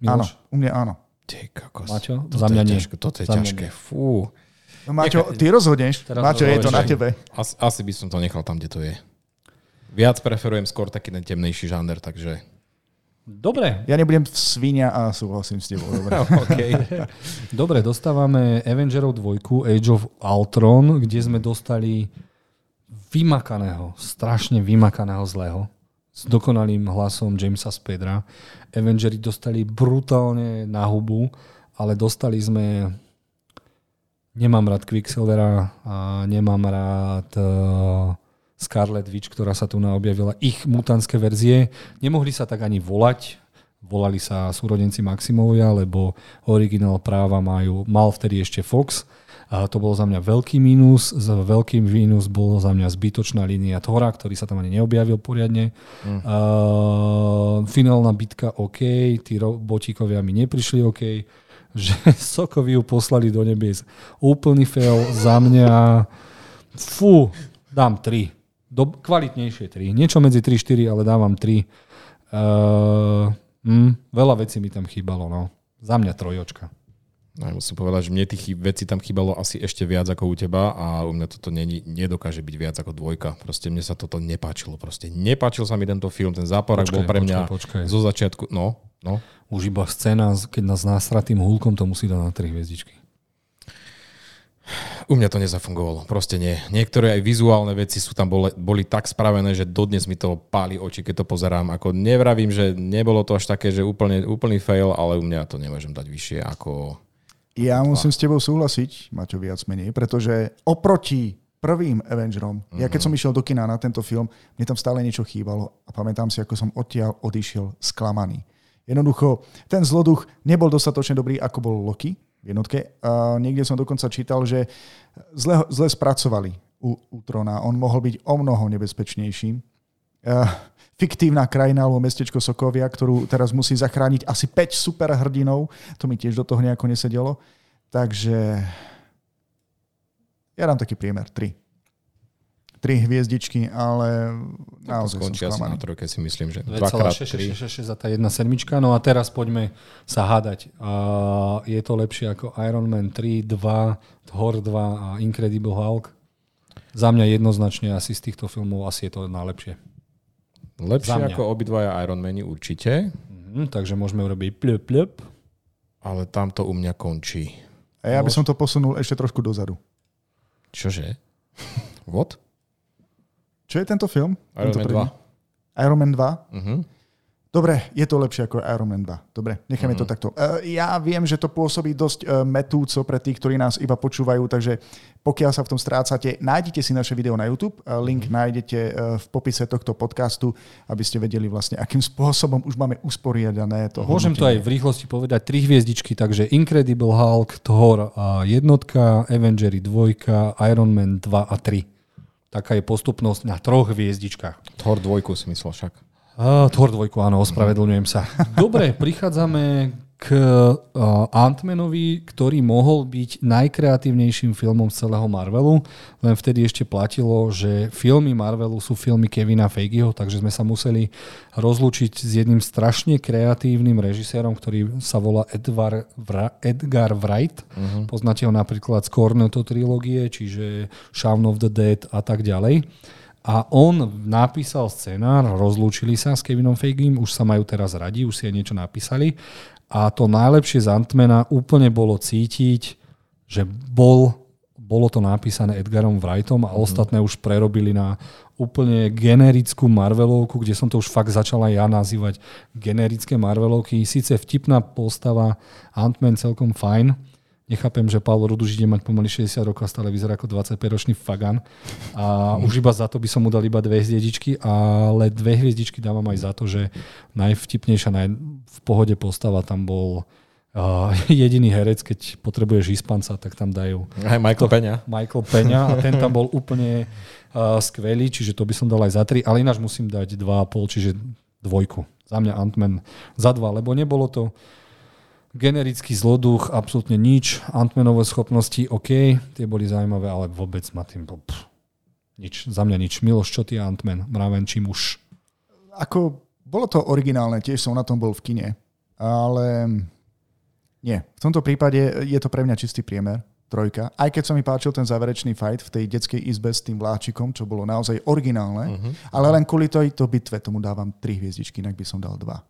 Miloš? Áno, u mňa áno. Ty kokos. Maťo? Toto Za mňa je nie. ťažké, toto je Za ťažké. Fú. No, Maťo, ty rozhodneš. Teraz Maťo, je to na tebe. Asi, asi by som to nechal tam, kde to je. Viac preferujem skôr taký ten temnejší žáner, takže... Dobre, Ja nebudem svinia a súhlasím s tebou. Dobre. okay. Dobre, dostávame Avengerov 2, Age of Ultron, kde sme dostali vymakaného, strašne vymakaného zlého s dokonalým hlasom Jamesa Spedra. Avengeri dostali brutálne na hubu, ale dostali sme nemám rád Quicksilvera a nemám rád uh, Scarlet Witch, ktorá sa tu naobjavila, ich mutantské verzie. Nemohli sa tak ani volať, volali sa súrodenci Maximovia, lebo originál práva majú, mal vtedy ešte Fox. A to bol za mňa veľký mínus. Z veľký mínus bol za mňa zbytočná línia Thora, ktorý sa tam ani neobjavil poriadne. Mm. Uh, finálna bitka OK, tí robotíkovia mi neprišli OK. Že Sokovi ju poslali do nebies. Úplný fail za mňa. Fú, dám 3. Do, kvalitnejšie 3. Niečo medzi 3-4, ale dávam 3. Uh, mm, veľa vecí mi tam chýbalo. No. Za mňa trojočka. No, ja musím povedať, že mne tých vecí tam chýbalo asi ešte viac ako u teba a u mňa toto není, nedokáže byť viac ako dvojka. Proste mne sa toto nepáčilo. Proste nepáčil sa mi tento film, ten záporak bol pre mňa počkaj, počkaj. zo začiatku, no, no. Už iba scéna, keď nás násratým húlkom to musí dať na 3 hviezdičky. U mňa to nezafungovalo, proste nie. Niektoré aj vizuálne veci sú tam boli, boli tak spravené, že dodnes mi to páli oči, keď to pozerám. Ako nevravím, že nebolo to až také, že úplne, úplný fail, ale u mňa to nemôžem dať vyššie ako... Ja musím s tebou súhlasiť, Maťo, viac menej, pretože oproti prvým Avengerom, mm-hmm. ja keď som išiel do kina na tento film, mne tam stále niečo chýbalo a pamätám si, ako som odtiaľ odišiel sklamaný. Jednoducho, ten zloduch nebol dostatočne dobrý, ako bol Loki jednotke. A niekde som dokonca čítal, že zle, zle spracovali u, u Trona. On mohol byť o mnoho nebezpečnejší. Uh, fiktívna krajina alebo mestečko Sokovia, ktorú teraz musí zachrániť asi 5 superhrdinov. To mi tiež do toho nejako nesedelo. Takže ja dám taký priemer, 3. 3 hviezdičky, ale naozaj som Skončí asi na trojke si myslím, že dvakrát tri. 2,666 za tá jedna sedmička. No a teraz poďme sa hádať. Uh, je to lepšie ako Iron Man 3, 2, Thor 2 a Incredible Hulk? Za mňa jednoznačne asi z týchto filmov asi je to najlepšie. Lepšie ako obidvaja Iron Mani určite, Mhm, takže môžeme urobiť plöp, plöp. ale tam to u mňa končí. A ja by som to posunul ešte trošku dozadu. Čože? What? Čo je tento film? Iron tento Man prvý? Iron Man 2? Uh-huh. Dobre, je to lepšie ako Iron Man 2. Dobre, necháme Mhm. to takto. Uh, ja viem, že to pôsobí dosť uh, metúco pre tých, ktorí nás iba počúvajú, takže pokiaľ sa v tom strácate, nájdete si naše video na YouTube. Uh, link nájdete uh, v popise tohto podcastu, aby ste vedeli vlastne, akým spôsobom už máme usporiadané to Môžem to aj hodnotenie. v rýchlosti povedať. Tri hviezdičky, takže Incredible Hulk, Thor a jednotka, Avengery 2, Iron Man 2 a 3. Taká je postupnosť na troch hviezdičkách. Thor dvojku si myslel však. Uh, Thor 2, áno, ospravedlňujem sa. Dobre, prichádzame k uh, Ant-Manovi, ktorý mohol byť najkreatívnejším filmom z celého Marvelu, len vtedy ešte platilo, že filmy Marvelu sú filmy Kevina Feigeho, takže sme sa museli rozlúčiť s jedným strašne kreatívnym režisérom, ktorý sa volá Edvar, Vra, Edgar Wright. Uh-huh. Poznáte ho napríklad z Cornetto trilógie, čiže Shaun of the Dead a tak ďalej. A on napísal scenár, rozlúčili sa s Kevinom Feigim, už sa majú teraz radi, už si aj niečo napísali a to najlepšie z Antmana úplne bolo cítiť, že bol, bolo to napísané Edgarom Wrightom a mm. ostatné už prerobili na úplne generickú Marvelovku, kde som to už fakt začala ja nazývať generické Marvelovky. Sice vtipná postava, Ant-Man celkom fajn, Nechápem, že Paolo Ruduž ide mať pomaly 60 rokov a stále vyzerá ako 25-ročný fagan. A mm. už iba za to by som mu dal iba dve hviezdičky, ale dve hviezdičky dávam aj za to, že najvtipnejšia, naj, v pohode postava tam bol uh, jediný herec, keď potrebuješ Hispanca, tak tam dajú. Aj Michael Peňa. Michael Peňa a ten tam bol úplne uh, skvelý, čiže to by som dal aj za tri, ale ináč musím dať 2,5, čiže dvojku. Za mňa Ant-Man za dva, lebo nebolo to generický zloduch, absolútne nič. Antmanové schopnosti, OK, tie boli zaujímavé, ale vôbec ma tým... Pff, nič, za mňa nič. Miloš, čo ty Antman? Mravenčí muž. Ako, bolo to originálne, tiež som na tom bol v kine, ale nie. V tomto prípade je to pre mňa čistý priemer, trojka. Aj keď sa mi páčil ten záverečný fight v tej detskej izbe s tým vláčikom, čo bolo naozaj originálne, uh-huh. ale len kvôli tejto bitve tomu dávam tri hviezdičky, inak by som dal dva.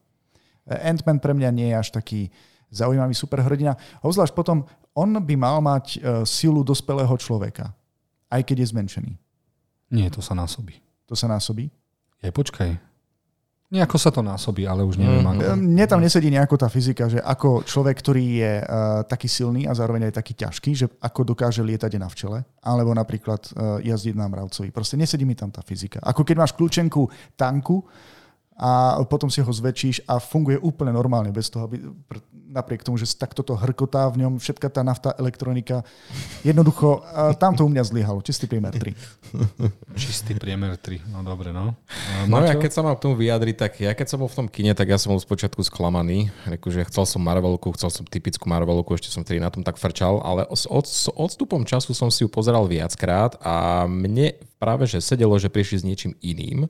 Ant-Man pre mňa nie je až taký zaujímavý superhrdina. Obzvlášť potom, on by mal mať e, silu dospelého človeka, aj keď je zmenšený. Nie, to sa násobí. To sa násobí? Je, počkaj. Nejako sa to násobí, ale už neviem mm. ako. Mne tam nesedí nejako tá fyzika, že ako človek, ktorý je uh, taký silný a zároveň aj taký ťažký, že ako dokáže lietať na včele, alebo napríklad uh, jazdiť na mravcovi. Proste nesedí mi tam tá fyzika. Ako keď máš kľúčenku tanku, a potom si ho zväčšíš a funguje úplne normálne, bez toho, aby napriek tomu, že takto to hrkotá v ňom, všetka tá nafta, elektronika, jednoducho, tam to u mňa zlyhalo. Čistý priemer 3. Čistý priemer 3, no dobre, no. No ja keď sa mám k tomu vyjadriť, tak ja keď som bol v tom kine, tak ja som bol spočiatku sklamaný. že chcel som Marvelku, chcel som typickú Marvelku, ešte som vtedy na tom tak frčal, ale s od, odstupom času som si ju pozeral viackrát a mne práve, že sedelo, že prišli s niečím iným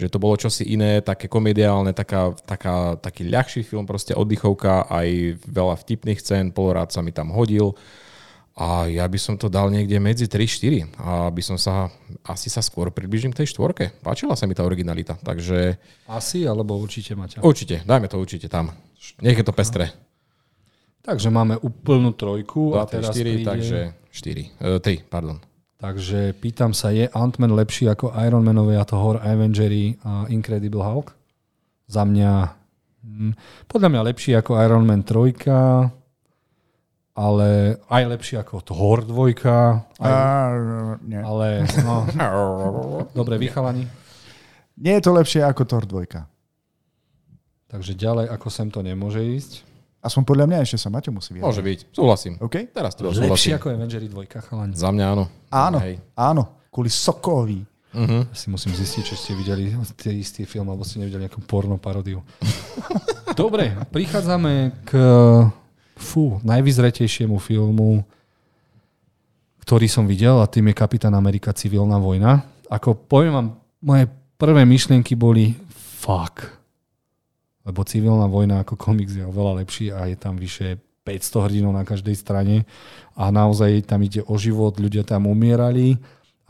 že to bolo čosi iné, také komediálne, taká, taká, taký ľahší film, proste oddychovka, aj veľa vtipných scén, polorád sa mi tam hodil. A ja by som to dal niekde medzi 3-4 a by som sa, asi sa skôr približím k tej štvorke. Páčila sa mi tá originalita, takže... Asi, alebo určite, Maťa? Určite, dajme to určite tam. Nech je to pestré. Takže máme úplnú trojku 2, a teraz 4, príde... takže 4. E, 3, pardon. Takže pýtam sa, je Ant-Man lepší ako Iron Manové a Thor, Avengery a Incredible Hulk? Za mňa, podľa mňa lepší ako Iron Man 3, ale aj lepší ako Thor 2. Aj, uh, ale, no, dobre, vychalani. Nie je to lepšie ako Thor 2. Takže ďalej, ako sem to nemôže ísť. Aspoň podľa mňa ešte sa Maťo musí vyjadriť. Môže byť, súhlasím. OK? Teraz to súhlasím. Lepšie ako Avengers 2, chalani. Za mňa áno. Áno, Hej. áno. Kvôli Sokovi. Uh-huh. Si musím zistiť, či ste videli ten istý film, alebo ste nevideli nejakú porno paródiu. Dobre, prichádzame k fú, najvyzretejšiemu filmu, ktorý som videl a tým je Kapitán Amerika civilná vojna. Ako poviem vám, moje prvé myšlienky boli fuck, lebo civilná vojna ako komiks je oveľa lepší a je tam vyše 500 hrdinov na každej strane a naozaj tam ide o život, ľudia tam umierali,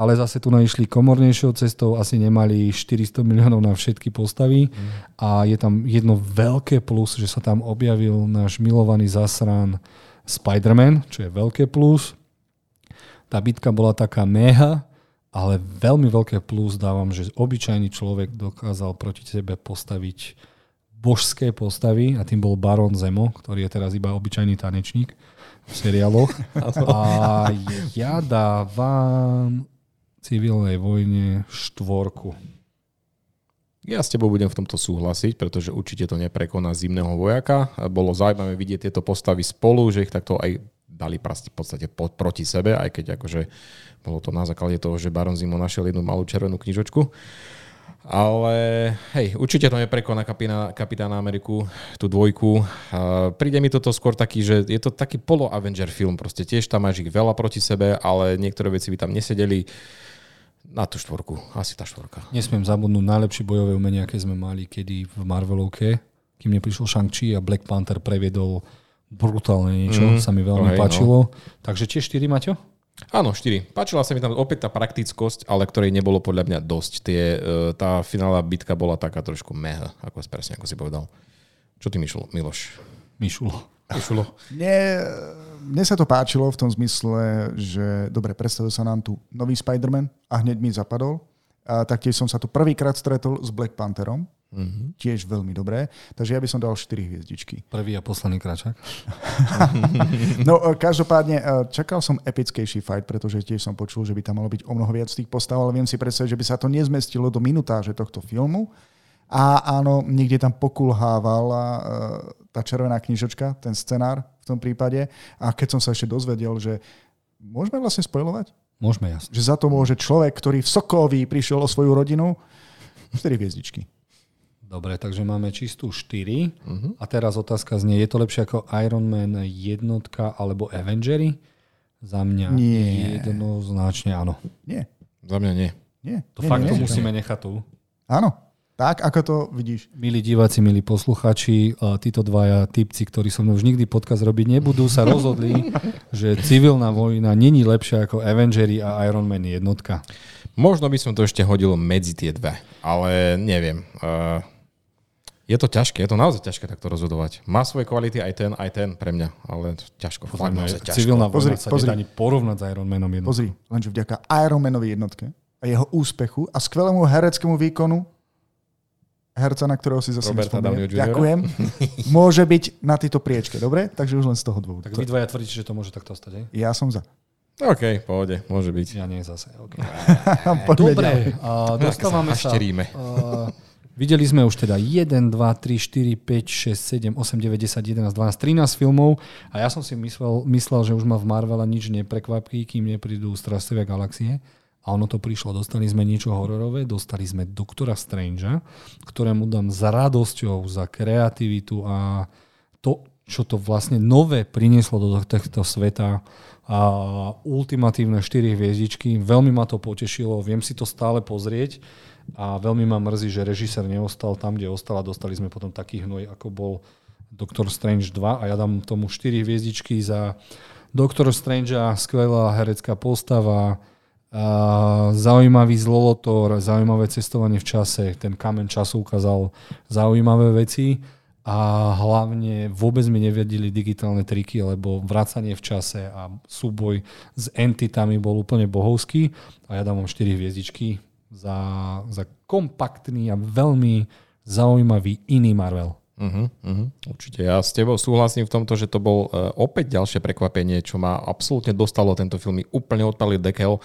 ale zase tu išli komornejšou cestou, asi nemali 400 miliónov na všetky postavy mm. a je tam jedno veľké plus, že sa tam objavil náš milovaný zasran Spider-Man, čo je veľké plus. Tá bitka bola taká meha, ale veľmi veľké plus dávam, že obyčajný človek dokázal proti sebe postaviť božské postavy a tým bol Baron Zemo, ktorý je teraz iba obyčajný tanečník v seriáloch. A ja dávam civilnej vojne štvorku. Ja s tebou budem v tomto súhlasiť, pretože určite to neprekoná zimného vojaka. Bolo zaujímavé vidieť tieto postavy spolu, že ich takto aj dali v podstate proti sebe, aj keď akože bolo to na základe toho, že Baron Zimo našiel jednu malú červenú knižočku. Ale hej, určite to neprekoná kapina, Kapitána Ameriku, tú dvojku. Uh, príde mi toto skôr taký, že je to taký polo-Avenger film. Proste tiež tam máš ich veľa proti sebe, ale niektoré veci by tam nesedeli. Na tú štvorku, asi tá štvorka. Nesmiem zabudnúť najlepšie bojové umenie, aké sme mali kedy v Marvelovke, kým neprišiel Shang-Chi a Black Panther previedol brutálne niečo, mm, sa mi veľmi hej, no. páčilo. Takže tie 4, Maťo? Áno, 4. Páčila sa mi tam opäť tá praktickosť, ale ktorej nebolo podľa mňa dosť. Tie, e, tá finálna bitka bola taká trošku meh, ako presne, ako si povedal. Čo ty, Mišlo, Miloš? Mišulo. Mišulo? Mne, mne sa to páčilo v tom zmysle, že dobre, predstavil sa nám tu nový Spider-Man a hneď mi zapadol. A taktiež som sa tu prvýkrát stretol s Black Pantherom, Mhm. tiež veľmi dobré, takže ja by som dal 4 hviezdičky. Prvý a posledný kračak. No e, každopádne e, čakal som epickejší fight, pretože tiež som počul, že by tam malo byť o mnoho viac tých postav, ale viem si predstaviť, že by sa to nezmestilo do minutáže tohto filmu. A áno, niekde tam pokulhávala e, tá červená knižočka, ten scenár v tom prípade. A keď som sa ešte dozvedel, že môžeme vlastne spojovať? Môžeme, jasne. Že za to môže človek, ktorý v Sokovi prišiel o svoju rodinu, 4 hviezdičky. Dobre, takže máme čistú 4. Uh-huh. A teraz otázka znie, je to lepšie ako Iron Man jednotka alebo Avengery? Za mňa Nie. jednoznačne áno. Nie, Za mňa nie. nie. To nie, fakt nie, to nie. musíme nechať tu. Áno, tak ako to vidíš. Milí diváci, milí posluchači, títo dvaja typci, ktorí so mnou už nikdy podcast robiť nebudú, sa rozhodli, že civilná vojna není lepšia ako Avengery a Iron Man jednotka. Možno by som to ešte hodil medzi tie dve, ale neviem. Je to ťažké, je to naozaj ťažké takto rozhodovať. Má svoje kvality aj ten, aj ten pre mňa, ale ťažko. Fakt naozaj ťažko. Civilná Pozri, vojna sa pozri. nedá ani porovnať s Iron Manom jednotkou. Pozri, lenže vďaka Ironmanovi jednotke a jeho úspechu a skvelému hereckému výkonu herca, na ktorého si zase Roberta? Ďakujem. Môže byť na tejto priečke, dobre? Takže už len z toho dôvodu. Tak vy dvaja tvrdíte, že to môže takto ostať, hej? Ja som za. OK, pohode, môže byť. Ja nie zase. Ďalej. Dobre, a dostávame sa. A, videli sme už teda 1, 2, 3, 4, 5, 6, 7, 8, 9, 10, 11, 12, 13 filmov a ja som si myslel, myslel že už ma v Marvele nič neprekvapí, kým neprídu Strastovia galaxie. A ono to prišlo. Dostali sme niečo hororové, dostali sme Doktora Strangea, ktorému dám za radosťou, za kreativitu a to, čo to vlastne nové prinieslo do tohto sveta a ultimatívne 4 hviezdičky. Veľmi ma to potešilo, viem si to stále pozrieť a veľmi ma mrzí, že režisér neostal tam, kde ostal a dostali sme potom taký hnoj, ako bol Doctor Strange 2 a ja dám tomu 4 hviezdičky za Doctor Strange, skvelá herecká postava, a zaujímavý zlolotor, zaujímavé cestovanie v čase, ten kamen času ukázal zaujímavé veci a hlavne vôbec mi nevedeli digitálne triky, lebo vracanie v čase a súboj s entitami bol úplne bohovský a ja dávam 4 hviezdičky za, za kompaktný a veľmi zaujímavý iný Marvel. Uh-huh, uh-huh. Určite. Ja s tebou súhlasím v tomto, že to bol uh, opäť ďalšie prekvapenie, čo ma absolútne dostalo tento film. mi Úplne odpalil dekel.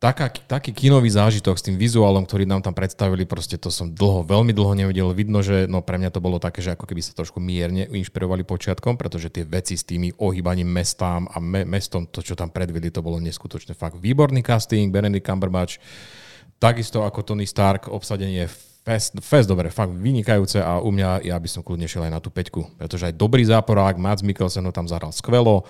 Taká, taký kinový zážitok s tým vizuálom, ktorý nám tam predstavili, proste to som dlho, veľmi dlho nevidel. Vidno, že no pre mňa to bolo také, že ako keby sa trošku mierne inšpirovali počiatkom, pretože tie veci s tými ohýbaním mestám a me, mestom, to, čo tam predvedli, to bolo neskutočne fakt výborný casting, Benedict Cumberbatch, takisto ako Tony Stark, obsadenie fest, fest dobre, fakt vynikajúce a u mňa ja by som kľudne šiel aj na tú peťku, pretože aj dobrý záporák, Mads Mikkelsen ho tam zahral skvelo,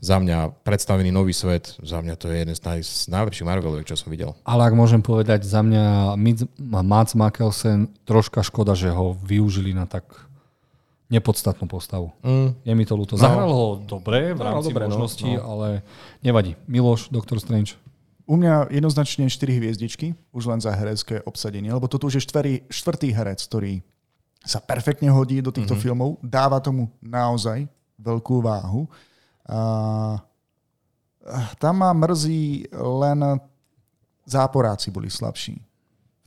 za mňa predstavený nový svet, za mňa to je jeden z, naj, z najlepších Marveloviek, čo som videl. Ale ak môžem povedať, za mňa Mads Mikkelsen, troška škoda, že ho využili na tak nepodstatnú postavu. Mm. Je mi to ľúto. No. Zahral ho dobre v Zahral rámci dobre, no, možností, no. ale nevadí. Miloš, Doktor Strange. U mňa jednoznačne 4 hviezdičky, už len za herecké obsadenie, lebo toto už je štvrtý, štvrtý herec, ktorý sa perfektne hodí do týchto mm-hmm. filmov, dáva tomu naozaj veľkú váhu. A tam ma mrzí len záporáci boli slabší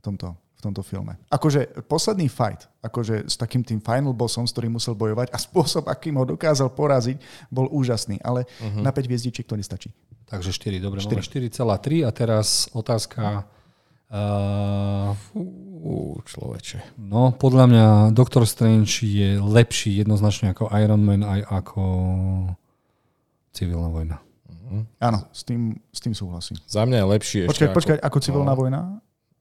v tomto, v tomto filme. Akože posledný fight, akože s takým tým final bossom, s ktorým musel bojovať a spôsob, akým ho dokázal poraziť, bol úžasný. Ale uh-huh. na 5 hviezdičiek to nestačí. Takže 4, dobre, 4. máme 4,3 a teraz otázka. Uh, Fú, človeče. no, podľa mňa Doktor Strange je lepší jednoznačne ako Iron Man aj ako civilná vojna. Áno, s tým, s tým súhlasím. Za mňa je lepší Počkaj, ešte počkaj, ako... ako civilná no. vojna?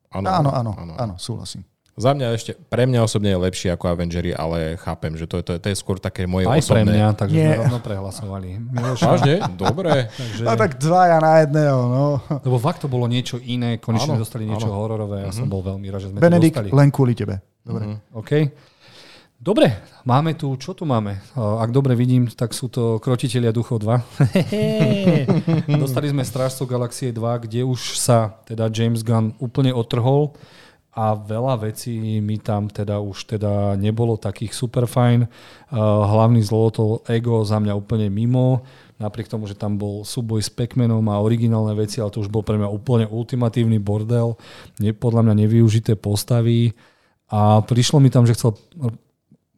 Áno, áno, áno, áno, súhlasím. Za mňa ešte, pre mňa osobne je lepšie ako Avengery, ale chápem, že to, to, to je skôr také moje Aj osobné... pre mňa, takže Nie. sme rovno prehlasovali. Miloš, Vážne? Dobre. takže, No tak dvaja na jedného, no. lebo fakt to bolo niečo iné, konečne Áno, dostali niečo áno. hororové, ja som bol veľmi rád, že sme Benedikt, to dostali. len kvôli tebe. Dobre. OK. Dobre, máme tu, čo tu máme? Ak dobre vidím, tak sú to Krotitelia duchov 2. Dostali sme Strážcov Galaxie 2, kde už sa teda James Gunn úplne otrhol a veľa vecí mi tam teda už teda nebolo takých super fajn. Hlavný zlo to ego za mňa úplne mimo, napriek tomu, že tam bol súboj s Pac-Manom a originálne veci, ale to už bol pre mňa úplne ultimatívny bordel, ne, podľa mňa nevyužité postavy a prišlo mi tam, že chcel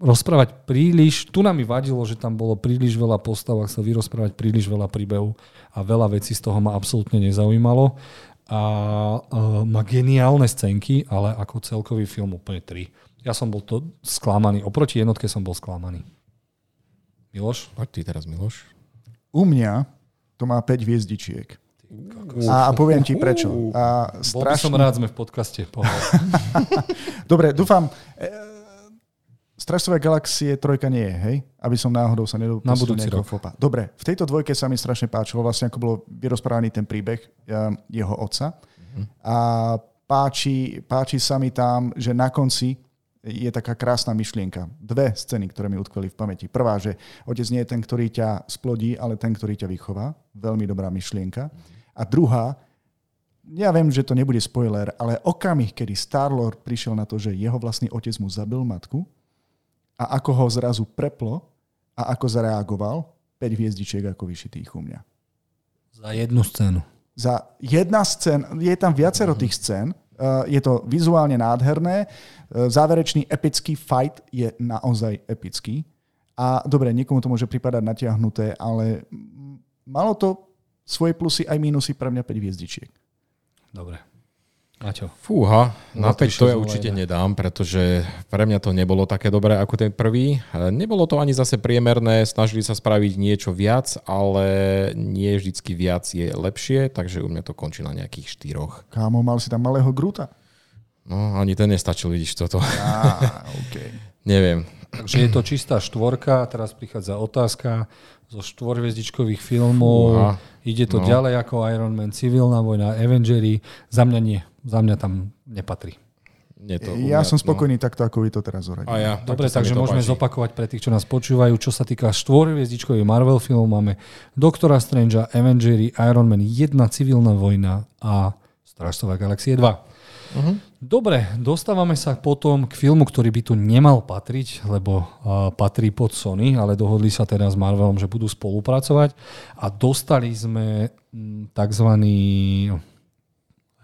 rozprávať príliš, tu nám mi vadilo, že tam bolo príliš veľa postav a chcel vyrozprávať príliš veľa príbehov a veľa vecí z toho ma absolútne nezaujímalo a uh, má geniálne scénky, ale ako celkový film úplne 3. Ja som bol to sklamaný, oproti jednotke som bol sklamaný. Miloš? Poď ty teraz, Miloš. U mňa to má 5 hviezdičiek. A, a poviem ti prečo. A Bol by som strašne... rád, sme v podcaste. Dobre, dúfam. Stražcové galaxie trojka nie je, hej? Aby som náhodou sa nedopustil Na budúci rok. fopa. Dobre, v tejto dvojke sa mi strašne páčilo, vlastne ako bolo vyrozprávaný ten príbeh jeho otca. A páči, páči sa mi tam, že na konci je taká krásna myšlienka. Dve scény, ktoré mi utkveli v pamäti. Prvá, že otec nie je ten, ktorý ťa splodí, ale ten, ktorý ťa vychová. Veľmi dobrá myšlienka. A druhá, ja viem, že to nebude spoiler, ale okamih, kedy Star-Lord prišiel na to, že jeho vlastný otec mu zabil matku a ako ho zrazu preplo a ako zareagoval, 5 hviezdičiek ako vyšitých u mňa. Za jednu scénu. Za jedna scén, je tam viacero tých scén, uh, je to vizuálne nádherné, uh, záverečný epický fight je naozaj epický. A dobre, niekomu to môže pripadať natiahnuté, ale malo to svoje plusy aj mínusy pre mňa 5 hviezdičiek. Dobre. Maťo. Fúha, na No, 5 to ja určite nedám, pretože pre mňa to nebolo také dobré ako ten prvý. Nebolo to ani zase priemerné, snažili sa spraviť niečo viac, ale nie vždycky viac je lepšie, takže u mňa to končí na nejakých štyroch. Kámo, mal si tam malého Gruta? No, ani ten nestačil, vidíš toto. Á, okay. Neviem. Takže je to čistá štvorka, teraz prichádza otázka zo štvorhviezdičkových filmov. Fúha, Ide to no. ďalej ako Iron Man, Civilná vojna, Avengery. Za mňa nie. Za mňa tam nepatrí. Nie to Ja mňa, som spokojný takto, ako vy to teraz No. A zoradili. ja, Dobre, takže môžeme páči. zopakovať pre tých, čo nás počúvajú. Čo sa týka štvorhviezdičkových Marvel filmov, máme Doktora Strangea, Avengery, Iron Man 1, Civilná vojna a Strážcová galaxie 2. Mhm. Dobre, dostávame sa potom k filmu, ktorý by tu nemal patriť, lebo uh, patrí pod Sony, ale dohodli sa teda s Marvelom, že budú spolupracovať a dostali sme tzv.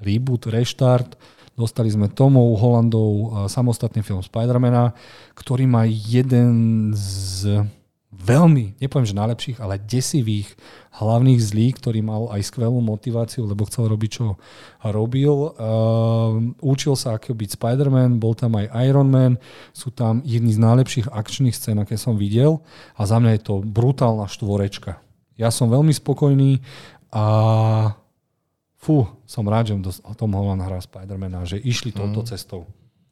Reboot, reštart, dostali sme Tomov Hollandov uh, samostatný film Spidermana, ktorý má jeden z veľmi, nepoviem, že najlepších, ale desivých hlavných zlí, ktorý mal aj skvelú motiváciu, lebo chcel robiť, čo robil. Uh, učil sa, ako byť Spider-Man, bol tam aj Iron Man, sú tam jedni z najlepších akčných scén, aké som videl a za mňa je to brutálna štvorečka. Ja som veľmi spokojný a fú, som rád, že Tom Holland hrá Spider-Mana, že išli touto cestou.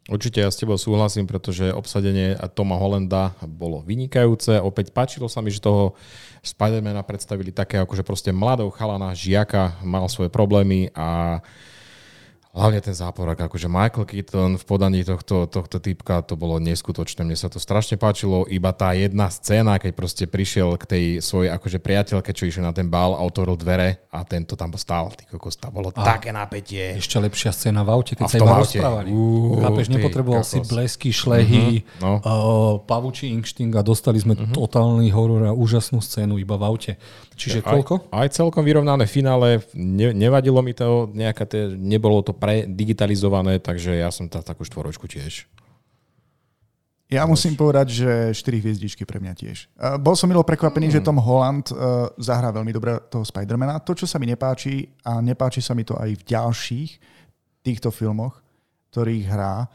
Určite ja s tebou súhlasím, pretože obsadenie Toma Hollanda bolo vynikajúce. Opäť páčilo sa mi, že toho Spidermana predstavili také akože proste mladou chalana, žiaka, mal svoje problémy a hlavne ten záporak, akože Michael Keaton v podaní tohto, tohto typka, to bolo neskutočné. Mne sa to strašne páčilo. Iba tá jedna scéna, keď proste prišiel k tej svojej akože priateľke, čo išiel na ten bal a otvoril dvere a tento tam stál. Ty kokos, tam bolo také napätie. Ešte lepšia scéna v aute, keď A sa iba aute. rozprávali. Uú, Chápeš, nepotreboval si kokos. blesky, šlehy, no. uh, pavučí inštinkt a dostali sme totálny horor a úžasnú scénu iba v aute. Čiže koľko? Aj, aj celkom vyrovnané finále. Ne, nevadilo mi to, nejaká te, nebolo to predigitalizované, takže ja som tá, takú štvoročku tiež. Ja musím povedať, že 4 hviezdičky pre mňa tiež. Uh, bol som milo prekvapený, že Tom Holland uh, zahrá veľmi dobre toho Spidermana. To, čo sa mi nepáči, a nepáči sa mi to aj v ďalších týchto filmoch, ktorých hrá,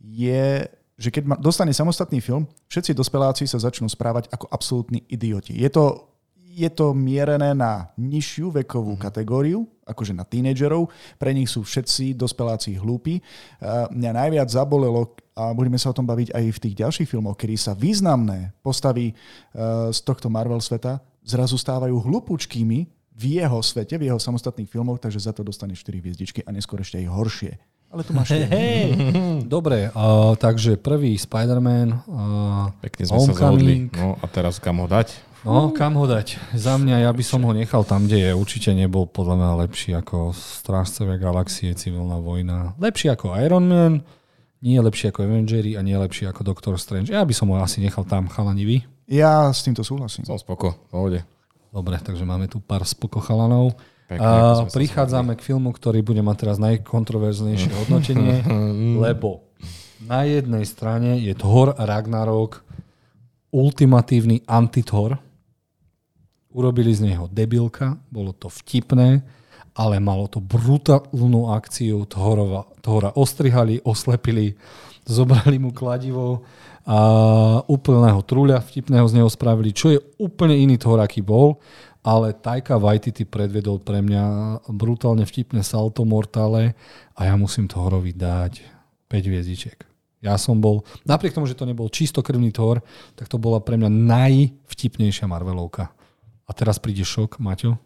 je, že keď ma, dostane samostatný film, všetci dospeláci sa začnú správať ako absolútni idioti. Je to je to mierené na nižšiu vekovú mm-hmm. kategóriu, akože na tínedžerov. Pre nich sú všetci dospeláci hlúpi. Mňa najviac zabolelo, a budeme sa o tom baviť aj v tých ďalších filmoch, kedy sa významné postavy uh, z tohto Marvel sveta zrazu stávajú hlupúčkými v jeho svete, v jeho samostatných filmoch, takže za to dostane 4 hviezdičky a neskôr ešte aj horšie. Ale tu máš hey, Dobre, uh, takže prvý Spider-Man, uh, Pekne sme sa zhodli. No a teraz kam ho dať? No, kam ho dať? Za mňa, ja by som ho nechal tam, kde je. Určite nebol podľa mňa lepší ako Strážcovia galaxie, civilná vojna. Lepší ako Iron Man, nie je lepší ako Avengers a nie je lepší ako Doctor Strange. Ja by som ho asi nechal tam, chalani vy. Ja s týmto súhlasím. Som spoko, pohode. Dobre, takže máme tu pár spoko chalanov. Pekne, a prichádzame k filmu, ktorý bude mať teraz najkontroverznejšie hodnotenie, lebo na jednej strane je Thor Ragnarok ultimatívny anti-Thor. Urobili z neho debilka, bolo to vtipné, ale malo to brutálnu akciu Thorova. Thora ostrihali, oslepili, zobrali mu kladivo a úplného truľa vtipného z neho spravili, čo je úplne iný Thor, aký bol ale Taika Waititi predvedol pre mňa brutálne vtipné salto mortále a ja musím Thorovi dať 5 hviezdičiek. Ja som bol, napriek tomu, že to nebol čistokrvný Thor, tak to bola pre mňa najvtipnejšia Marvelovka. A teraz príde šok, Maťo?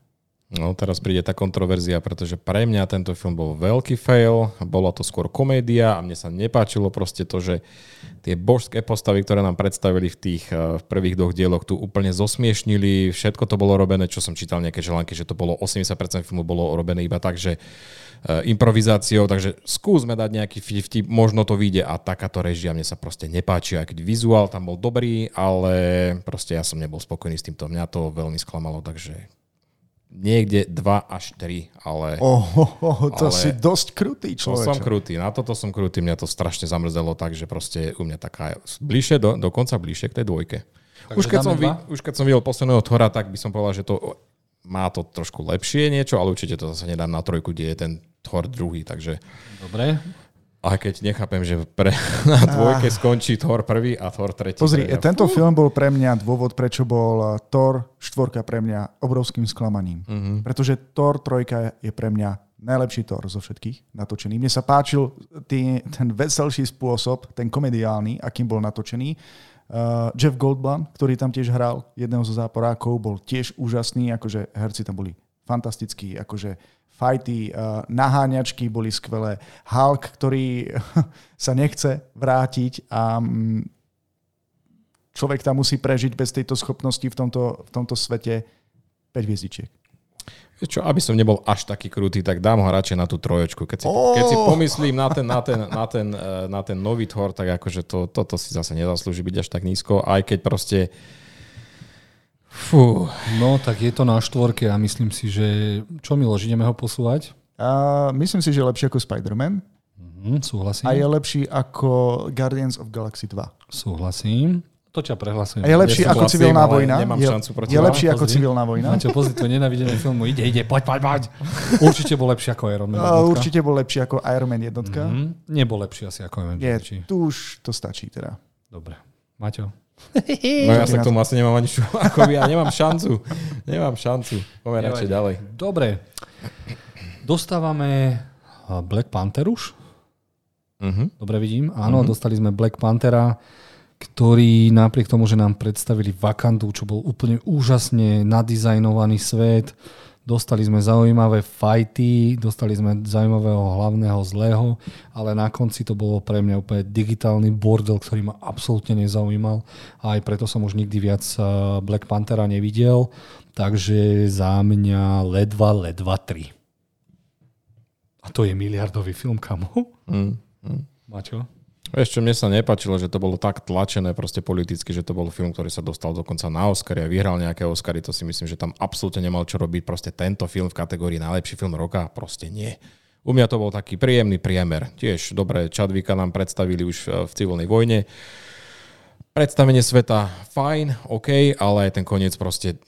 No, teraz príde tá kontroverzia, pretože pre mňa tento film bol veľký fail, bola to skôr komédia a mne sa nepáčilo proste to, že tie božské postavy, ktoré nám predstavili v tých v prvých dvoch dieloch, tu úplne zosmiešnili, všetko to bolo robené, čo som čítal nejaké želánky, že to bolo 80% filmu bolo robené iba tak, že improvizáciou, takže skúsme dať nejaký vtip, možno to vyjde a takáto režia mne sa proste nepáči, aj keď vizuál tam bol dobrý, ale proste ja som nebol spokojný s týmto, mňa to veľmi sklamalo, takže niekde 2 až 3, ale... Oh, oh, oh to ale si dosť krutý človek. som krutý, na toto som krutý, mňa to strašne zamrzelo, takže proste u mňa taká bližšie, do, dokonca bližšie k tej dvojke. už keď, som vy, už keď som videl posledného Thora, tak by som povedal, že to má to trošku lepšie niečo, ale určite to zase nedám na trojku, kde je ten Thor druhý, takže... Dobre. A keď nechápem, že pre, na dvojke skončí Thor prvý a Thor tretí. Pozri, pre tento film bol pre mňa dôvod, prečo bol eh, Thor štvorka pre mňa obrovským sklamaním. Uh-huh. Pretože Thor trojka je pre mňa najlepší Thor zo všetkých natočený. Mne sa páčil tý, ten veselší spôsob, ten komediálny, akým bol natočený. Uh, Jeff Goldblum, ktorý tam tiež hral jedného zo záporákov, bol tiež úžasný, akože herci tam boli fantastickí, akože fajty, uh, naháňačky boli skvelé. Hulk, ktorý sa nechce vrátiť a um, človek tam musí prežiť bez tejto schopnosti v tomto, v tomto svete 5 hviezdičiek. Čo, aby som nebol až taký krutý, tak dám ho radšej na tú trojočku. Keď si, oh! keď si pomyslím na ten, na, ten, na, ten, eh, na ten nový Thor, tak akože to, toto si zase nezaslúži byť až tak nízko, aj keď proste Fú. No, tak je to na štvorke a myslím si, že... Čo, Miloš, ideme ho posúvať? A myslím si, že je lepší ako Spider-Man. Mm, súhlasím. A je lepší ako Guardians of Galaxy 2. Súhlasím. To ťa prehlasujem. A je lepší ja ako civilná vojna. Nemám je, šancu proti je lepší ako civilná vojna. Maťo, pozri, to nenávidenie filmu. Ide, ide, poď, poď, poď. Určite bol lepší ako Iron Man jednotka. Určite bol lepší ako Iron Man jednotka. Mm-hmm. Nebol lepší asi ako Iron Man. Je, tu už to stačí teda. Dobre. Maťo. No ja sa k tomu asi nemám ani čo, ako ja nemám šancu. Nemám šancu. Poďme radšej ďalej. Dobre. Dostávame Black Panther už. Uh-huh. Dobre vidím. Áno, uh-huh. dostali sme Black Panthera, ktorý napriek tomu, že nám predstavili Wakandu, čo bol úplne úžasne nadizajnovaný svet, Dostali sme zaujímavé fajty, dostali sme zaujímavého hlavného zlého, ale na konci to bolo pre mňa úplne digitálny bordel, ktorý ma absolútne nezaujímal a aj preto som už nikdy viac eh, Black Panthera nevidel. Takže za mňa ledva, ledva 3. A to je miliardový film, kamo. Mm, mm. Maťo? Čo, mne sa nepačilo, že to bolo tak tlačené proste politicky, že to bol film, ktorý sa dostal dokonca na Oscary a vyhral nejaké Oscary, to si myslím, že tam absolútne nemal čo robiť. Proste tento film v kategórii najlepší film roka, proste nie. U mňa to bol taký príjemný priemer. Tiež dobre, Čadvika nám predstavili už e, v civilnej vojne. Predstavenie sveta fajn, OK, ale aj ten koniec proste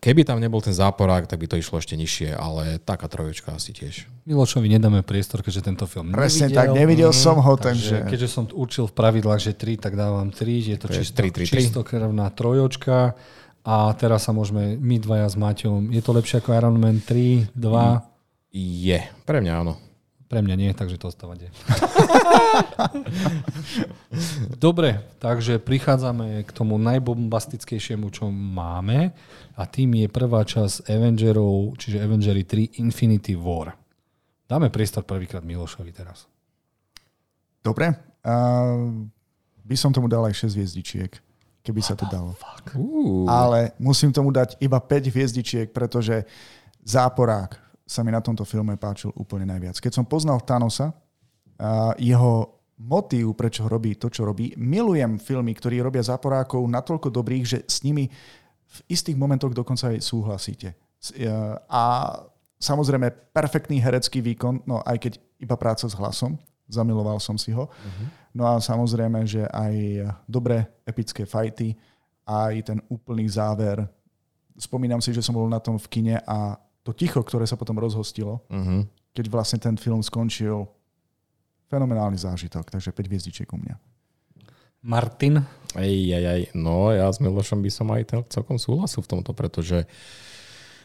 Keby tam nebol ten záporák, tak by to išlo ešte nižšie, ale taká trojočka asi tiež. Milošovi nedáme priestor, keďže tento film Presne nevidel. tak, nevidel mm, som ho, takže... Keďže som určil v pravidlách, že 3, tak dávam 3, je to, to čisto, 3, 3, 3. čistokrvná trojočka a teraz sa môžeme my dvaja s Maťom. Je to lepšie ako Iron Man 3, 2? Je. Pre mňa áno. Pre mňa nie, takže to ostáva nie. Dobre, takže prichádzame k tomu najbombastickejšiemu, čo máme a tým je prvá časť Avengerov, čiže Avengery 3 Infinity War. Dáme priestor prvýkrát Milošovi teraz. Dobre. Uh, by som tomu dal aj 6 hviezdičiek, keby sa to dalo. Uh. Ale musím tomu dať iba 5 hviezdičiek, pretože záporák sa mi na tomto filme páčil úplne najviac. Keď som poznal Thanosa, a jeho motív, prečo robí to, čo robí, milujem filmy, ktorí robia záporákov natoľko dobrých, že s nimi v istých momentoch dokonca aj súhlasíte. A samozrejme perfektný herecký výkon, no aj keď iba práca s hlasom, zamiloval som si ho. Uh-huh. No a samozrejme, že aj dobré epické fajty, aj ten úplný záver. Spomínam si, že som bol na tom v kine a to ticho, ktoré sa potom rozhostilo, uh-huh. keď vlastne ten film skončil, fenomenálny zážitok, takže 5 hviezdičiek u mňa. Martin? Ej, ej, ej, no ja s Milošom by som aj celkom súhlasil v tomto, pretože uh,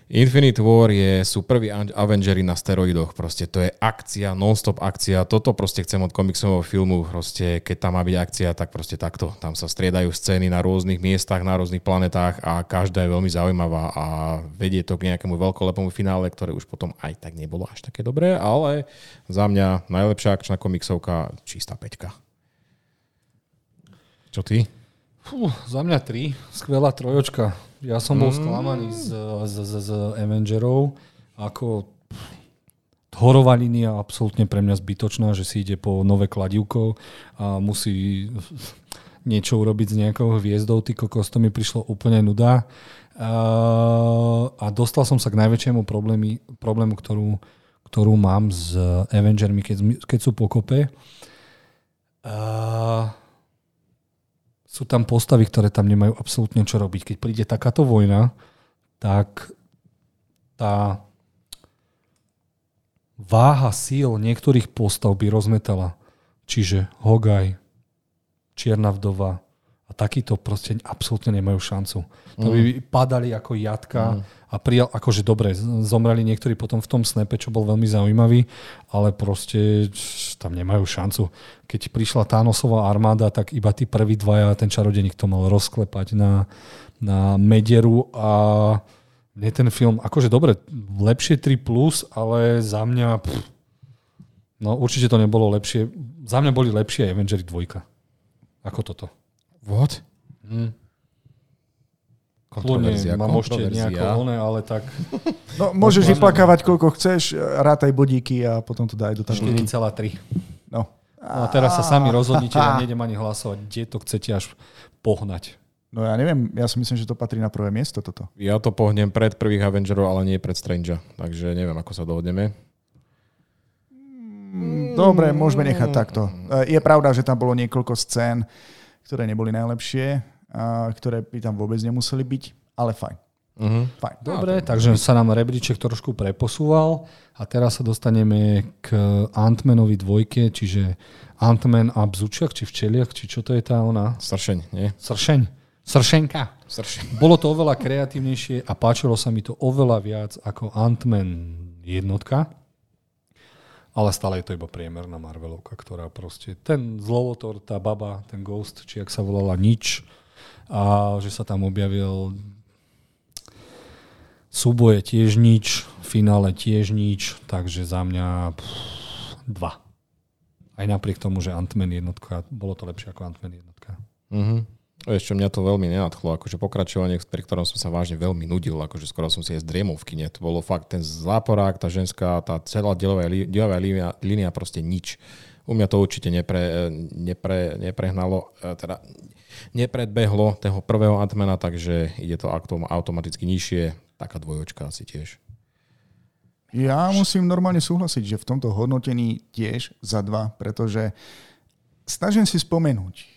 Infinite War je, sú prví Avengery na steroidoch, proste to je akcia, non-stop akcia, toto proste chcem od komiksového filmu, proste keď tam má byť akcia, tak proste takto. Tam sa striedajú scény na rôznych miestach, na rôznych planetách a každá je veľmi zaujímavá a vedie to k nejakému veľkolepému finále, ktoré už potom aj tak nebolo až také dobré, ale za mňa najlepšia akčná komiksovka, čistá peťka. Čo ty? Fú, za mňa tri. Skvelá trojočka. Ja som bol mm. sklamaný z, z, z, z Avengerov. Ako horová línia absolútne pre mňa zbytočná, že si ide po nové kladivko a musí niečo urobiť s nejakou hviezdou. Ty kokos, to mi prišlo úplne nuda. A, a dostal som sa k najväčšiemu problému, problému ktorú, ktorú mám s Avengermi, keď, keď sú pokope. A, sú tam postavy, ktoré tam nemajú absolútne čo robiť. Keď príde takáto vojna, tak tá váha síl niektorých postav by rozmetala. Čiže Hogaj, Čierna vdova, a takíto proste absolútne nemajú šancu. To by mm. padali ako jatka mm. a prijal, akože dobre, zomreli niektorí potom v tom snepe, čo bol veľmi zaujímavý, ale proste tam nemajú šancu. Keď prišla Thanosová armáda, tak iba tí prví dvaja, ten čarodeník to mal rozklepať na, na medieru a mne ten film, akože dobre, lepšie 3+, plus, ale za mňa, pff, no určite to nebolo lepšie. Za mňa boli lepšie Avengers 2 ako toto. What? Hmm. Kľudne, mám ešte nejako oné, ale tak... No, môžeš vyplakávať koľko chceš, rátaj bodíky a potom to daj do tabulky. 4,3. No. no a teraz sa sami rozhodnite, ja nejdem ani hlasovať, kde to chcete až pohnať. No ja neviem, ja si myslím, že to patrí na prvé miesto toto. Ja to pohnem pred prvých Avengerov, ale nie pred Strange, takže neviem, ako sa dohodneme. Dobre, môžeme nechať takto. Je pravda, že tam bolo niekoľko scén, ktoré neboli najlepšie, a ktoré by tam vôbec nemuseli byť, ale fajn. Uh-huh. fajn. Dobre, no, takže sa nám rebríček trošku preposúval a teraz sa dostaneme k Antmanovi dvojke, čiže Antman a Bzučiak, či včeliak, či čo to je tá ona? Sršeň, nie? Sršeň. Sršenka. Sršeň. Bolo to oveľa kreatívnejšie a páčilo sa mi to oveľa viac ako Antman jednotka ale stále je to iba priemerná Marvelovka, ktorá proste, ten zlovotor, tá baba, ten Ghost, či ak sa volala nič, a že sa tam objavil súboje tiež nič, finále tiež nič, takže za mňa pff, dva. Aj napriek tomu, že Ant-Man jednotka, bolo to lepšie ako Ant-Man jednotka. Mm-hmm. Ešte mňa to veľmi nenadchlo, akože pokračovanie, pri ktorom som sa vážne veľmi nudil, akože skoro som si aj zdriemol v kine. To bolo fakt ten záporák, tá ženská, tá celá dielová, dielová línia, línia, proste nič. U mňa to určite nepre, nepre, neprehnalo, e, teda nepredbehlo toho prvého Antmana, takže ide to automaticky nižšie. Taká dvojočka asi tiež. Ja musím normálne súhlasiť, že v tomto hodnotení tiež za dva, pretože snažím si spomenúť,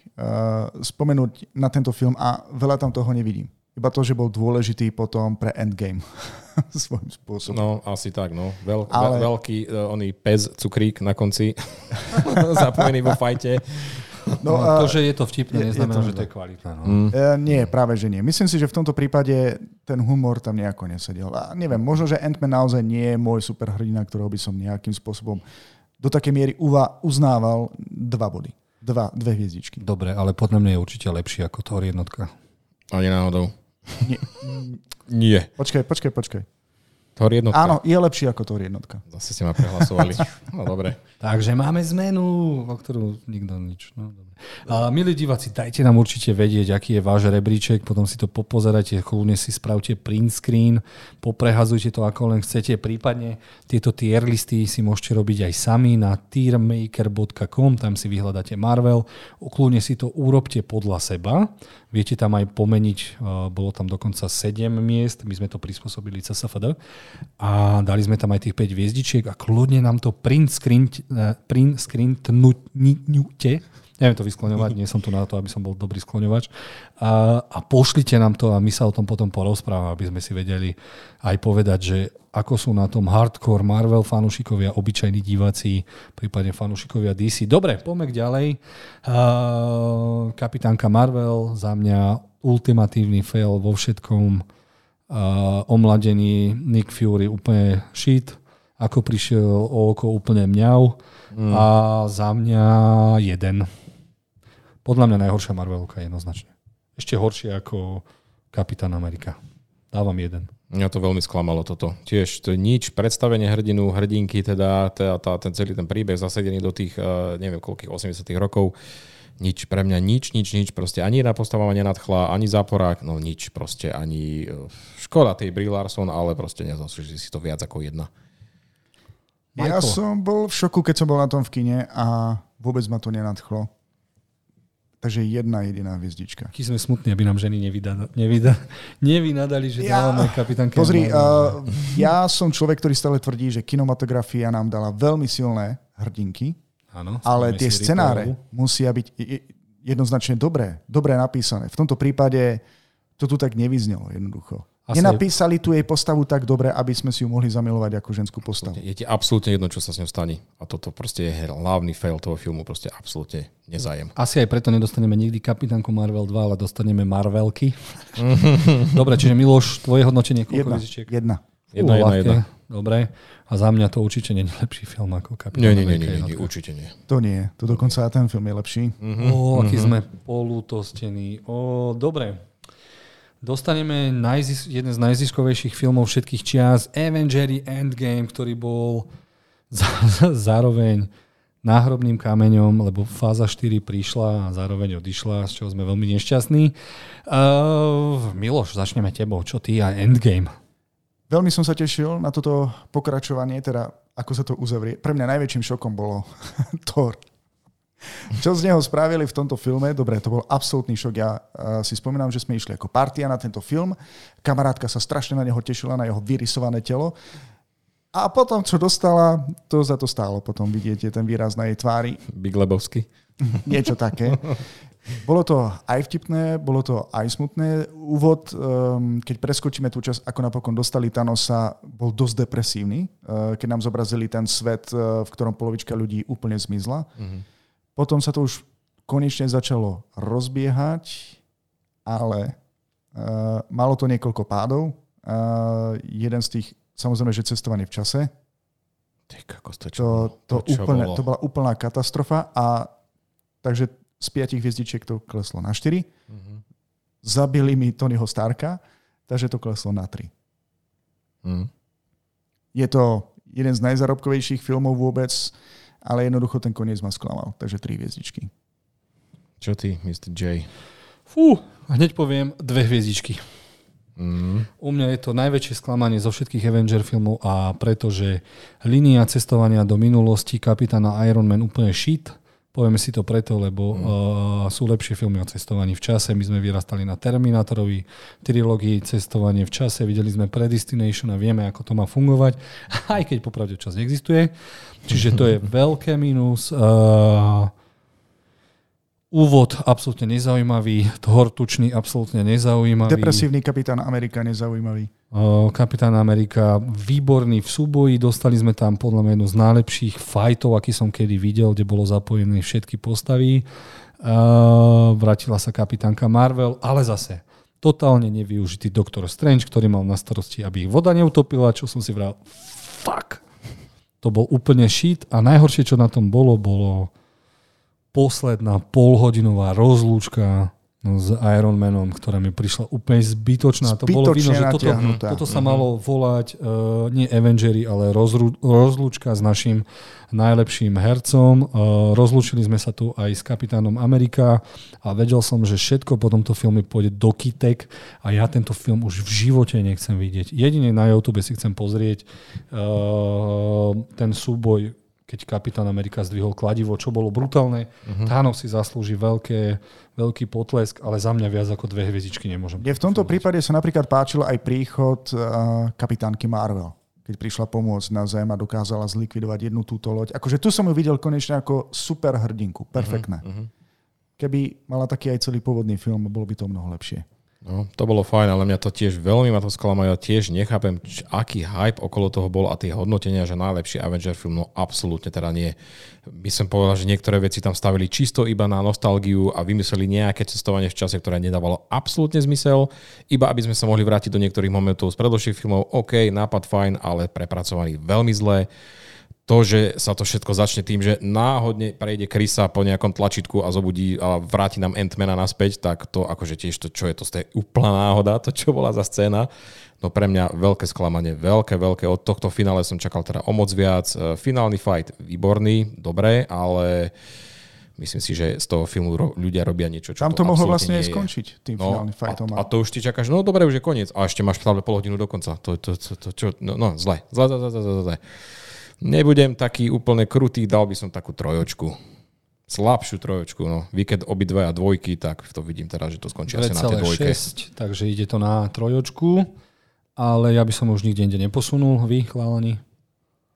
spomenúť na tento film a veľa tam toho nevidím. Iba to, že bol dôležitý potom pre Endgame svojím spôsobom. No, asi tak, no. Veľ, Ale... Veľký uh, oný pez, cukrík na konci, zapojený vo fajte. No, No, a- to, že je to vtipné, je- je neznamená, to že to je kvalitné. No. Mm. E, nie, práve že nie. Myslím si, že v tomto prípade ten humor tam nejako nesedel. A neviem, možno, že Ant-Man naozaj nie je môj superhrdina, ktorého by som nejakým spôsobom do takej miery uva- uznával dva body. Dva, dve hviezdičky. Dobre, ale podľa mňa je určite lepší ako Thor jednotka. Ani náhodou. Nie. Nie. Počkaj, počkaj, počkaj. Thor jednotka. Áno, je lepší ako Thor jednotka. Zase ste ma prehlasovali. No dobre. Takže máme zmenu, o ktorú nikto nič. No, dobre. Milí diváci, dajte nám určite vedieť, aký je váš rebríček, potom si to popozerajte, kľudne si spravte print screen, poprehazujte to ako len chcete, prípadne tieto tier listy si môžete robiť aj sami na tiermaker.com, tam si vyhľadáte Marvel, kľudne si to urobte podľa seba, viete tam aj pomeniť, uh, bolo tam dokonca 7 miest, my sme to prispôsobili CSFD a dali sme tam aj tých 5 hviezdičiek a kľudne nám to print screen, eh, print screen tnúte, neviem to vyskloňovať, nie som tu na to, aby som bol dobrý skloňovač. A, a pošlite nám to a my sa o tom potom porozprávame, aby sme si vedeli aj povedať, že ako sú na tom hardcore Marvel fanúšikovia, obyčajní diváci, prípadne fanúšikovia DC. Dobre, poďme ďalej. Uh, kapitánka Marvel, za mňa ultimatívny fail vo všetkom. Uh, omladený Nick Fury úplne shit, ako prišiel o oko úplne mňau mm. a za mňa jeden. Podľa mňa najhoršia Marvelovka jednoznačne. Ešte horšie ako Kapitán Amerika. Dávam jeden. Mňa to veľmi sklamalo toto. Tiež to nič, predstavenie hrdinu, hrdinky, teda tá, tá, ten celý ten príbeh zasadený do tých, uh, neviem koľkých, 80 rokov. Nič, pre mňa nič, nič, nič, proste ani jedna postava ma nenadchla, ani záporák, no nič, proste ani, uh, škoda tej Brie Larson, ale proste nezaslúži si to viac ako jedna. Ja Michael. som bol v šoku, keď som bol na tom v kine a vôbec ma to nenadchlo. Takže jedna jediná hviezdička. Aký sme smutní, aby nám ženy nevyda, nevyda, nevynadali, že Ja- dávame kapitánke. Pozri, uh, ja som človek, ktorý stále tvrdí, že kinematografia nám dala veľmi silné hrdinky, Áno, ale tie scenáre Ricolerovú. musia byť je- jednoznačne dobré, dobre napísané. V tomto prípade to tu tak nevyznelo jednoducho. Asi- Nenapísali tu jej postavu tak dobre, aby sme si ju mohli zamilovať ako ženskú postavu. Je ti absolútne jedno, čo sa s ňou stane. A toto proste je hlavný fail toho filmu, proste absolútne nezajem. Asi aj preto nedostaneme nikdy kapitánku Marvel 2, ale dostaneme Marvelky. Dobre, čiže Miloš, tvoje hodnotenie koľko Jedna, hviezdičiek? jedna. Jedna, jedna, jedna. Dobre. A za mňa to určite nie je lepší film ako Kapitán Nie, nie, nie, nie, nie, nie, určite nie. To nie. To dokonca aj ten film je lepší. Ó, aký sme polutostení. Ó, dobre. Dostaneme najzis- jeden z najziskovejších filmov všetkých čias, Avengers Endgame, ktorý bol zároveň náhrobným kameňom, lebo fáza 4 prišla a zároveň odišla, z čoho sme veľmi nešťastní. Uh, Miloš, začneme tebou. Čo ty a Endgame? Veľmi som sa tešil na toto pokračovanie, teda ako sa to uzavrie. Pre mňa najväčším šokom bolo Thor. Čo z neho spravili v tomto filme? Dobre, to bol absolútny šok. Ja uh, si spomínam, že sme išli ako partia na tento film. Kamarátka sa strašne na neho tešila, na jeho vyrysované telo. A potom, čo dostala, to za to stálo. Potom vidíte ten výraz na jej tvári. Big Lebowski. Niečo také. Bolo to aj vtipné, bolo to aj smutné. Úvod, um, keď preskočíme tú časť, ako napokon dostali Thanosa, bol dosť depresívny, uh, keď nám zobrazili ten svet, uh, v ktorom polovička ľudí úplne zmizla. Mhm. Potom sa to už konečne začalo rozbiehať, ale uh, malo to niekoľko pádov. Uh, jeden z tých, samozrejme, že cestovanie v čase, Ty kokos, to, čo to, to, čo úplne, bolo? to bola úplná katastrofa a takže z piatich hviezdičiek to kleslo na 4. Mhm. Zabili mi Tonyho Starka, takže to kleslo na 3. Mhm. Je to jeden z najzarobkovejších filmov vôbec, ale jednoducho ten koniec ma sklamal, takže 3 hviezdičky. Čo ty, Mr. J? Fú, hneď poviem dve hviezdičky. Mm. U mňa je to najväčšie sklamanie zo všetkých Avenger filmov a pretože línia cestovania do minulosti kapitána Iron Man úplne shit. Povieme si to preto, lebo mm. uh, sú lepšie filmy o cestovaní v čase. My sme vyrastali na Terminátorovi trilógii cestovanie v čase. Videli sme Predestination a vieme, ako to má fungovať. Aj keď popravde čas existuje. Čiže to je veľké minus. Uh, Úvod absolútne nezaujímavý, Thor tučný absolútne nezaujímavý. Depresívny kapitán Amerika, nezaujímavý. Kapitán Amerika výborný v súboji, dostali sme tam podľa mňa jednu z najlepších fightov, aký som kedy videl, kde bolo zapojené všetky postavy. Vrátila sa kapitánka Marvel, ale zase totálne nevyužitý Doktor Strange, ktorý mal na starosti, aby ich voda neutopila, čo som si vral, fuck. To bol úplne shit a najhoršie, čo na tom bolo, bolo posledná polhodinová rozlúčka s Iron Manom, ktorá mi prišla úplne zbytočná. to bolo vidno, že toto, toto sa malo volať uh, nie Avengery, ale rozru, rozlúčka s našim najlepším hercom. Uh, rozlúčili sme sa tu aj s kapitánom Amerika a vedel som, že všetko po tomto filme pôjde do kitek a ja tento film už v živote nechcem vidieť. Jedine na YouTube si chcem pozrieť uh, ten súboj keď kapitán Amerika zdvihol kladivo, čo bolo brutálne. Uh-huh. Thanos si zaslúži veľké, veľký potlesk, ale za mňa viac ako dve hviezdičky nemôžem. Mne v tomto prípade sa napríklad páčil aj príchod uh, kapitánky Marvel keď prišla pomôcť na Zem a dokázala zlikvidovať jednu túto loď. Akože tu som ju videl konečne ako super hrdinku. Perfektné. Uh-huh. Keby mala taký aj celý pôvodný film, bolo by to mnoho lepšie. No, to bolo fajn, ale mňa to tiež veľmi ma to sklamalo. Tiež nechápem, č- aký hype okolo toho bol a tie hodnotenia, že najlepší Avenger film, no absolútne teda nie. By som povedal, že niektoré veci tam stavili čisto iba na nostalgiu a vymysleli nejaké cestovanie v čase, ktoré nedávalo absolútne zmysel, iba aby sme sa mohli vrátiť do niektorých momentov z predošlých filmov. OK, nápad fajn, ale prepracovaný veľmi zle to, že sa to všetko začne tým, že náhodne prejde Krisa po nejakom tlačítku a zobudí a vráti nám Entmana naspäť, tak to akože tiež to, čo je to, to je úplná náhoda, to čo bola za scéna. No pre mňa veľké sklamanie, veľké, veľké. Od tohto finále som čakal teda o moc viac. E, finálny fight výborný, dobré, ale myslím si, že z toho filmu ľudia robia niečo, čo Tam to, to mohlo vlastne aj skončiť, tým no, finálnym fightom. A, a to už ty čakáš, no dobre, už je koniec. A ešte máš stále pol hodinu do konca. To, to, to, to čo, no, no zle, zle, zle, zle, zle, zle. Nebudem taký úplne krutý, dal by som takú trojočku. Slabšiu trojočku, no. Vy keď obidve a dvojky, tak to vidím teraz, že to skončí asi na tej dvojke. 6, takže ide to na trojočku, ale ja by som už nikde inde neposunul. Vy, chlálani?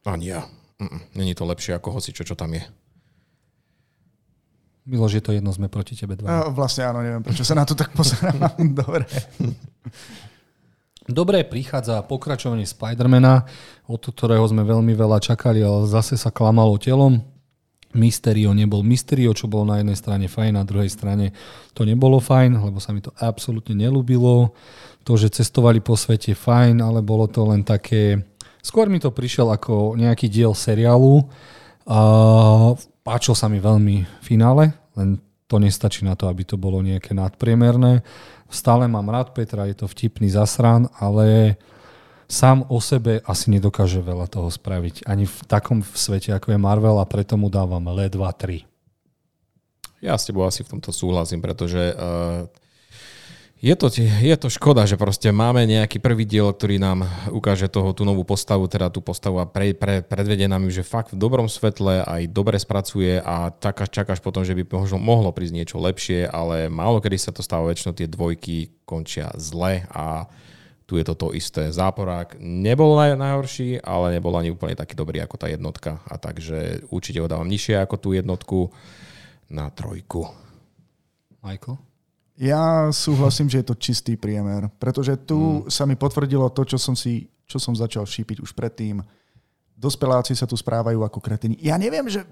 Ani ja. Není to lepšie ako hoci, čo, čo tam je. Miloš, je to jedno, sme proti tebe dva. No, vlastne áno, neviem, prečo sa na to tak pozerám. Dobre. Dobre, prichádza pokračovanie Spidermana, od ktorého sme veľmi veľa čakali, ale zase sa klamalo telom. Mysterio nebol Mysterio, čo bolo na jednej strane fajn, na druhej strane to nebolo fajn, lebo sa mi to absolútne nelúbilo. To, že cestovali po svete fajn, ale bolo to len také... Skôr mi to prišiel ako nejaký diel seriálu. A páčil sa mi veľmi finále, len to nestačí na to, aby to bolo nejaké nadpriemerné. Stále mám rád Petra, je to vtipný zasran, ale sám o sebe asi nedokáže veľa toho spraviť. Ani v takom svete, ako je Marvel a preto mu dávam le 2, 3. Ja s tebou asi v tomto súhlasím, pretože uh, je to, je to škoda, že proste máme nejaký prvý diel, ktorý nám ukáže toho, tú novú postavu, teda tú postavu a pre, pre, predvedie nám ju, že fakt v dobrom svetle aj dobre spracuje a čakáš, čakáš potom, že by možno mohlo prísť niečo lepšie, ale málo kedy sa to stáva, väčšinou tie dvojky končia zle a tu je to to isté. Záporák nebol naj, najhorší, ale nebol ani úplne taký dobrý ako tá jednotka. A takže určite ho dávam nižšie ako tú jednotku na trojku. Michael? Ja súhlasím, že je to čistý priemer, pretože tu mm. sa mi potvrdilo to, čo som, si, čo som začal šípiť už predtým. Dospeláci sa tu správajú ako kretiny. Ja neviem, že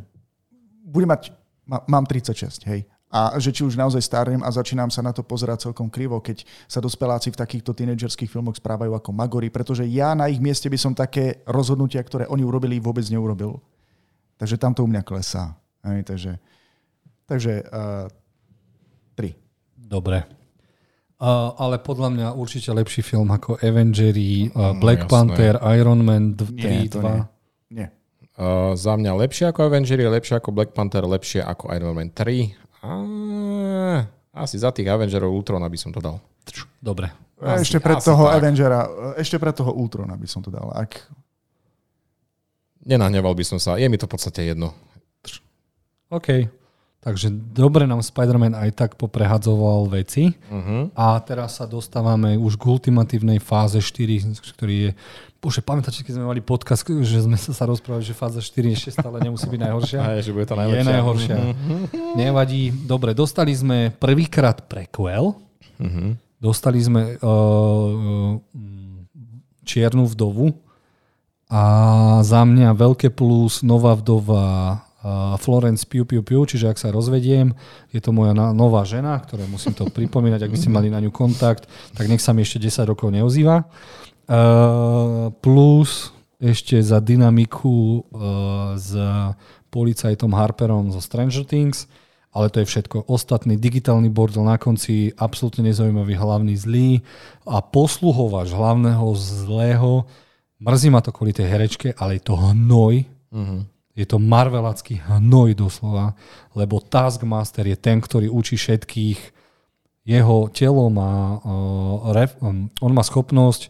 budem mať, má, mám 36, hej, a že či už naozaj starnem a začínam sa na to pozerať celkom krivo, keď sa dospeláci v takýchto tínedžerských filmoch správajú ako magory, pretože ja na ich mieste by som také rozhodnutia, ktoré oni urobili, vôbec neurobil. Takže tam to u mňa klesá. Hej, takže takže uh, Dobre. Uh, ale podľa mňa určite lepší film ako Avengery, uh, Black no, Panther, Iron Man 3, nie, 2. Nie. nie. Uh, za mňa lepšie ako Avengery, lepšie ako Black Panther, lepšie ako Iron Man 3. Uh, asi za tých Avengerov Ultrona by som to dal. Dobre. Asi, ešte pred toho tak. Avengera, ešte pred toho Ultrona by som to dal. Ak... Nenahneval by som sa. Je mi to v podstate jedno. OK. Takže dobre nám Spider-Man aj tak poprehadzoval veci. Uh-huh. A teraz sa dostávame už k ultimatívnej fáze 4, ktorý je... Bože, pamätáte, keď sme mali podcast, že sme sa, sa rozprávali, že fáza 4 ešte stále nemusí byť najhoršia? Aj, že bude to najlepšia. Je najhoršia. Uh-huh. Nevadí. Dobre, dostali sme prvýkrát prequel. Uh-huh. Dostali sme uh, Čiernu vdovu. A za mňa veľké plus Nová vdova Florence Piu Piu Piu, čiže ak sa rozvediem, je to moja nová žena, ktorá musím to pripomínať, ak by ste mali na ňu kontakt, tak nech sa mi ešte 10 rokov neozýva. Uh, plus ešte za dynamiku uh, s policajtom Harperom zo Stranger Things, ale to je všetko. Ostatný digitálny bordel na konci, absolútne nezaujímavý hlavný zlý a posluhovač hlavného zlého, mrzí ma to kvôli tej herečke, ale je to hnoj, uh-huh je to marvelacký hnoj doslova, lebo Taskmaster je ten, ktorý učí všetkých. Jeho telo má, uh, on má schopnosť,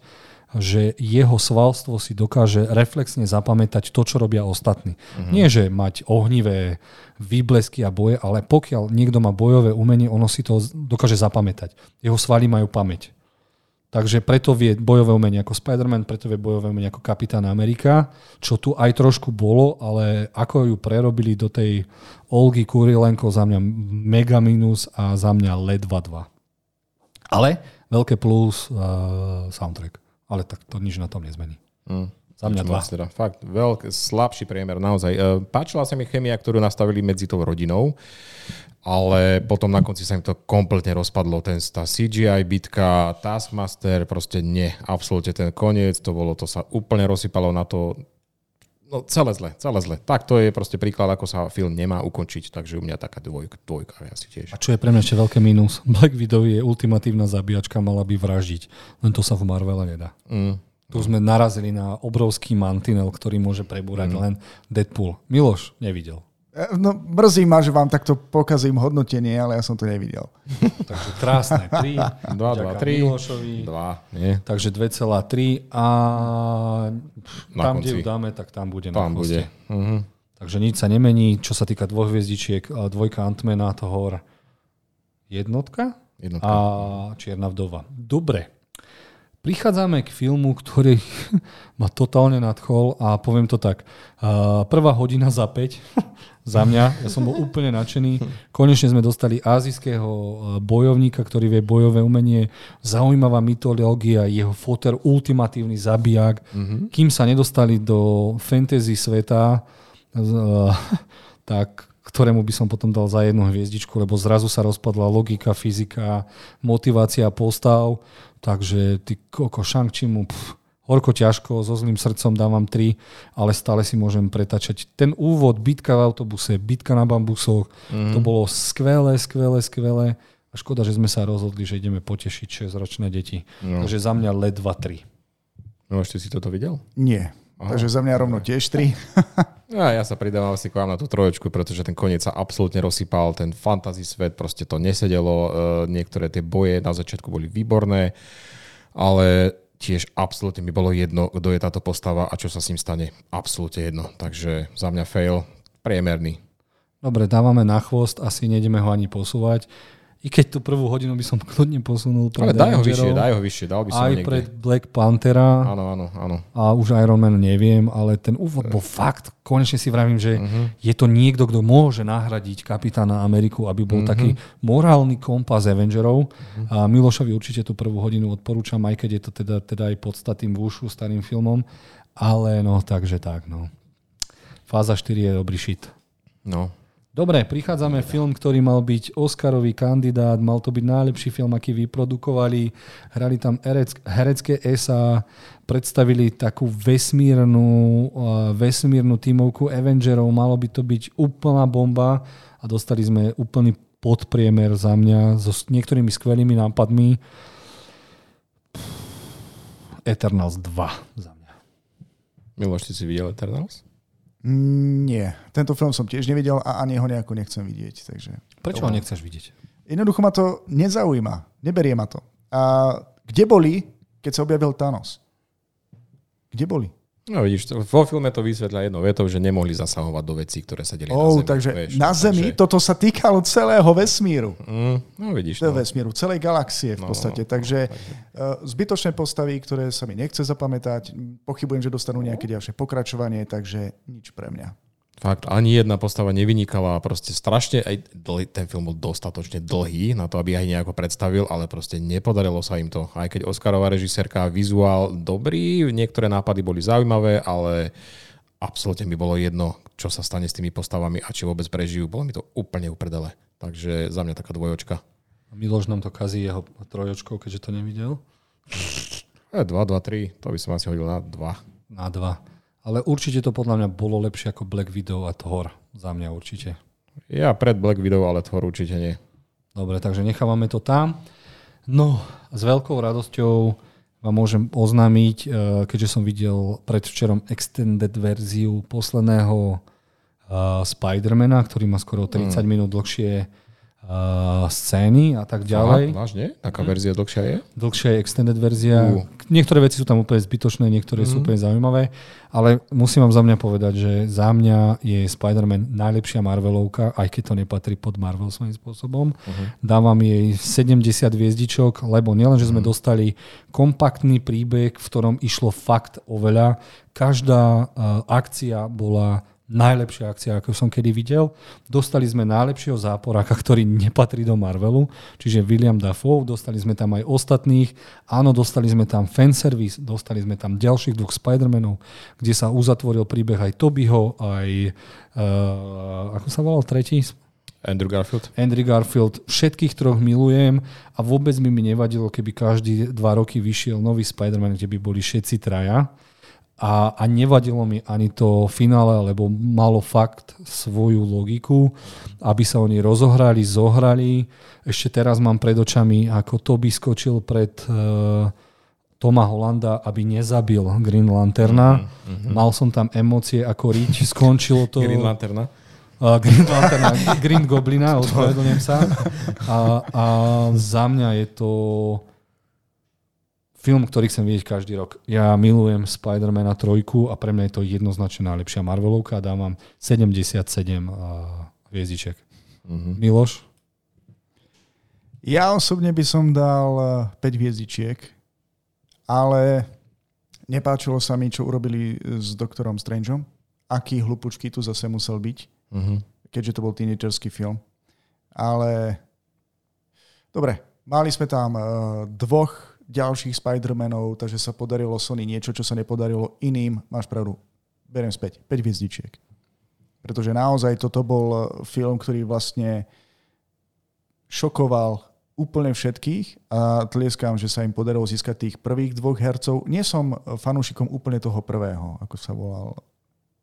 že jeho svalstvo si dokáže reflexne zapamätať to, čo robia ostatní. Mm-hmm. Nie, že mať ohnivé výblesky a boje, ale pokiaľ niekto má bojové umenie, ono si to dokáže zapamätať. Jeho svaly majú pamäť. Takže preto vie bojové umenie ako Spider-Man, preto vie bojové umenie ako Kapitán Amerika, čo tu aj trošku bolo, ale ako ju prerobili do tej Olgy Kurilenko za mňa mega minus a za mňa ledva dva. Ale veľké plus uh, soundtrack. Ale tak to nič na tom nezmení. Mm. Za mňa dva. Teda, fakt, veľký, slabší priemer, naozaj. Uh, páčila sa mi chemia, ktorú nastavili medzi tou rodinou ale potom na konci sa im to kompletne rozpadlo. Ten, tá CGI bitka, Taskmaster, proste nie, absolútne ten koniec, to bolo, to sa úplne rozsypalo na to, no celé zle, celé zle. Tak to je proste príklad, ako sa film nemá ukončiť, takže u mňa taká dvojka, dvojka asi tiež. A čo je pre mňa ešte veľké mínus? Black Widow je ultimatívna zabíjačka, mala by vraždiť, len to sa v Marvele nedá. Mm. Tu sme narazili na obrovský mantinel, ktorý môže prebúrať mm. len Deadpool. Miloš nevidel. E, no, mrzí ma, že vám takto pokazím hodnotenie, ale ja som to nevidel. Takže krásne 3. 2, 2, 3. 2, nie. Takže 2,3 a na tam, konci. kde ju dáme, tak tam bude tam na bude. Uh-huh. Takže nič sa nemení. Čo sa týka dvoch hviezdičiek, dvojka Antmana, Thor jednotka, jednotka. a Čierna vdova. Dobre. Prichádzame k filmu, ktorý ma totálne nadchol a poviem to tak. Prvá hodina za 5 za mňa. Ja som bol úplne nadšený. Konečne sme dostali azijského e, bojovníka, ktorý vie bojové umenie, zaujímavá mytológia, jeho foter ultimatívny zabijak. Mm-hmm. Kým sa nedostali do fantasy sveta, e, tak ktorému by som potom dal za jednu hviezdičku, lebo zrazu sa rozpadla logika, fyzika, motivácia postav, takže ty koko Shang-Chi mu pff, horko ťažko, so zlým srdcom dávam 3, ale stále si môžem pretačať. Ten úvod, bitka v autobuse, bitka na bambusoch, mm. to bolo skvelé, skvelé, skvelé. A škoda, že sme sa rozhodli, že ideme potešiť 6-ročné deti. No. Takže za mňa ledva 3. No ešte si toto videl? Nie. Aha. Takže za mňa rovno tiež 3. ja, ja sa pridávam asi k vám na tú troječku, pretože ten koniec sa absolútne rozsypal, ten fantasy svet, proste to nesedelo, e, niektoré tie boje na začiatku boli výborné, ale tiež absolútne mi bolo jedno, kto je táto postava a čo sa s ním stane. Absolútne jedno. Takže za mňa fail, priemerný. Dobre, dávame na chvost, asi nejdeme ho ani posúvať. I keď tú prvú hodinu by som kľudne posunul pred Ale daj ho vyššie, daj ho vyššie, dal by som Aj niekde. pred Black Panthera. Áno, áno, áno. A už Iron Man neviem, ale ten úvod bol fakt, konečne si vravím, že uh-huh. je to niekto, kto môže nahradiť kapitána Ameriku, aby bol uh-huh. taký morálny kompas Avengerov. Uh-huh. A Milošovi určite tú prvú hodinu odporúčam, aj keď je to teda, teda aj podstatným vúšu starým filmom. Ale no, takže tak, no. Fáza 4 je dobrý shit. No, Dobre, prichádzame film, ktorý mal byť Oscarový kandidát, mal to byť najlepší film, aký vyprodukovali. Hrali tam herec, herecké SA, predstavili takú vesmírnu, vesmírnu tímovku Avengerov, malo by to byť úplná bomba a dostali sme úplný podpriemer za mňa so niektorými skvelými nápadmi. Eternals 2 za mňa. Miloš, ty si videl Eternals? Nie. Tento film som tiež nevidel a ani ho nejako nechcem vidieť. Takže... Prečo ho nechceš vidieť? Jednoducho ma to nezaujíma. Neberie ma to. A kde boli, keď sa objavil Thanos? Kde boli? No vidíš, vo filme to vysvetľa jednou vetou, že nemohli zasahovať do vecí, ktoré sa delili oh, na Zemi. Takže vieš, na Zemi takže... toto sa týkalo celého vesmíru. Mm, no vidíš. No. vesmíru, celej galaxie v no, podstate. No, no, takže uh, zbytočné postavy, ktoré sa mi nechce zapamätať, pochybujem, že dostanú nejaké ďalšie pokračovanie, takže nič pre mňa. Fakt, ani jedna postava nevynikala. Proste strašne, aj dlhý, ten film bol dostatočne dlhý na to, aby aj nejako predstavil, ale proste nepodarilo sa im to. Aj keď Oscarová režisérka, vizuál dobrý, niektoré nápady boli zaujímavé, ale absolútne mi bolo jedno, čo sa stane s tými postavami a či vôbec prežijú. Bolo mi to úplne uprdele. Takže za mňa taká dvojočka. Miloš nám to kazí jeho trojočkou, keďže to nevidel. 2, 2, 3, to by som asi hodil na 2. Na 2. Ale určite to podľa mňa bolo lepšie ako Black Widow a Thor. Za mňa určite. Ja pred Black Widow, ale Thor určite nie. Dobre, takže nechávame to tam. No, s veľkou radosťou vám môžem oznámiť, eh, keďže som videl predvčerom extended verziu posledného uh, Spidermana, ktorý má skoro 30 mm. minút dlhšie uh, scény a tak ďalej. Aha, vážne? Taká verzia dlhšia je? Dlhšia je extended verzia. Uh. Niektoré veci sú tam úplne zbytočné, niektoré mm. sú úplne zaujímavé, ale musím vám za mňa povedať, že za mňa je Spider-Man najlepšia Marvelovka, aj keď to nepatrí pod Marvel svojím spôsobom. Uh-huh. Dávam jej 70 hviezdičok, lebo nielen, že sme uh-huh. dostali kompaktný príbeh, v ktorom išlo fakt o veľa, každá uh, akcia bola najlepšia akcia, ako som kedy videl. Dostali sme najlepšieho záporáka, ktorý nepatrí do Marvelu, čiže William Dafoe, dostali sme tam aj ostatných, áno, dostali sme tam fanservice, dostali sme tam ďalších dvoch Spider-Manov, kde sa uzatvoril príbeh aj Tobyho, aj, uh, ako sa volal tretí? Andrew Garfield. Andrew Garfield. Všetkých troch milujem a vôbec by mi nevadilo, keby každý dva roky vyšiel nový Spider-Man, kde by boli všetci traja a, a nevadilo mi ani to finále, lebo malo fakt svoju logiku, aby sa oni rozohrali, zohrali. Ešte teraz mám pred očami, ako Toby skočil pred uh, Toma Holanda, aby nezabil Green Lanterna. Mm-hmm. Mal som tam emócie ako rič, skončilo to... Green Lanterna? Uh, Green Lanterna, Green Goblina, ospravedlňujem sa. A, a za mňa je to film, ktorý chcem vidieť každý rok. Ja milujem Spider-Mana 3 a pre mňa je to jednoznačne najlepšia Marvelovka a dávam 77 uh, hviezdiček. Mm-hmm. Miloš? Ja osobne by som dal 5 hviezdičiek, ale nepáčilo sa mi, čo urobili s doktorom Strangeom. Aký hlupučky tu zase musel byť, mm-hmm. keďže to bol teenagerský film. Ale dobre, mali sme tam uh, dvoch ďalších Spider-Manov, takže sa podarilo Sony niečo, čo sa nepodarilo iným. Máš pravdu, beriem späť, 5 hviezdičiek. Pretože naozaj toto bol eh, film, ktorý vlastne šokoval úplne všetkých a tlieskam, že sa im podarilo získať tých prvých dvoch hercov. Nie som fanúšikom úplne toho prvého, ako sa volal.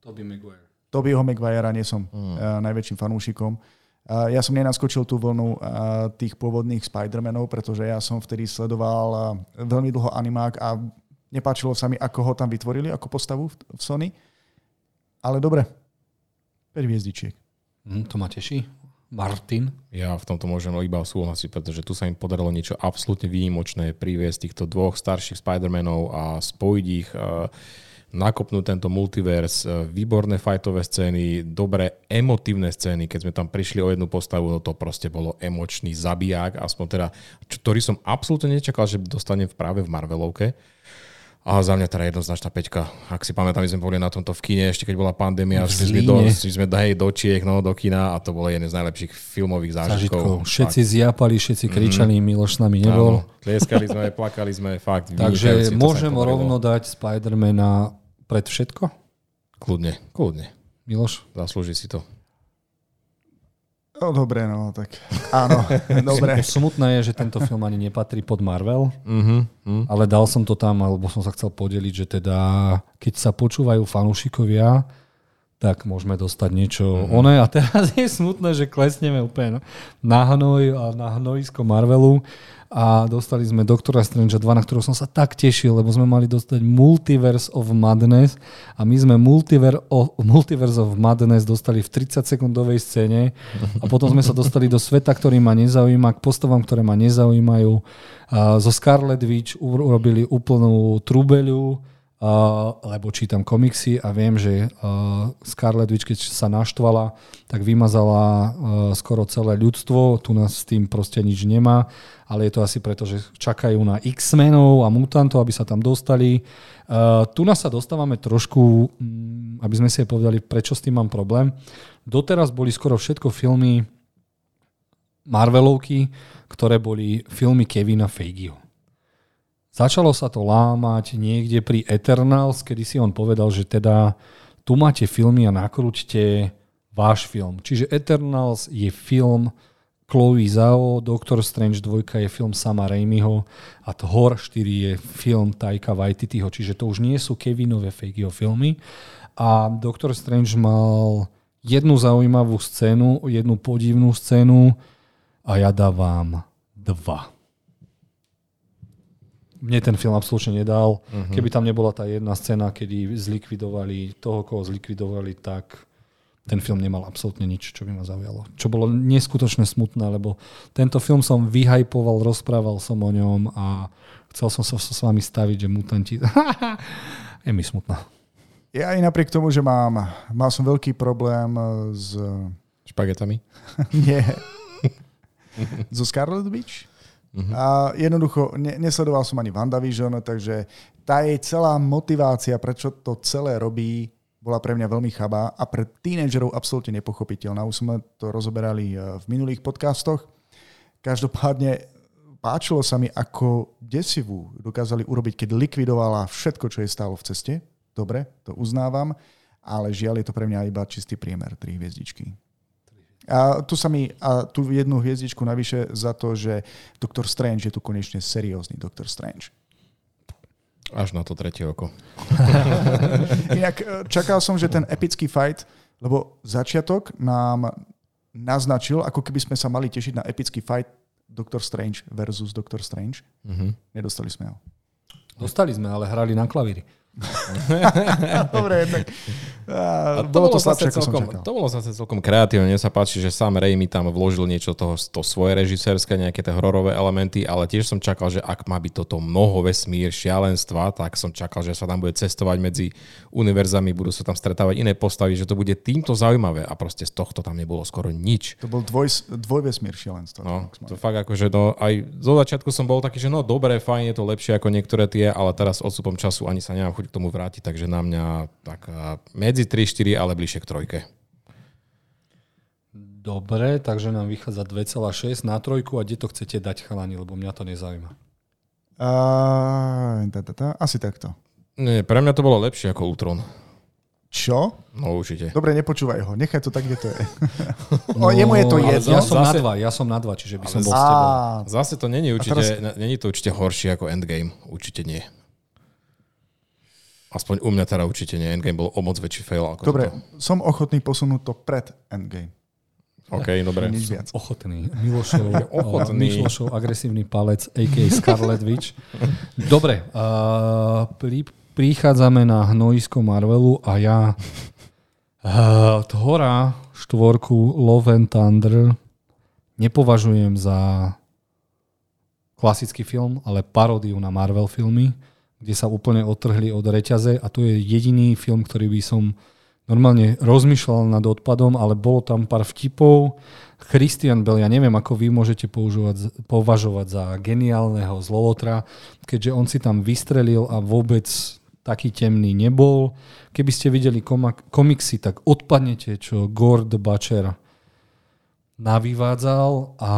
Toby Maguire. Tobyho Maguirea nie som mm. najväčším fanúšikom. Ja som nenaskočil tú vlnu tých pôvodných Spider-Manov, pretože ja som vtedy sledoval veľmi dlho animák a nepáčilo sa mi, ako ho tam vytvorili, ako postavu v Sony. Ale dobre, 5 hviezdičiek. Mm, to ma teší. Martin? Ja v tomto môžem iba súhlasiť, pretože tu sa im podarilo niečo absolútne výnimočné priviesť týchto dvoch starších Spider-Manov a spojiť ich. Uh, nakopnúť tento multivers, e, výborné fajtové scény, dobré emotívne scény, keď sme tam prišli o jednu postavu, no to proste bolo emočný zabiják, aspoň teda, ktorý som absolútne nečakal, že dostanem práve v Marvelovke. A za mňa teda jednoznačná peťka. Ak si pamätám, my sme boli na tomto v kine, ešte keď bola pandémia, šli sme, do, sme daj do Čiech, no, do kina a to bolo jeden z najlepších filmových zážitkov. Všetci fakt. zjapali, všetci mhm. kričali, mm. Miloš s nami nebol. Áno, tlieskali sme, plakali sme, fakt. Takže môžem rovno dať Spidermana pred všetko? Kľudne, kľudne. Miloš? Zaslúži si to. No dobre, no tak áno, dobre. Smutné je, že tento film ani nepatrí pod Marvel, uh-huh, ale dal som to tam, alebo som sa chcel podeliť, že teda keď sa počúvajú fanúšikovia, tak môžeme dostať niečo uh-huh. oné. A teraz je smutné, že klesneme úplne na hnoj a na hnojisko Marvelu a dostali sme Doktora Strange 2, na ktorého som sa tak tešil, lebo sme mali dostať Multiverse of Madness a my sme Multiver o, Multiverse of Madness dostali v 30 sekundovej scéne a potom sme sa dostali do sveta, ktorý ma nezaujíma, k postavám, ktoré ma nezaujímajú. A zo Scarlet Witch urobili úplnú trubeľu, Uh, lebo čítam komiksy a viem, že uh, Scarlet Witch, keď sa naštvala, tak vymazala uh, skoro celé ľudstvo, tu nás s tým proste nič nemá, ale je to asi preto, že čakajú na X-menov a mutantov, aby sa tam dostali. Tu nás sa dostávame trošku, um, aby sme si aj povedali, prečo s tým mám problém. Doteraz boli skoro všetko filmy Marvelovky, ktoré boli filmy Kevina Feigeho. Začalo sa to lámať niekde pri Eternals, kedy si on povedal, že teda tu máte filmy a nakrúťte váš film. Čiže Eternals je film Chloe Zhao, Doctor Strange 2 je film Sama Raimiho a Thor 4 je film Taika Waititiho, čiže to už nie sú Kevinové Feigeho filmy. A Doctor Strange mal jednu zaujímavú scénu, jednu podivnú scénu a ja dávam dva. Mne ten film absolútne nedal. Uh-huh. Keby tam nebola tá jedna scéna, kedy zlikvidovali toho, koho zlikvidovali, tak ten film nemal absolútne nič, čo by ma zaujalo. Čo bolo neskutočne smutné, lebo tento film som vyhajpoval, rozprával som o ňom a chcel som sa s vami staviť, že mutanti... je mi smutná. Ja aj napriek tomu, že mám, mal som veľký problém s... Špagetami? Nie. so Scarlet Beach. Uh-huh. A jednoducho ne, nesledoval som ani WandaVision, takže tá jej celá motivácia, prečo to celé robí, bola pre mňa veľmi chabá a pre tínedžerov absolútne nepochopiteľná. Už sme to rozoberali eh, v minulých podcastoch. Každopádne páčilo sa mi, ako desivú dokázali urobiť, keď likvidovala všetko, čo jej stálo v ceste. Dobre, to uznávam, ale žiaľ je to pre mňa iba čistý priemer, tri hviezdičky. A tu sa mi, a tu jednu hviezdičku navyše za to, že Doktor Strange je tu konečne seriózny Doktor Strange. Až na to tretie oko. Inak e, čakal som, že ten epický fight, lebo začiatok nám naznačil, ako keby sme sa mali tešiť na epický fight Doctor Strange versus Doctor Strange. Mm-hmm. Nedostali sme ho. Dostali sme, ale hrali na klavíri. Dobre, tak... A to bolo, to, slabšie, celkom, to bolo zase celkom kreatívne. Mne sa páči, že sám Raimi tam vložil niečo toho, to svoje režisérske, nejaké tie hororové elementy, ale tiež som čakal, že ak má byť toto mnoho vesmír, šialenstva, tak som čakal, že sa tam bude cestovať medzi univerzami, budú sa tam stretávať iné postavy, že to bude týmto zaujímavé a proste z tohto tam nebolo skoro nič. To bol dvoj, dvojvesmír šialenstva. No, to fakt akože no, aj zo začiatku som bol taký, že no dobre, fajn, je to lepšie ako niektoré tie, ale teraz odstupom času ani sa nemám chuť k tomu vrátiť, takže na mňa tak medzi 3-4, ale bližšie k trojke. Dobre, takže nám vychádza 2,6 na trojku a kde to chcete dať chalani, lebo mňa to nezaujíma. Uh, tá, tá, tá, asi takto. Nie, pre mňa to bolo lepšie ako Ultron. Čo? No určite. Dobre, nepočúvaj ho, nechaj to tak, kde to je. no, jemu je to jedno. Ja som zase... na dva, ja som na dva, čiže by som bol s tebou. Zase to není určite, teraz... není to určite horšie ako Endgame, určite nie. Aspoň u mňa teda určite nie. Endgame bol o moc väčší fail. Ako dobre, toto. som ochotný posunúť to pred Endgame. OK, dobre. Nič viac. Ochotný. Milošov, ochotný. Milošov agresívny palec, a.k.a. Scarlet Witch. Dobre, uh, pri, prichádzame na hnojisko Marvelu a ja uh, Thora štvorku Love and Thunder nepovažujem za klasický film, ale paródiu na Marvel filmy, kde sa úplne otrhli od reťaze a to je jediný film, ktorý by som normálne rozmýšľal nad odpadom, ale bolo tam pár vtipov. Christian Bell, ja neviem, ako vy môžete používať, považovať za geniálneho zlovotra, keďže on si tam vystrelil a vôbec taký temný nebol. Keby ste videli komiksy, tak odpadnete, čo Gord Butcher navyvádzal a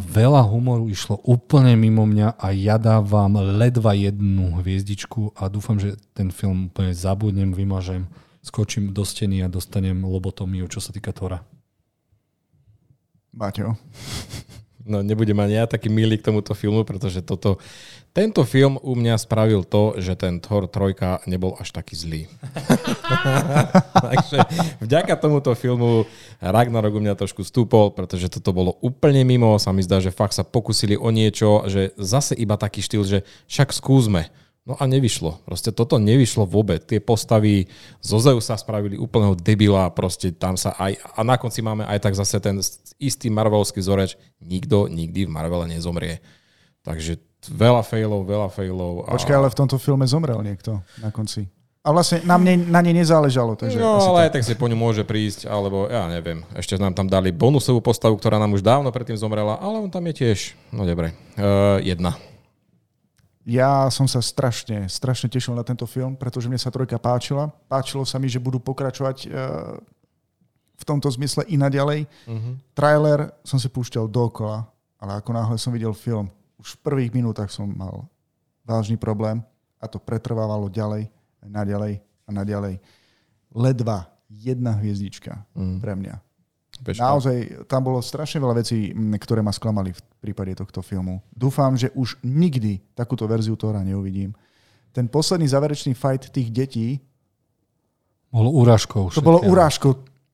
veľa humoru išlo úplne mimo mňa a ja dávam ledva jednu hviezdičku a dúfam, že ten film úplne zabudnem, vymažem, skočím do steny a dostanem lobotomiu, čo sa týka Tora. Maťo. No nebudem ani ja taký milý k tomuto filmu, pretože toto, tento film u mňa spravil to, že ten Thor 3 nebol až taký zlý. Takže vďaka tomuto filmu Ragnarok u mňa trošku stúpol, pretože toto bolo úplne mimo. Sa mi zdá, že fakt sa pokusili o niečo, že zase iba taký štýl, že však skúsme. No a nevyšlo. Proste toto nevyšlo vôbec. Tie postavy zo Zeusa spravili úplného debila, proste tam sa aj... A na konci máme aj tak zase ten istý marvelský zoreč. Nikto nikdy v Marvele nezomrie. Takže veľa failov, veľa failov. A... Počkaj, ale v tomto filme zomrel niekto na konci. A vlastne na, mne, na nej nezáležalo. Takže no, ale tak. tak si po ňu môže prísť, alebo ja neviem. Ešte nám tam dali bonusovú postavu, ktorá nám už dávno predtým zomrela, ale on tam je tiež, no dobre, uh, jedna. Ja som sa strašne, strašne tešil na tento film, pretože mne sa trojka páčila. Páčilo sa mi, že budú pokračovať uh, v tomto zmysle i naďalej. Uh-huh. Trailer som si púšťal dokola, ale ako náhle som videl film, už v prvých minútach som mal vážny problém a to pretrvávalo ďalej, naďalej a naďalej. ledva jedna hviezdička mm. pre mňa. Bež, Naozaj, tam bolo strašne veľa vecí, ktoré ma sklamali v prípade tohto filmu. Dúfam, že už nikdy takúto verziu Tora neuvidím. Ten posledný záverečný fight tých detí, Bolo úražkou. to bolo všetkého.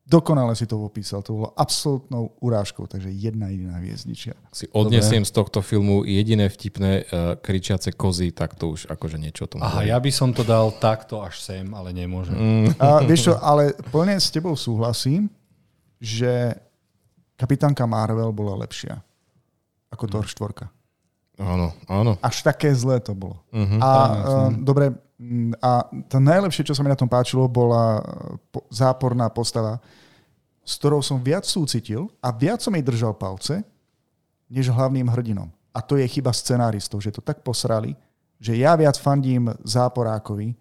Dokonale si to popísal. To bolo absolútnou urážkou. Takže jedna jediná hviezdičia. si odnesiem z tohto filmu jediné vtipné uh, kričiace kozy, tak to už akože niečo o tom Aha, ja by som to dal takto až sem, ale nemôžem. Mm, A, vieš čo, ale plne s tebou súhlasím, že kapitánka Marvel bola lepšia ako Thor 4. áno, áno. Až také zlé to bolo. Mhm. A uh, dobre, mm, a to najlepšie, čo sa mi na tom páčilo, bola po, záporná postava, s ktorou som viac súcitil a viac som jej držal palce, než hlavným hrdinom. A to je chyba scenáristov, že to tak posrali, že ja viac fandím záporákovi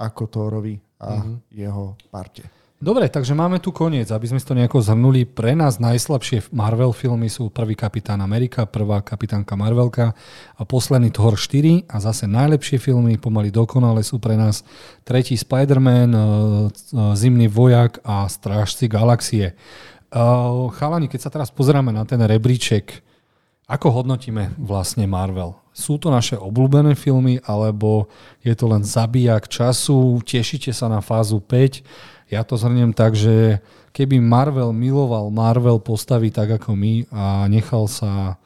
ako Thorovi a jeho parte. Dobre, takže máme tu koniec, aby sme to nejako zhrnuli. Pre nás najslabšie Marvel filmy sú prvý Kapitán Amerika, prvá Kapitánka Marvelka a posledný Thor 4 a zase najlepšie filmy, pomaly dokonale sú pre nás tretí Spider-Man, eh, Zimný vojak a Strážci galaxie. Eh, Chalani, keď sa teraz pozeráme na ten rebríček, ako hodnotíme vlastne Marvel? Sú to naše obľúbené filmy, alebo je to len zabijak času? Tešíte sa na fázu 5? Ja to zhrniem tak, že keby Marvel miloval Marvel postavy tak ako my a nechal sa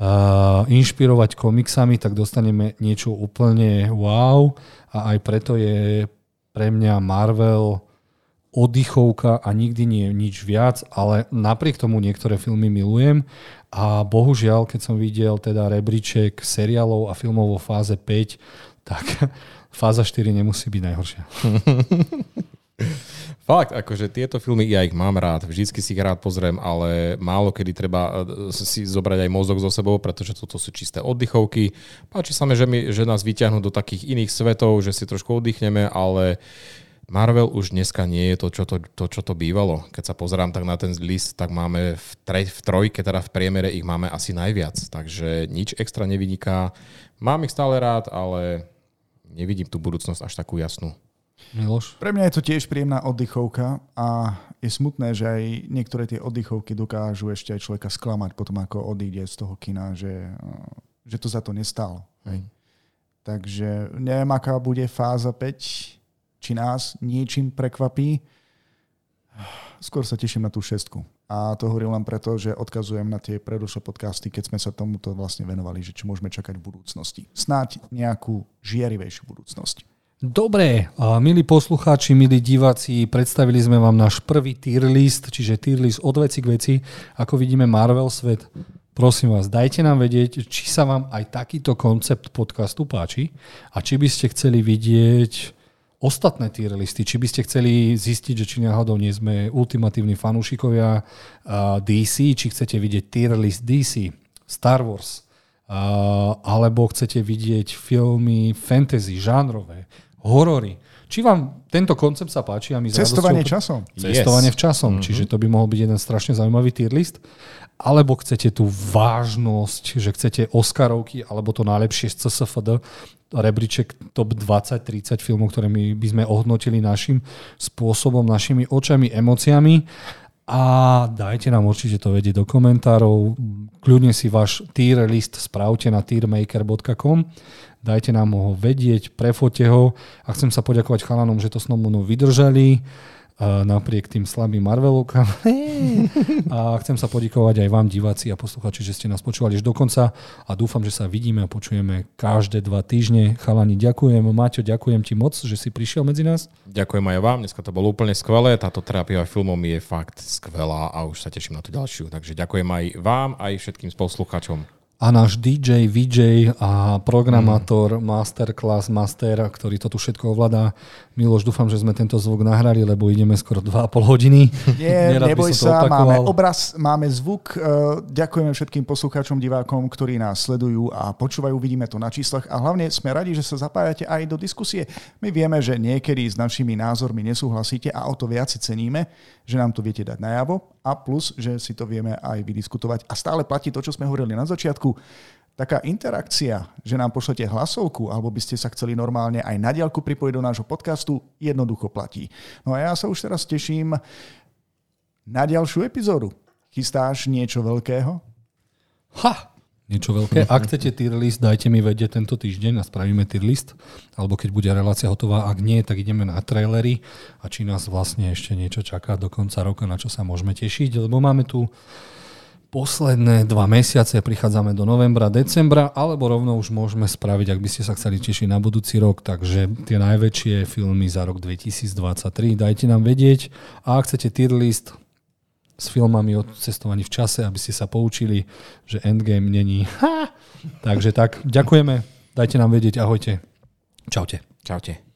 uh, inšpirovať komiksami, tak dostaneme niečo úplne wow a aj preto je pre mňa Marvel oddychovka a nikdy nie nič viac, ale napriek tomu niektoré filmy milujem a bohužiaľ, keď som videl teda rebríček seriálov a filmov vo fáze 5, tak fáza 4 nemusí byť najhoršia. Fakt, akože tieto filmy ja ich mám rád, vždycky si ich rád pozriem, ale málo kedy treba eh, si zobrať aj mozog so sebou, pretože toto sú čisté oddychovky. Páči sa mi, že, mi, že nás vyťahnú do takých iných svetov, že si trošku oddychneme, ale Marvel už dneska nie je to, čo to, to, čo to bývalo. Keď sa pozerám tak na ten list, tak máme v, tre, v trojke, teda v priemere ich máme asi najviac. Takže nič extra nevyniká. Mám ich stále rád, ale nevidím tú budúcnosť až takú jasnú. Miloš? Pre mňa je to tiež príjemná oddychovka a je smutné, že aj niektoré tie oddychovky dokážu ešte aj človeka sklamať potom, ako odíde z toho kina, že, že to za to nestalo. Hej. Takže neviem, aká bude fáza 5, či nás niečím prekvapí. Skôr sa teším na tú šestku. A to hovorím len preto, že odkazujem na tie predošlé podcasty, keď sme sa tomuto vlastne venovali, že čo môžeme čakať v budúcnosti. Snáď nejakú žiarivejšiu budúcnosť. Dobre, milí poslucháči, milí diváci, predstavili sme vám náš prvý tier list, čiže tier list od veci k veci, ako vidíme Marvel svet. Prosím vás, dajte nám vedieť, či sa vám aj takýto koncept podcastu páči a či by ste chceli vidieť ostatné tier listy, či by ste chceli zistiť, že či náhodou nie sme ultimatívni fanúšikovia DC, či chcete vidieť tier list DC, Star Wars, alebo chcete vidieť filmy fantasy, žánrové, horory. Či vám tento koncept sa páči a my Cestovanie radosťou- časom. Cestovanie Yes. v časom, mm-hmm. čiže to by mohol byť jeden strašne zaujímavý tier list. Alebo chcete tú vážnosť, že chcete Oscarovky, alebo to najlepšie z CSFD, rebríček top 20-30 filmov, ktoré my by sme ohodnotili našim spôsobom, našimi očami, emóciami. A dajte nám určite to vedieť do komentárov. Kľudne si váš tier list spravte na tiermaker.com. Dajte nám ho vedieť, prefote ho. A chcem sa poďakovať chalanom, že to s mnou vydržali a napriek tým slabým Marvelovkám. a chcem sa poďakovať aj vám, diváci a posluchači, že ste nás počúvali až do konca a dúfam, že sa vidíme a počujeme každé dva týždne. Chalani, ďakujem. Maťo, ďakujem ti moc, že si prišiel medzi nás. Ďakujem aj vám, dneska to bolo úplne skvelé, táto terapia filmom je fakt skvelá a už sa teším na tú ďalšiu. Takže ďakujem aj vám, aj všetkým poslucháčom. A náš DJ, VJ a programátor, mm. masterclass, master, ktorý to tu všetko ovládá. Miloš, dúfam, že sme tento zvuk nahrali, lebo ideme skoro 2,5 hodiny. Nie, Nerad neboj sa, máme obraz, máme zvuk. Eh, Ďakujeme všetkým poslucháčom, divákom, ktorí nás sledujú a počúvajú, vidíme to na číslach a hlavne sme radi, že sa zapájate aj do diskusie. My vieme, že niekedy s našimi názormi nesúhlasíte a o to viac si ceníme, že nám to viete dať najavo a plus, že si to vieme aj vydiskutovať. A stále platí to, čo sme hovorili na začiatku. taká interakcia, že nám pošlete hlasovku, alebo by ste sa chceli normálne aj na diálku pripojiť do nášho podcastu, jednoducho platí. No a ja sa už teraz teším na ďalšiu epizódu. Chystáš niečo veľkého? Ha! Niečo veľké. Ak chcete tier list, dajte mi vedieť tento týždeň a spravíme tier list. Alebo keď bude relácia hotová, ak nie, tak ideme na trailery a či nás vlastne ešte niečo čaká do konca roka, na čo sa môžeme tešiť, lebo máme tu posledné dva mesiace, prichádzame do novembra, decembra, alebo rovno už môžeme spraviť, ak by ste sa chceli tešiť na budúci rok, takže tie najväčšie filmy za rok 2023 dajte nám vedieť. A ak chcete tier list s filmami o cestovaní v čase, aby ste sa poučili, že Endgame není. Ha! Takže tak, ďakujeme, dajte nám vedieť, ahojte. Čaute. Čaute.